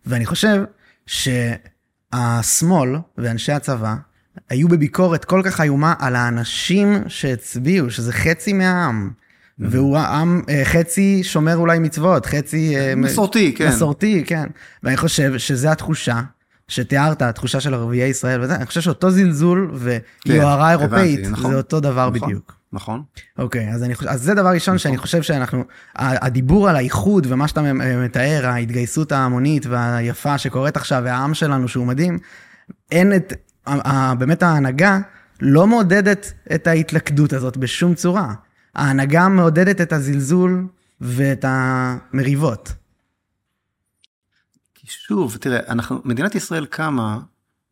S2: ואני חושב שהשמאל ואנשי הצבא היו בביקורת כל כך איומה על האנשים שהצביעו, שזה חצי מהעם. והוא העם, אה, חצי שומר אולי מצוות, חצי... אה,
S1: מסורתי, כן.
S2: מסורתי, כן. ואני חושב שזו התחושה שתיארת, התחושה של ערביי ישראל וזה, אני חושב שאותו זלזול ויוהרה
S1: כן,
S2: אירופאית,
S1: הבנתי, נכון.
S2: זה אותו דבר
S1: נכון,
S2: בדיוק.
S1: נכון.
S2: אוקיי, אז, אני חושב, אז זה דבר ראשון שאני חושב שאנחנו, הדיבור על האיחוד ומה שאתה מ- מתאר, ההתגייסות ההמונית והיפה שקורית עכשיו, והעם שלנו שהוא מדהים, אין את, באמת ההנהגה לא מעודדת את ההתלכדות הזאת בשום צורה. ההנהגה מעודדת את הזלזול ואת המריבות.
S1: שוב, תראה, אנחנו, מדינת ישראל קמה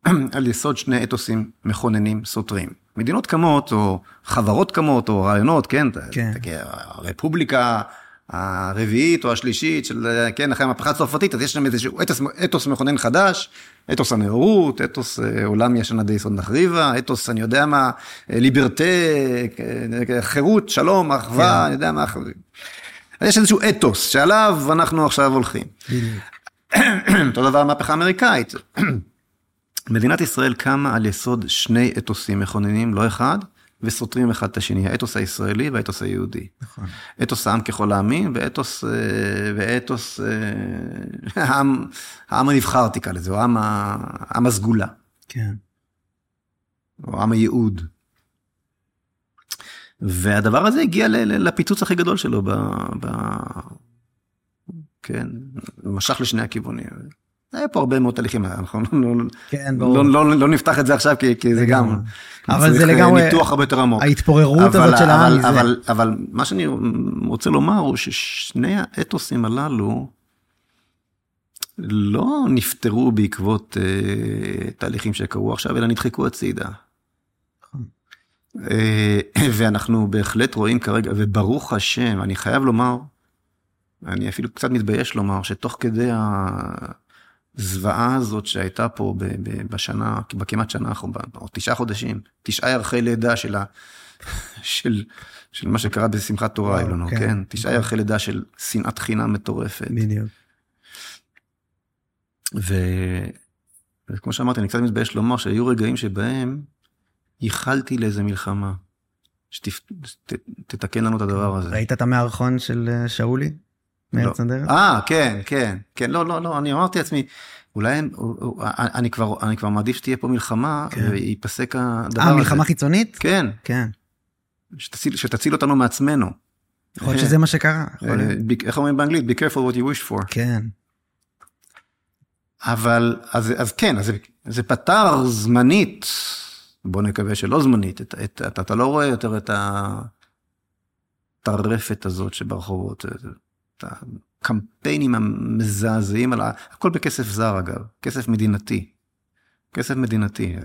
S1: על יסוד שני אתוסים מכוננים סותרים. מדינות קמות, או חברות קמות, או רעיונות, כן?
S2: כן.
S1: הרפובליקה הרביעית או השלישית של, כן, אחרי המהפכה הצרפתית, אז יש שם איזשהו אתוס, אתוס מכונן חדש, אתוס הנאורות, אתוס אה, עולם ישן עד יסוד נחריבה, אתוס, אני יודע מה, אה, ליברטה, אה, חירות, שלום, אחווה, כן. אני יודע מה. אז יש איזשהו אתוס שעליו אנחנו עכשיו הולכים. אותו דבר המהפכה האמריקאית. מדינת ישראל קמה על יסוד שני אתוסים מכוננים, לא אחד, וסותרים אחד את השני, האתוס הישראלי והאתוס היהודי. נכון. אתוס העם ככל העמים ואתוס, אה, ואתוס אה, העם, העם הנבחר תקרא לזה, או העם, העם הסגולה.
S2: כן.
S1: או עם הייעוד. והדבר הזה הגיע לפיצוץ הכי גדול שלו, ב, ב, כן, משך לשני הכיוונים. היה פה הרבה מאוד תהליכים, אנחנו לא, כן, לא, לא, לא נפתח את זה עכשיו כי, כי זה גם,
S2: אבל זה לגמרי,
S1: ניתוח הרבה יותר עמוק.
S2: ההתפוררות הזאת של העם.
S1: אבל, אבל, אבל מה שאני רוצה לומר הוא ששני האתוסים הללו לא נפטרו בעקבות אה, תהליכים שקרו עכשיו, אלא נדחקו הצידה. נכון. אה, ואנחנו בהחלט רואים כרגע, וברוך השם, אני חייב לומר, אני אפילו קצת מתבייש לומר, שתוך כדי ה... הזוועה הזאת שהייתה פה בשנה, בכמעט שנה האחרונה, או תשעה חודשים, תשעה ירחי לידה של, ה, של, של מה שקרה בשמחת תורה, היו לנו, כן? כן? תשעה ירחי לידה של שנאת חינם מטורפת.
S2: בדיוק.
S1: ו... וכמו שאמרתי, אני קצת מתבייש לומר שהיו רגעים שבהם ייחלתי לאיזה מלחמה, שתתקן לנו את הדבר הזה.
S2: ראית את המערכון של אה, שאולי? מארץ
S1: לא.
S2: הדרך?
S1: אה, כן, כן, כן, לא, לא, לא, אני אמרתי לעצמי, אולי אני כבר, אני כבר מעדיף שתהיה פה מלחמה, כן. וייפסק הדבר
S2: אה, הזה. אה, מלחמה חיצונית?
S1: כן.
S2: כן.
S1: שתציל, שתציל אותנו מעצמנו.
S2: יכול להיות שזה מה שקרה.
S1: אה, איך אומרים באנגלית? be careful what you wish for.
S2: כן.
S1: אבל, אז, אז כן, אז זה פתר זמנית, בוא נקווה שלא זמנית, את, את, אתה, אתה לא רואה יותר את הטרפת הזאת שברחובות. הקמפיינים המזעזעים, על ה... הכל בכסף זר אגב, כסף מדינתי. כסף מדינתי.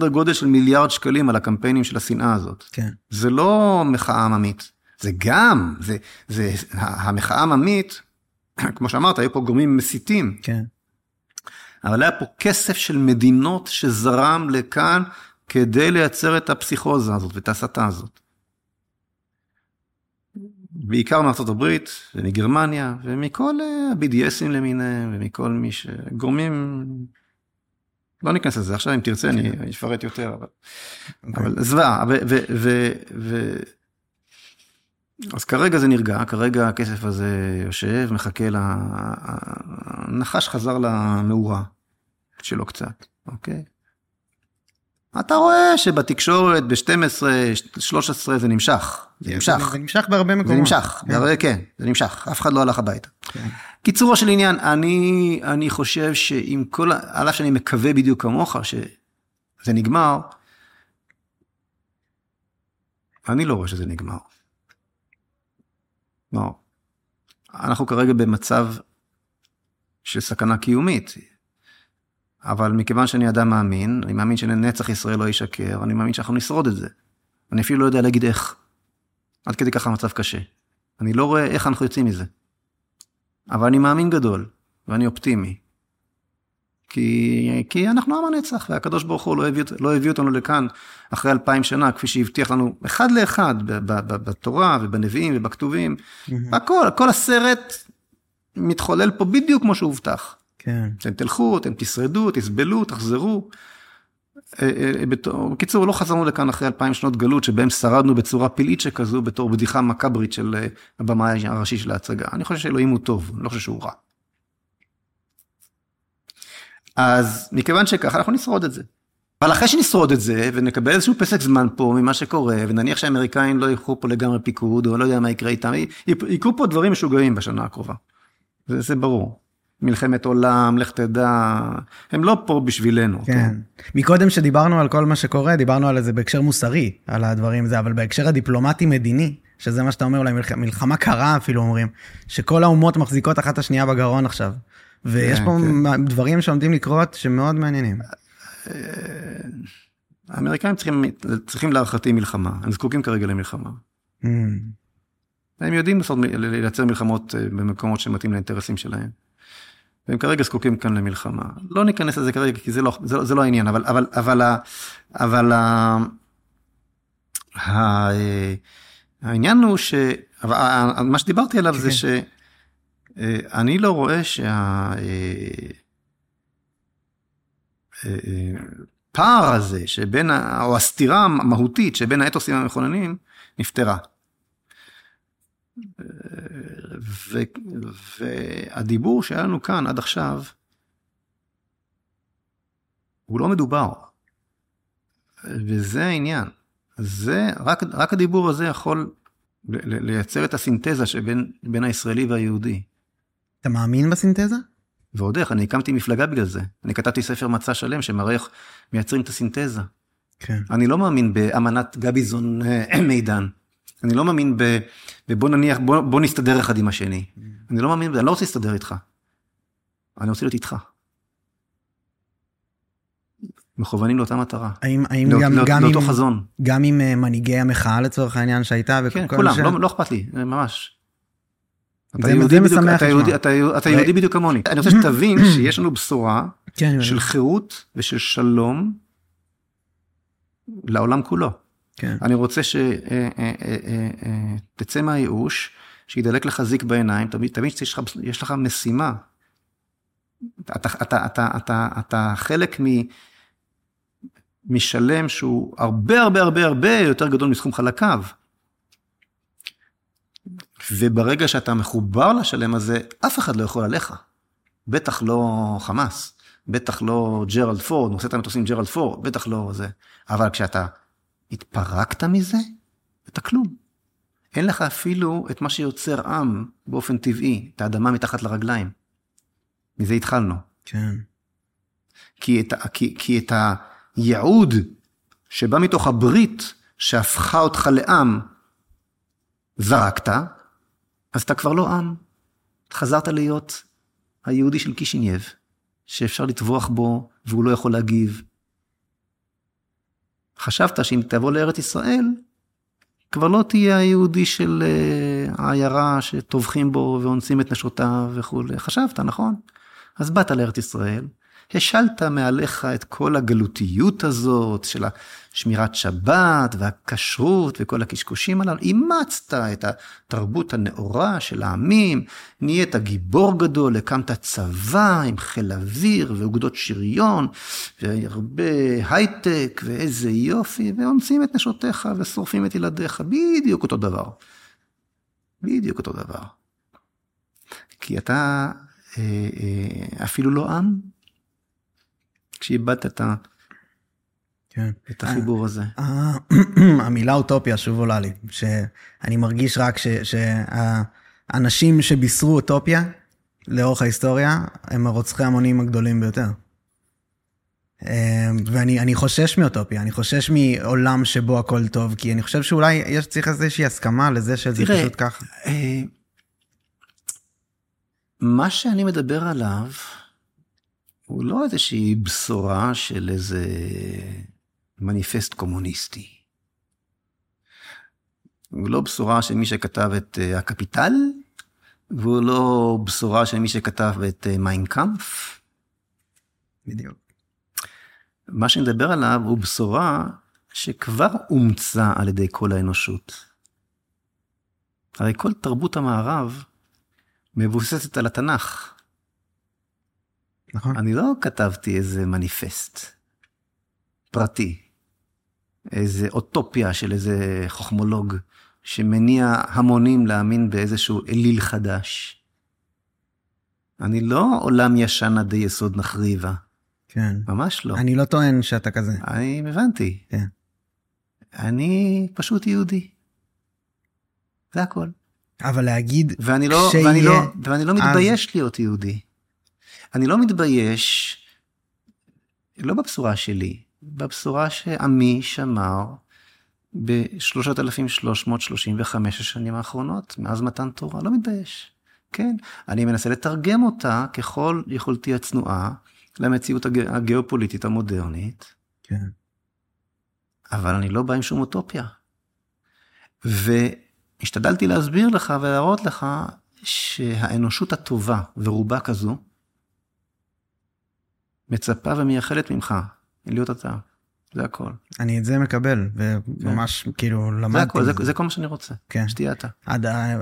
S1: סדר גודל של מיליארד שקלים על הקמפיינים של השנאה הזאת.
S2: כן.
S1: זה לא מחאה עממית, זה גם, זה, זה, המחאה עממית, כמו שאמרת, היו פה גורמים מסיתים.
S2: כן.
S1: אבל היה פה כסף של מדינות שזרם לכאן כדי לייצר את הפסיכוזה הזאת ואת ההסתה הזאת. בעיקר מארצות הברית ומגרמניה ומכל ה-BDSים למיניהם ומכל מי שגורמים, לא ניכנס לזה עכשיו אם תרצה אני כן. אפרט יותר אבל, okay. אוקיי. אבל זוועה ו, ו, ו, ו, אז כרגע זה נרגע כרגע הכסף הזה יושב מחכה לנחש חזר למאורה שלו קצת אוקיי. אתה רואה שבתקשורת ב-12, 13 זה נמשך. זה נמשך.
S2: זה נמשך בהרבה מקומות.
S1: זה נמשך, כן. בהרבה, כן, זה נמשך. אף אחד לא הלך הביתה. כן. קיצורו של עניין, אני, אני חושב שעם כל, על אף שאני מקווה בדיוק כמוך שזה נגמר, אני לא רואה שזה נגמר. לא. אנחנו כרגע במצב של סכנה קיומית. אבל מכיוון שאני אדם מאמין, אני מאמין שנצח ישראל לא ישקר, אני מאמין שאנחנו נשרוד את זה. אני אפילו לא יודע להגיד איך. עד כדי ככה המצב קשה. אני לא רואה איך אנחנו יוצאים מזה. אבל אני מאמין גדול, ואני אופטימי. כי, כי אנחנו עם הנצח, והקדוש ברוך הוא לא הביא, לא הביא אותנו לכאן אחרי אלפיים שנה, כפי שהבטיח לנו אחד לאחד בתורה ובנביאים ובכתובים. Mm-hmm. הכל, כל הסרט מתחולל פה בדיוק כמו שהובטח.
S2: כן.
S1: אתם תלכו, אתם תשרדו, תסבלו, תחזרו. אה, אה, בקיצור, לא חזרנו לכאן אחרי אלפיים שנות גלות, שבהם שרדנו בצורה פלאית שכזו, בתור בדיחה מקברית של אה, הבמאי הראשי של ההצגה. אני חושב שאלוהים הוא טוב, אני לא חושב שהוא רע. אז מכיוון שככה, אנחנו נשרוד את זה. אבל אחרי שנשרוד את זה, ונקבל איזשהו פסק זמן פה ממה שקורה, ונניח שהאמריקאים לא ילכו פה לגמרי פיקוד, או לא יודע מה יקרה איתם, יקרו פה דברים משוגעים בשנה הקרובה. זה, זה ברור. מלחמת עולם, לך תדע, הם לא פה בשבילנו.
S2: כן. מקודם שדיברנו על כל מה שקורה, דיברנו על זה בהקשר מוסרי, על הדברים זה, אבל בהקשר הדיפלומטי-מדיני, שזה מה שאתה אומר אולי, מלח... מלחמה קרה אפילו אומרים, שכל האומות מחזיקות אחת השנייה בגרון עכשיו. ויש
S1: כן,
S2: פה
S1: כן.
S2: דברים שעומדים לקרות שמאוד מעניינים.
S1: האמריקאים צריכים, צריכים להערכתי מלחמה, הם זקוקים כרגע למלחמה.
S2: Mm,
S1: הם יודעים לעשות, לייצר מלחמות אה, במקומות שמתאים לאינטרסים שלהם. והם כרגע זקוקים כאן למלחמה. לא ניכנס לזה כרגע, כי זה לא, זה, לא- זה לא העניין, אבל, אבל, אבל, אבל ה, אה, העניין הוא ש... אבל ה- ה- מה שדיברתי עליו זה
S2: כן.
S1: שאני לא רואה שה... אה, אה, אה, הפער הזה שבין, או הסתירה המהותית שבין האתוסים המכוננים נפתרה. ו, והדיבור שהיה לנו כאן עד עכשיו, הוא לא מדובר. וזה העניין. זה, רק, רק הדיבור הזה יכול לייצר את הסינתזה שבין בין הישראלי והיהודי.
S2: אתה מאמין בסינתזה?
S1: ועוד איך, אני הקמתי מפלגה בגלל זה. אני כתבתי ספר מצע שלם שמראה איך מייצרים את הסינתזה.
S2: כן.
S1: אני לא מאמין באמנת גביזון אה, מידן. אני לא מאמין ב... בבוא נניח, בוא, בוא נסתדר אחד עם השני. אני לא מאמין אני לא רוצה להסתדר איתך. אני רוצה להיות איתך. מכוונים לאותה מטרה.
S2: האם, האם
S1: לא,
S2: גם,
S1: לא,
S2: גם,
S1: לאותו
S2: עם,
S1: חזון.
S2: גם עם אה, מנהיגי המחאה לצורך העניין שהייתה?
S1: כן, כולם,
S2: ש-
S1: לא, לא אכפת לי, ממש. אתה
S2: זה-
S1: יהודי
S2: זה
S1: בדיוק, אתה. יהודי, אתה, אתה יהודי בדיוק כמוני. אני רוצה שתבין שיש לנו בשורה
S2: כן,
S1: של. חירות ושל שלום לעולם כולו.
S2: כן.
S1: אני רוצה שתצא מהייאוש, שידלק לך זיק בעיניים, תמיד, תמיד שיש לך, יש לך משימה. אתה, אתה, אתה, אתה, אתה חלק מ, משלם שהוא הרבה הרבה הרבה הרבה יותר גדול מסכום חלקיו. וברגע שאתה מחובר לשלם הזה, אף אחד לא יכול עליך. בטח לא חמאס, בטח לא ג'רלד פורד, נושא את המטוסים ג'רלד פורד, בטח לא זה. אבל כשאתה התפרקת מזה, אתה כלום. אין לך אפילו את מה שיוצר עם באופן טבעי, את האדמה מתחת לרגליים. מזה התחלנו.
S2: כן.
S1: כי את, כי, כי את הייעוד שבא מתוך הברית שהפכה אותך לעם, זרקת, אז אתה כבר לא עם. חזרת להיות היהודי של קישינייב, שאפשר לטבוח בו והוא לא יכול להגיב. חשבת שאם תבוא לארץ ישראל, כבר לא תהיה היהודי של אה, העיירה שטובחים בו ואונסים את נשותיו וכולי. חשבת, נכון? אז באת לארץ ישראל, השלת מעליך את כל הגלותיות הזאת של שמירת שבת והכשרות וכל הקשקושים הללו, אימצת את התרבות הנאורה של העמים, נהיית גיבור גדול, הקמת צבא עם חיל אוויר ואוגדות שריון, והרבה הייטק ואיזה יופי, ואונסים את נשותיך ושורפים את ילדיך, בדיוק אותו דבר. בדיוק אותו דבר. כי אתה אה, אה, אפילו לא עם, כשאיבדת את, ה,
S2: כן.
S1: את החיבור הזה.
S2: אה, המילה אוטופיה שוב עולה לי, שאני מרגיש רק שהאנשים שבישרו אוטופיה לאורך ההיסטוריה הם הרוצחי המונים הגדולים ביותר. אה, ואני אני חושש מאוטופיה, אני חושש מעולם שבו הכל טוב, כי אני חושב שאולי יש צריך איזושהי הסכמה לזה שזה
S1: תראה,
S2: פשוט ככה.
S1: אה, מה שאני מדבר עליו הוא לא איזושהי בשורה של איזה מניפסט קומוניסטי. הוא לא בשורה של מי שכתב את אה, הקפיטל, והוא לא בשורה של מי שכתב את אה, מיינקאמפ.
S2: בדיוק.
S1: מה שאני מדבר עליו הוא בשורה שכבר אומצה על ידי כל האנושות. הרי כל תרבות המערב מבוססת על התנ"ך.
S2: נכון.
S1: אני לא כתבתי איזה מניפסט פרטי, איזה אוטופיה של איזה חוכמולוג שמניע המונים להאמין באיזשהו אליל חדש. אני לא עולם ישן עדי יסוד נחריבה,
S2: כן.
S1: ממש לא.
S2: אני לא טוען שאתה כזה.
S1: אני הבנתי.
S2: כן.
S1: אני פשוט יהודי. זה הכל.
S2: אבל להגיד
S1: ואני לא,
S2: כשיהיה
S1: ואני לא, ואני לא
S2: אז-
S1: מתבייש להיות יהודי. אני לא מתבייש, לא בבשורה שלי, בבשורה שעמי שמר ב-3,335 השנים האחרונות, מאז מתן תורה, לא מתבייש. כן, אני מנסה לתרגם אותה ככל יכולתי הצנועה למציאות הג... הגיאופוליטית המודרנית.
S2: כן.
S1: אבל אני לא בא עם שום אוטופיה. והשתדלתי להסביר לך ולהראות לך שהאנושות הטובה, ורובה כזו, מצפה ומייחלת ממך להיות אתה. זה הכל.
S2: אני את זה מקבל, וממש כן. כאילו למדתי.
S1: זה הכל, זה, זה כל מה שאני רוצה, כן. שתהיה אתה.
S2: עד, אה,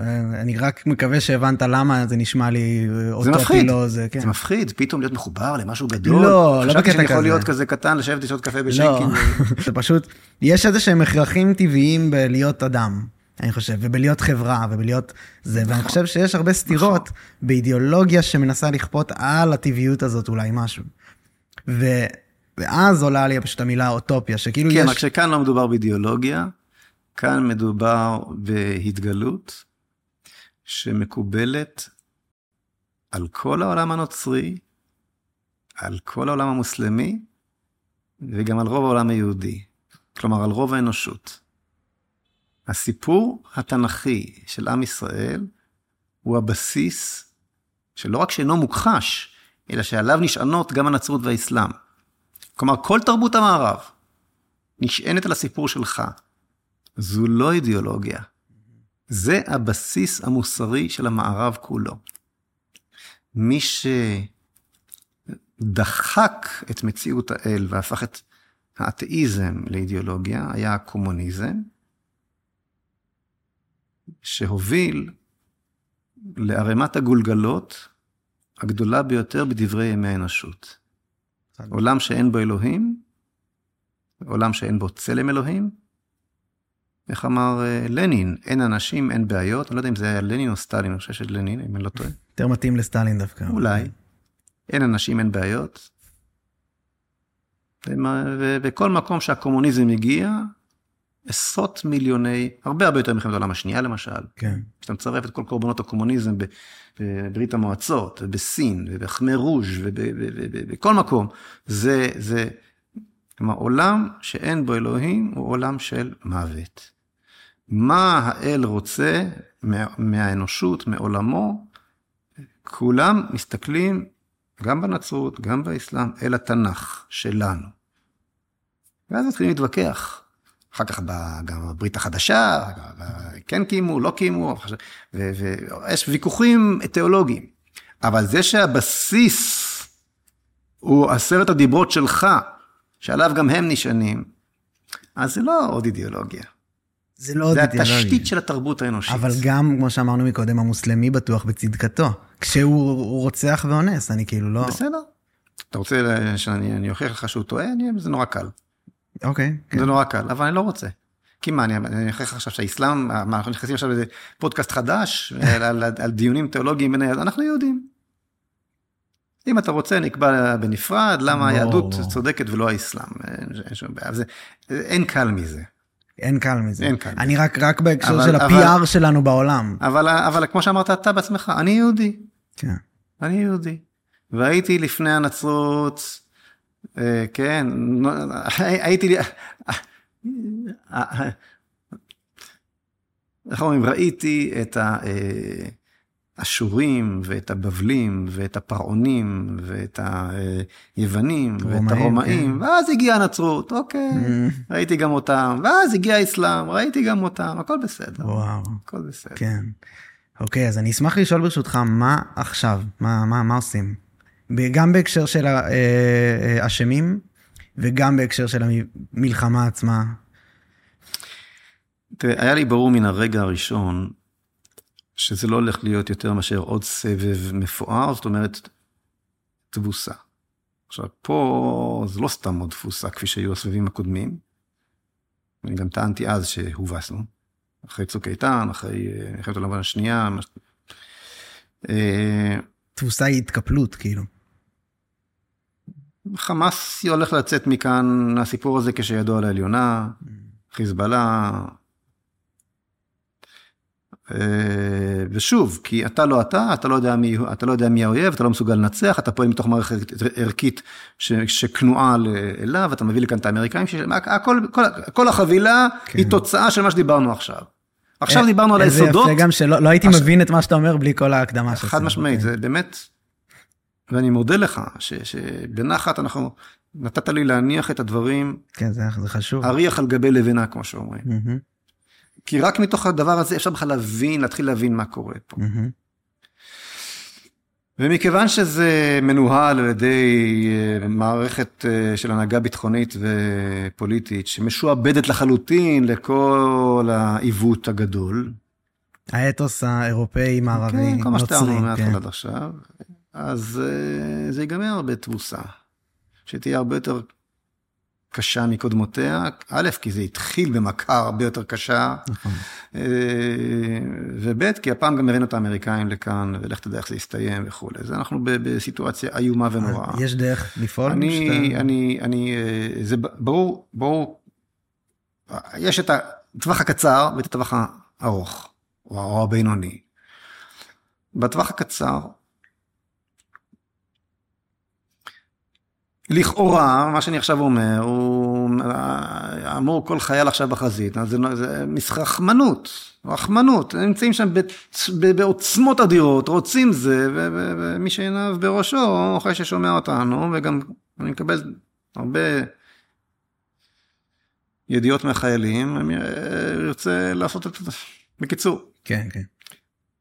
S2: אני רק מקווה שהבנת למה זה נשמע לי
S1: אותופי, זה מפחיד, לא זה, כן. זה מפחיד, פתאום להיות מחובר למשהו גדול.
S2: לא, לא בקטע כזה.
S1: חשבתי שאני יכול להיות כזה קטן, לשבת לשתות קפה בשייקין.
S2: לא, זה פשוט, יש איזה שהם הכרחים טבעיים בלהיות אדם. אני חושב, ובלהיות חברה, ובלהיות זה, ואני חושב שיש הרבה סתירות באידיאולוגיה שמנסה לכפות על הטבעיות הזאת אולי משהו. ו... ואז עולה לי פשוט המילה אוטופיה, שכאילו
S1: כן,
S2: יש...
S1: כן, רק שכאן לא מדובר באידיאולוגיה, כאן מדובר בהתגלות שמקובלת על כל העולם הנוצרי, על כל העולם המוסלמי, וגם על רוב העולם היהודי. כלומר, על רוב האנושות. הסיפור התנ"כי של עם ישראל הוא הבסיס שלא רק שאינו מוכחש, אלא שעליו נשענות גם הנצרות והאסלאם. כלומר, כל תרבות המערב נשענת על הסיפור שלך. זו לא אידיאולוגיה. זה הבסיס המוסרי של המערב כולו. מי שדחק את מציאות האל והפך את האתאיזם לאידיאולוגיה היה הקומוניזם, שהוביל לערימת הגולגלות הגדולה ביותר בדברי ימי האנושות. עולם שאין בו אלוהים, עולם שאין בו צלם אלוהים. איך אמר אה, לנין, אין אנשים, אין בעיות. אני לא יודע אם זה היה לנין או סטלין, אני חושב שזה לנין, אם אני לא טועה.
S2: יותר מתאים לסטלין דווקא.
S1: אולי. אין אנשים, אין בעיות. ובכל מקום שהקומוניזם הגיע, עשרות מיליוני, הרבה הרבה יותר מלחמת העולם השנייה למשל.
S2: כן.
S1: כשאתה מצרף את כל קורבנות הקומוניזם בברית המועצות, ובסין, ובחמי רוז' ובכל מקום, זה, זה, כלומר, עולם שאין בו אלוהים הוא עולם של מוות. מה האל רוצה מהאנושות, מעולמו, כולם מסתכלים, גם בנצרות, גם באסלאם, אל התנ"ך שלנו. ואז מתחילים להתווכח. אחר כך גם בברית החדשה, כן קיימו, לא קיימו, ויש ויכוחים תיאולוגיים. אבל זה שהבסיס הוא עשרת הדיברות שלך, שעליו גם הם נשענים, אז זה לא עוד אידיאולוגיה.
S2: זה לא עוד אידיאולוגיה.
S1: זה התשתית של התרבות האנושית.
S2: אבל גם, כמו שאמרנו מקודם, המוסלמי בטוח בצדקתו. כשהוא רוצח ואונס, אני כאילו לא...
S1: בסדר. אתה רוצה שאני אוכיח לך שהוא טועה? זה נורא קל.
S2: אוקיי.
S1: כן. זה נורא קל, אבל אני לא רוצה. כי מה, אני אוכיח עכשיו שהאסלאם, מה, אנחנו נכנסים עכשיו לאיזה פודקאסט חדש, על, על, על דיונים תיאולוגיים בין היהדות, אנחנו יהודים. אם אתה רוצה, נקבע בנפרד, למה היהדות צודקת ולא האסלאם. אין שום בעיה. זה, אין קל מזה.
S2: אין קל מזה.
S1: אין קל.
S2: אני רק, רק בהקשר של ה-PR שלנו בעולם.
S1: אבל, אבל כמו שאמרת אתה בעצמך, אני יהודי.
S2: כן.
S1: אני יהודי. והייתי לפני הנצרות, אה, כן, הייתי, איך אומרים, ראיתי את האשורים ואת הבבלים ואת הפרעונים ואת היוונים ואת הרומאים, כן. ואז הגיעה הנצרות, אוקיי, mm. ראיתי גם אותם, ואז הגיע האסלאם, ראיתי גם אותם, הכל בסדר.
S2: וואו.
S1: הכל בסדר.
S2: כן. אוקיי, אז אני אשמח לשאול ברשותך, מה עכשיו? מה, מה, מה עושים? גם בהקשר של האשמים, אה, אה, וגם בהקשר של המלחמה עצמה.
S1: תראה, היה לי ברור מן הרגע הראשון שזה לא הולך להיות יותר מאשר עוד סבב מפואר, זאת אומרת, תבוסה. עכשיו, פה זה לא סתם עוד תבוסה כפי שהיו הסבבים הקודמים. אני גם טענתי אז שהובסנו, אחרי צוק איתן, אחרי אה, מלחמת העולם השנייה.
S2: תבוסה היא התקפלות, כאילו.
S1: חמאס הולך לצאת מכאן, הסיפור הזה כשידו על העליונה, חיזבאללה, אה, ושוב, כי אתה לא אתה, אתה לא יודע מי, אתה לא יודע מי האויב, אתה לא מסוגל לנצח, אתה פועל מתוך מערכת ערכית ש, שכנועה אליו, אתה מביא לכאן את האמריקאים, הכל, כל, כל החבילה כן. היא תוצאה של מה שדיברנו עכשיו. עכשיו דיברנו על היסודות.
S2: איזה יפה גם שלא לא הייתי מבין את מה שאתה אומר בלי כל ההקדמה שלך.
S1: חד משמעית, זה באמת, ואני מודה לך ש, שבנחת אנחנו, נתת לי להניח את הדברים.
S2: כן, זה, זה חשוב.
S1: אריח על גבי לבנה, כמו שאומרים. כי רק מתוך הדבר הזה אפשר בכלל להבין, להתחיל להבין מה קורה פה. ומכיוון שזה מנוהל על ידי אה, מערכת אה, של הנהגה ביטחונית ופוליטית שמשועבדת לחלוטין לכל העיוות הגדול.
S2: האתוס האירופאי, מערבי, נוצרי.
S1: כן, כל מה שתיארנו מהתחלה עד עכשיו. אז אה, זה ייגמר בתבוסה, שתהיה הרבה יותר קשה מקודמותיה, א', כי זה התחיל במכה הרבה יותר קשה, נכון. אה, וב', כי הפעם גם הבאנו את האמריקאים לכאן, ולך תדע איך זה יסתיים וכולי. אז אנחנו בסיטואציה איומה ונוראה.
S2: יש דרך לפעול?
S1: אני, שאתה... אני, אני, אה, זה ברור, ברור, יש את הטווח הקצר ואת הטווח הארוך, או הבינוני. בטווח הקצר, לכאורה, מה שאני עכשיו אומר, הוא אמור כל חייל עכשיו בחזית, זה, זה רחמנות, רחמנות, הם נמצאים שם בעוצמות אדירות, רוצים זה, ומי שעיניו בראשו, אחרי ששומע אותנו, וגם אני מקבל הרבה ידיעות מהחיילים, אני ארצה לעשות את זה. בקיצור.
S2: כן, כן.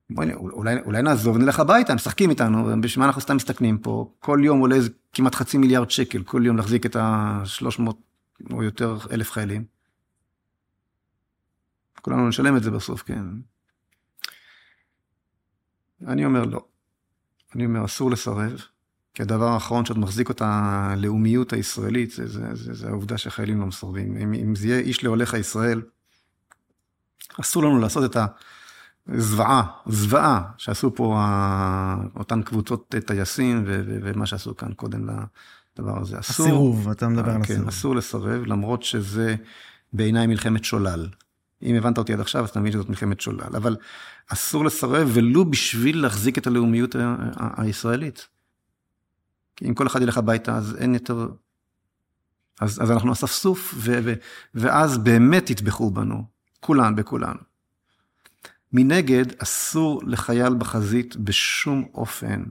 S1: בואי, אולי, אולי נעזוב, נלך הביתה, משחקים איתנו, בשביל מה אנחנו סתם מסתכנים פה? כל יום עולה איזה כמעט חצי מיליארד שקל, כל יום להחזיק את ה-300 או יותר אלף חיילים. כולנו נשלם את זה בסוף, כן. אני אומר לא. אני אומר, אסור לסרב, כי הדבר האחרון שעוד מחזיק את הלאומיות הישראלית, זה, זה, זה, זה העובדה שחיילים לא מסרבים. אם, אם זה יהיה איש להולך הישראל, אסור לנו לעשות את ה... זוועה, זוועה שעשו פה אותן קבוצות טייסים ומה שעשו כאן קודם לדבר הזה.
S2: אסור, הסירוב, אתה מדבר על
S1: כן,
S2: הסירוב.
S1: אסור לסרב, למרות שזה בעיניי מלחמת שולל. אם הבנת אותי עד עכשיו, אז אתה מבין שזאת מלחמת שולל. אבל אסור לסרב ולו בשביל להחזיק את הלאומיות הישראלית. כי אם כל אחד ילך הביתה, אז אין יותר... אז, אז אנחנו אספסוף, ו, ו, ואז באמת יטבחו בנו, כולן בכולן. מנגד, אסור לחייל בחזית בשום אופן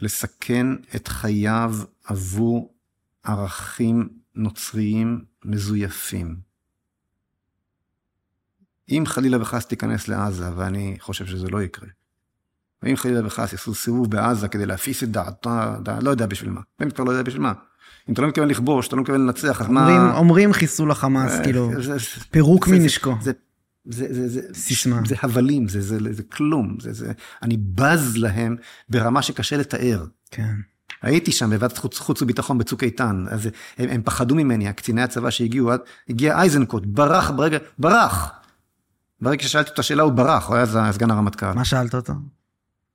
S1: לסכן את חייו עבור ערכים נוצריים מזויפים. אם חלילה וחס תיכנס לעזה, ואני חושב שזה לא יקרה, ואם חלילה וחס יעשו סיבוב בעזה כדי להפיס את דעתה, דע, לא יודע בשביל מה, באמת כבר לא יודע בשביל מה. אם אתה לא מתכוון לכבוש, אתה לא מתכוון לנצח, אז
S2: מה... אומרים חיסול החמאס, אה, כאילו, פירוק מנשקו.
S1: זה, זה, זה, זה, סיסמה. זה הבלים, זה, זה, זה, זה כלום, זה, זה, אני בז להם ברמה שקשה לתאר.
S2: כן.
S1: הייתי שם בוועדת חוץ, חוץ וביטחון בצוק איתן, אז הם, הם פחדו ממני, הקציני הצבא שהגיעו, הגיע אייזנקוט, ברח ברגע, ברח. ברגע ששאלתי את השאלה הוא ברח, הוא היה סגן הרמטכ"ל.
S2: מה שאלת אותו?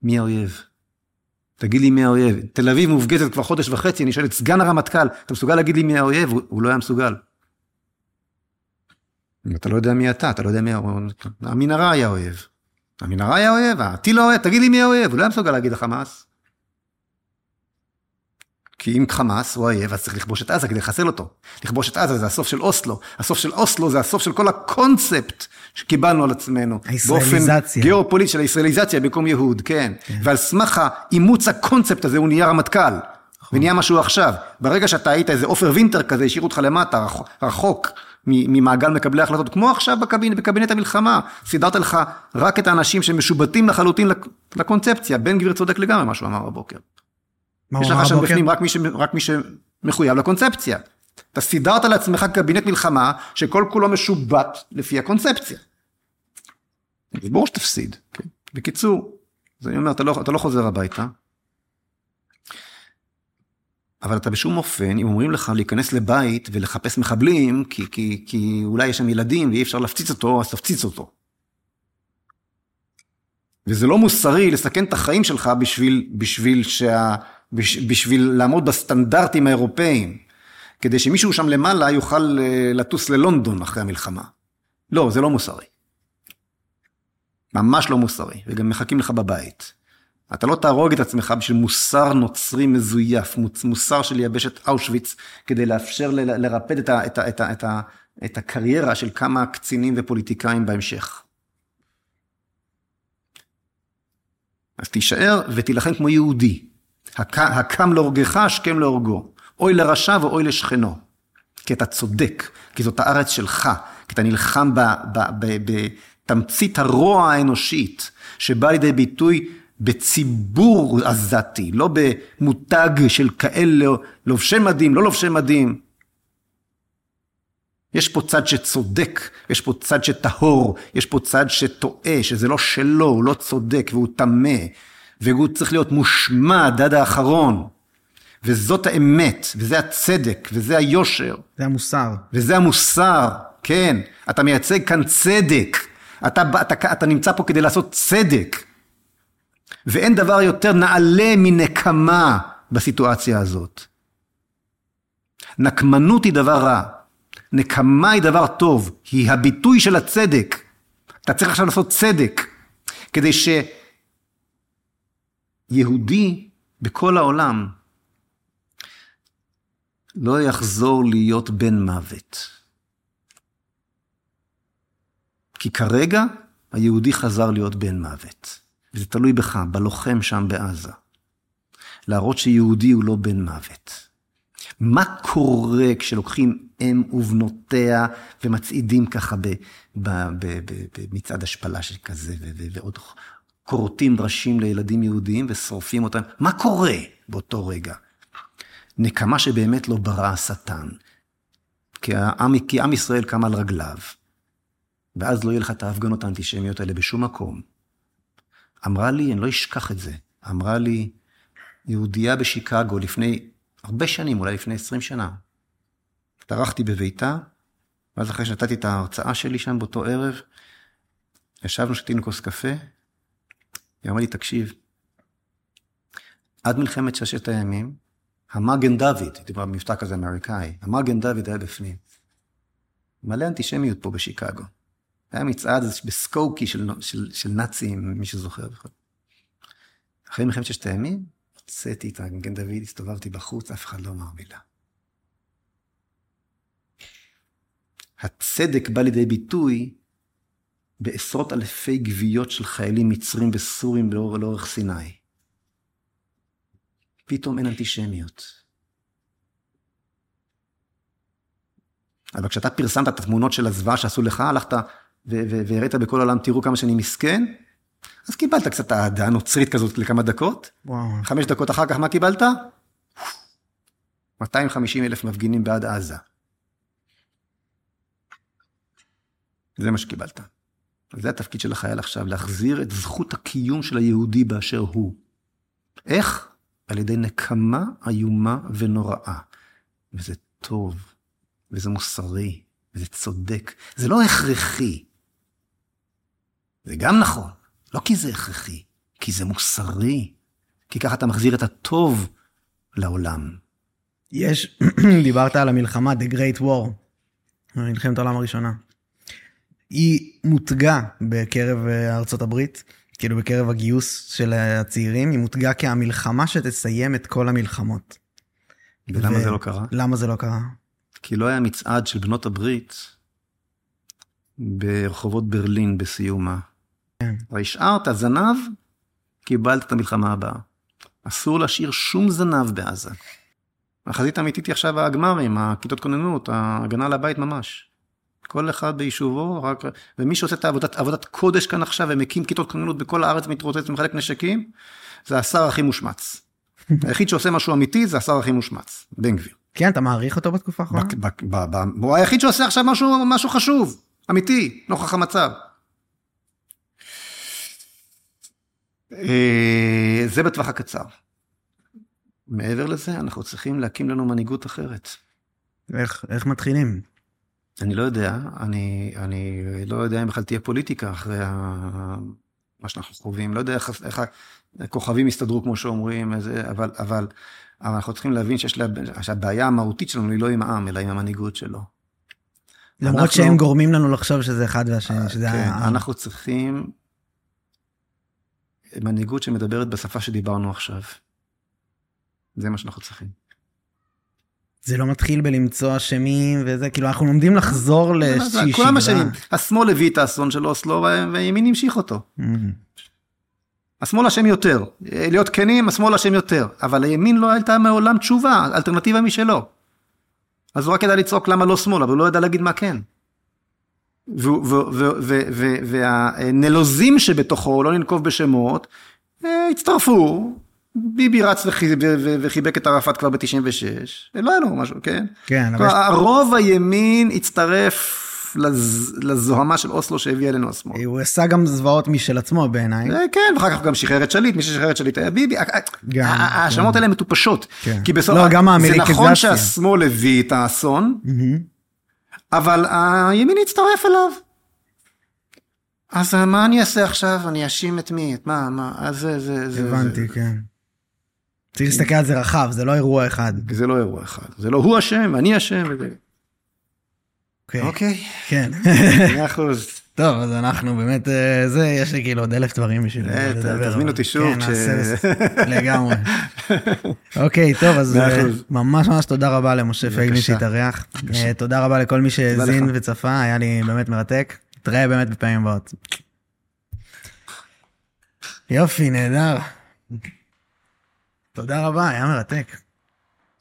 S1: מי האויב? תגיד לי מי האויב. תל אביב מופגזת כבר חודש וחצי, אני שואל את סגן הרמטכ"ל, אתה מסוגל להגיד לי מי האויב? הוא, הוא לא היה מסוגל. אתה לא יודע מי אתה, אתה לא יודע מי האויב. המנהרה היה אויב. המנהרה היה אויב, הטיל האויב, תגיד לי מי האויב, הוא לא היה מסוגל להגיד החמאס. כי אם חמאס הוא האויב, אז צריך לכבוש את עזה כדי לחסל אותו. לכבוש את עזה זה הסוף של אוסלו. הסוף של אוסלו זה הסוף של כל הקונספט שקיבלנו על עצמנו.
S2: הישראליזציה.
S1: באופן גיאופוליט של הישראליזציה במקום יהוד, כן. כן. ועל סמך האימוץ הקונספט הזה הוא נהיה רמטכ"ל. נכון. ונהיה משהו עכשיו. ברגע שאתה היית איזה עופר וינטר כזה, השאירו אותך למטה, רחוק. ממעגל מקבלי ההחלטות, כמו עכשיו בקבינט, בקבינט המלחמה, סידרת לך רק את האנשים שמשובטים לחלוטין לקונספציה, בן גביר צודק לגמרי מה שהוא אמר בבוקר. יש לך שם בפנים רק מי, ש, רק מי שמחויב לקונספציה. אתה סידרת לעצמך קבינט מלחמה שכל כולו משובט לפי הקונספציה. ברור שתפסיד. כן. בקיצור, אז אני אומר, אתה לא, אתה לא חוזר הביתה, אבל אתה בשום אופן, אם אומרים לך להיכנס לבית ולחפש מחבלים, כי, כי, כי אולי יש שם ילדים ואי אפשר להפציץ אותו, אז תפציץ אותו. וזה לא מוסרי לסכן את החיים שלך בשביל, בשביל, שה, בשביל לעמוד בסטנדרטים האירופאיים, כדי שמישהו שם למעלה יוכל אה, לטוס ללונדון אחרי המלחמה. לא, זה לא מוסרי. ממש לא מוסרי, וגם מחכים לך בבית. אתה לא תהרוג את עצמך בשביל מוסר נוצרי מזויף, מוסר של יבשת אושוויץ, כדי לאפשר לרפד את, ה- את, ה- את, ה- את, ה- את הקריירה של כמה קצינים ופוליטיקאים בהמשך. אז תישאר ותילחם כמו יהודי. הק, הקם להורגך, השכם להורגו. אוי לרשע ואוי לשכנו. כי אתה צודק, כי זאת הארץ שלך, כי אתה נלחם בתמצית הרוע האנושית, שבא לידי ביטוי בציבור עזתי, לא במותג של כאלה לובשי מדים, לא לובשי מדים. יש פה צד שצודק, יש פה צד שטהור, יש פה צד שטועה, שזה לא שלו, הוא לא צודק והוא טמא, והוא צריך להיות מושמד עד האחרון. וזאת האמת, וזה הצדק, וזה היושר.
S2: זה המוסר.
S1: וזה המוסר, כן. אתה מייצג כאן צדק. אתה, אתה, אתה נמצא פה כדי לעשות צדק. ואין דבר יותר נעלה מנקמה בסיטואציה הזאת. נקמנות היא דבר רע. נקמה היא דבר טוב, היא הביטוי של הצדק. אתה צריך עכשיו לעשות צדק, כדי שיהודי בכל העולם לא יחזור להיות בן מוות. כי כרגע היהודי חזר להיות בן מוות. וזה תלוי בך, בלוחם שם בעזה. להראות שיהודי הוא לא בן מוות. מה קורה כשלוקחים אם ובנותיה ומצעידים ככה במצעד השפלה שכזה, ועוד כורתים ראשים לילדים יהודיים ושורפים אותם? מה קורה באותו רגע? נקמה שבאמת לא ברא השטן. כי כי עם ישראל קם על רגליו, ואז לא יהיה לך את ההפגנות האנטישמיות האלה בשום מקום. אמרה לי, אני לא אשכח את זה, אמרה לי יהודייה בשיקגו לפני הרבה שנים, אולי לפני 20 שנה. התארחתי בביתה, ואז אחרי שנתתי את ההרצאה שלי שם באותו ערב, ישבנו, שתינו כוס קפה, היא אמרה לי, תקשיב, עד מלחמת ששת הימים, המגן דוד, הייתי במבטא כזה אמריקאי, המגן דוד היה בפנים. מלא אנטישמיות פה בשיקגו. היה מצעד בסקוקי של, של, של נאצים, מי שזוכר. אחרי מלחמת ששת הימים, הוצאתי את המגן דוד, הסתובבתי בחוץ, אף אחד לא אמר מילה. הצדק בא לידי ביטוי בעשרות אלפי גוויות של חיילים מצרים וסורים לאורך, לאורך סיני. פתאום אין אנטישמיות. אבל כשאתה פרסמת את התמונות של הזוועה שעשו לך, הלכת והראית בכל העולם, תראו כמה שאני מסכן, אז קיבלת קצת אהדה נוצרית כזאת לכמה דקות. וואו. חמש דקות אחר כך, מה קיבלת? 250 אלף מפגינים בעד עזה. זה מה שקיבלת. זה התפקיד של החייל עכשיו, להחזיר את זכות הקיום של היהודי באשר הוא. איך? על ידי נקמה איומה ונוראה. וזה טוב, וזה מוסרי, וזה צודק. זה לא הכרחי. זה גם נכון, לא כי זה הכרחי, כי זה מוסרי. כי ככה אתה מחזיר את הטוב לעולם.
S2: יש, דיברת על המלחמה, The Great War, מלחמת העולם הראשונה. היא מותגה בקרב אה, ארצות הברית, כאילו בקרב הגיוס של הצעירים, היא מותגה כהמלחמה שתסיים את כל המלחמות.
S1: ולמה ו... זה לא קרה?
S2: למה זה לא קרה?
S1: כי לא היה מצעד של בנות הברית ברחובות ברלין בסיומה. כן. והשארת זנב, קיבלת את המלחמה הבאה. אסור להשאיר שום זנב בעזה. החזית האמיתית היא עכשיו הגמרים, הכיתות כוננות, ההגנה על הבית ממש. כל אחד ביישובו, רק... ומי שעושה את העבודת, עבודת קודש כאן עכשיו ומקים כיתות כוננות בכל הארץ, מתרוצץ ומחלק נשקים, זה השר הכי מושמץ. היחיד שעושה משהו אמיתי זה השר הכי מושמץ, בן גביר.
S2: כן, אתה מעריך אותו בתקופה האחרונה?
S1: הוא היחיד שעושה עכשיו משהו, משהו חשוב, אמיתי, נוכח המצב. אה, זה בטווח הקצר. מעבר לזה, אנחנו צריכים להקים לנו מנהיגות אחרת.
S2: איך, איך מתחילים?
S1: אני לא יודע, אני, אני לא יודע אם בכלל תהיה פוליטיקה אחרי ה... מה שאנחנו חווים, לא יודע איך, איך הכוכבים יסתדרו כמו שאומרים, אבל, אבל, אבל אנחנו צריכים להבין שיש לה, שהבעיה המהותית שלנו היא לא עם העם, אלא עם המנהיגות שלו.
S2: למרות אנחנו, שהם גורמים לנו לחשוב שזה אחד והשני, שזה
S1: כן, ה... אנחנו צריכים מנהיגות שמדברת בשפה שדיברנו עכשיו. זה מה שאנחנו צריכים.
S2: זה לא מתחיל בלמצוא אשמים וזה, כאילו אנחנו לומדים לחזור לאיזושהי שגרה.
S1: כולם אשמים. השמאל הביא את האסון של אוסלו והימין המשיך אותו.
S2: Mm.
S1: השמאל אשם יותר. להיות כנים, השמאל אשם יותר. אבל הימין לא הייתה מעולם תשובה, אלטרנטיבה משלו. אז הוא רק ידע לצעוק למה לא שמאל, אבל הוא לא ידע להגיד מה כן. והנלוזים שבתוכו, לא ננקוב בשמות, אה, הצטרפו, ביבי רץ וחיבק את ערפאת כבר ב-96, לא היה לו משהו, כן?
S2: כן,
S1: אבל... הרוב הימין הצטרף לזוהמה של אוסלו שהביאה אלינו השמאל.
S2: הוא עשה גם זוועות משל עצמו בעיניי.
S1: אה, כן, ואחר כך גם שחרר את שליט, מי ששחרר את שליט היה ביבי. ההאשמות האלה מטופשות.
S2: כן.
S1: כי בסוף,
S2: לא,
S1: זה. נכון שהשמאל הביא את האסון, אבל הימין הצטרף אליו. אז מה אני אעשה עכשיו? אני אאשים את מי? את מה? מה? אז זה, זה, זה...
S2: הבנתי, כן. צריך להסתכל על זה רחב, זה לא אירוע אחד.
S1: זה לא אירוע אחד. זה לא הוא אשם, אני אשם. וזה...
S2: אוקיי.
S1: אוקיי.
S2: כן.
S1: מאה אחוז.
S2: טוב, אז אנחנו באמת, אה, זה, יש לי כאילו עוד אלף דברים בשביל
S1: אה,
S2: לדבר.
S1: תזמין אותי שוב
S2: כן, נעשה, לגמרי. אוקיי, טוב, אז אה. ממש ממש תודה רבה למשה פייגלין. שהתארח. תודה רבה לכל מי שהאזין. וצפה, היה לי באמת מרתק. נתראה באמת בפעמים הבאות. יופי, נהדר. תודה רבה, היה מרתק.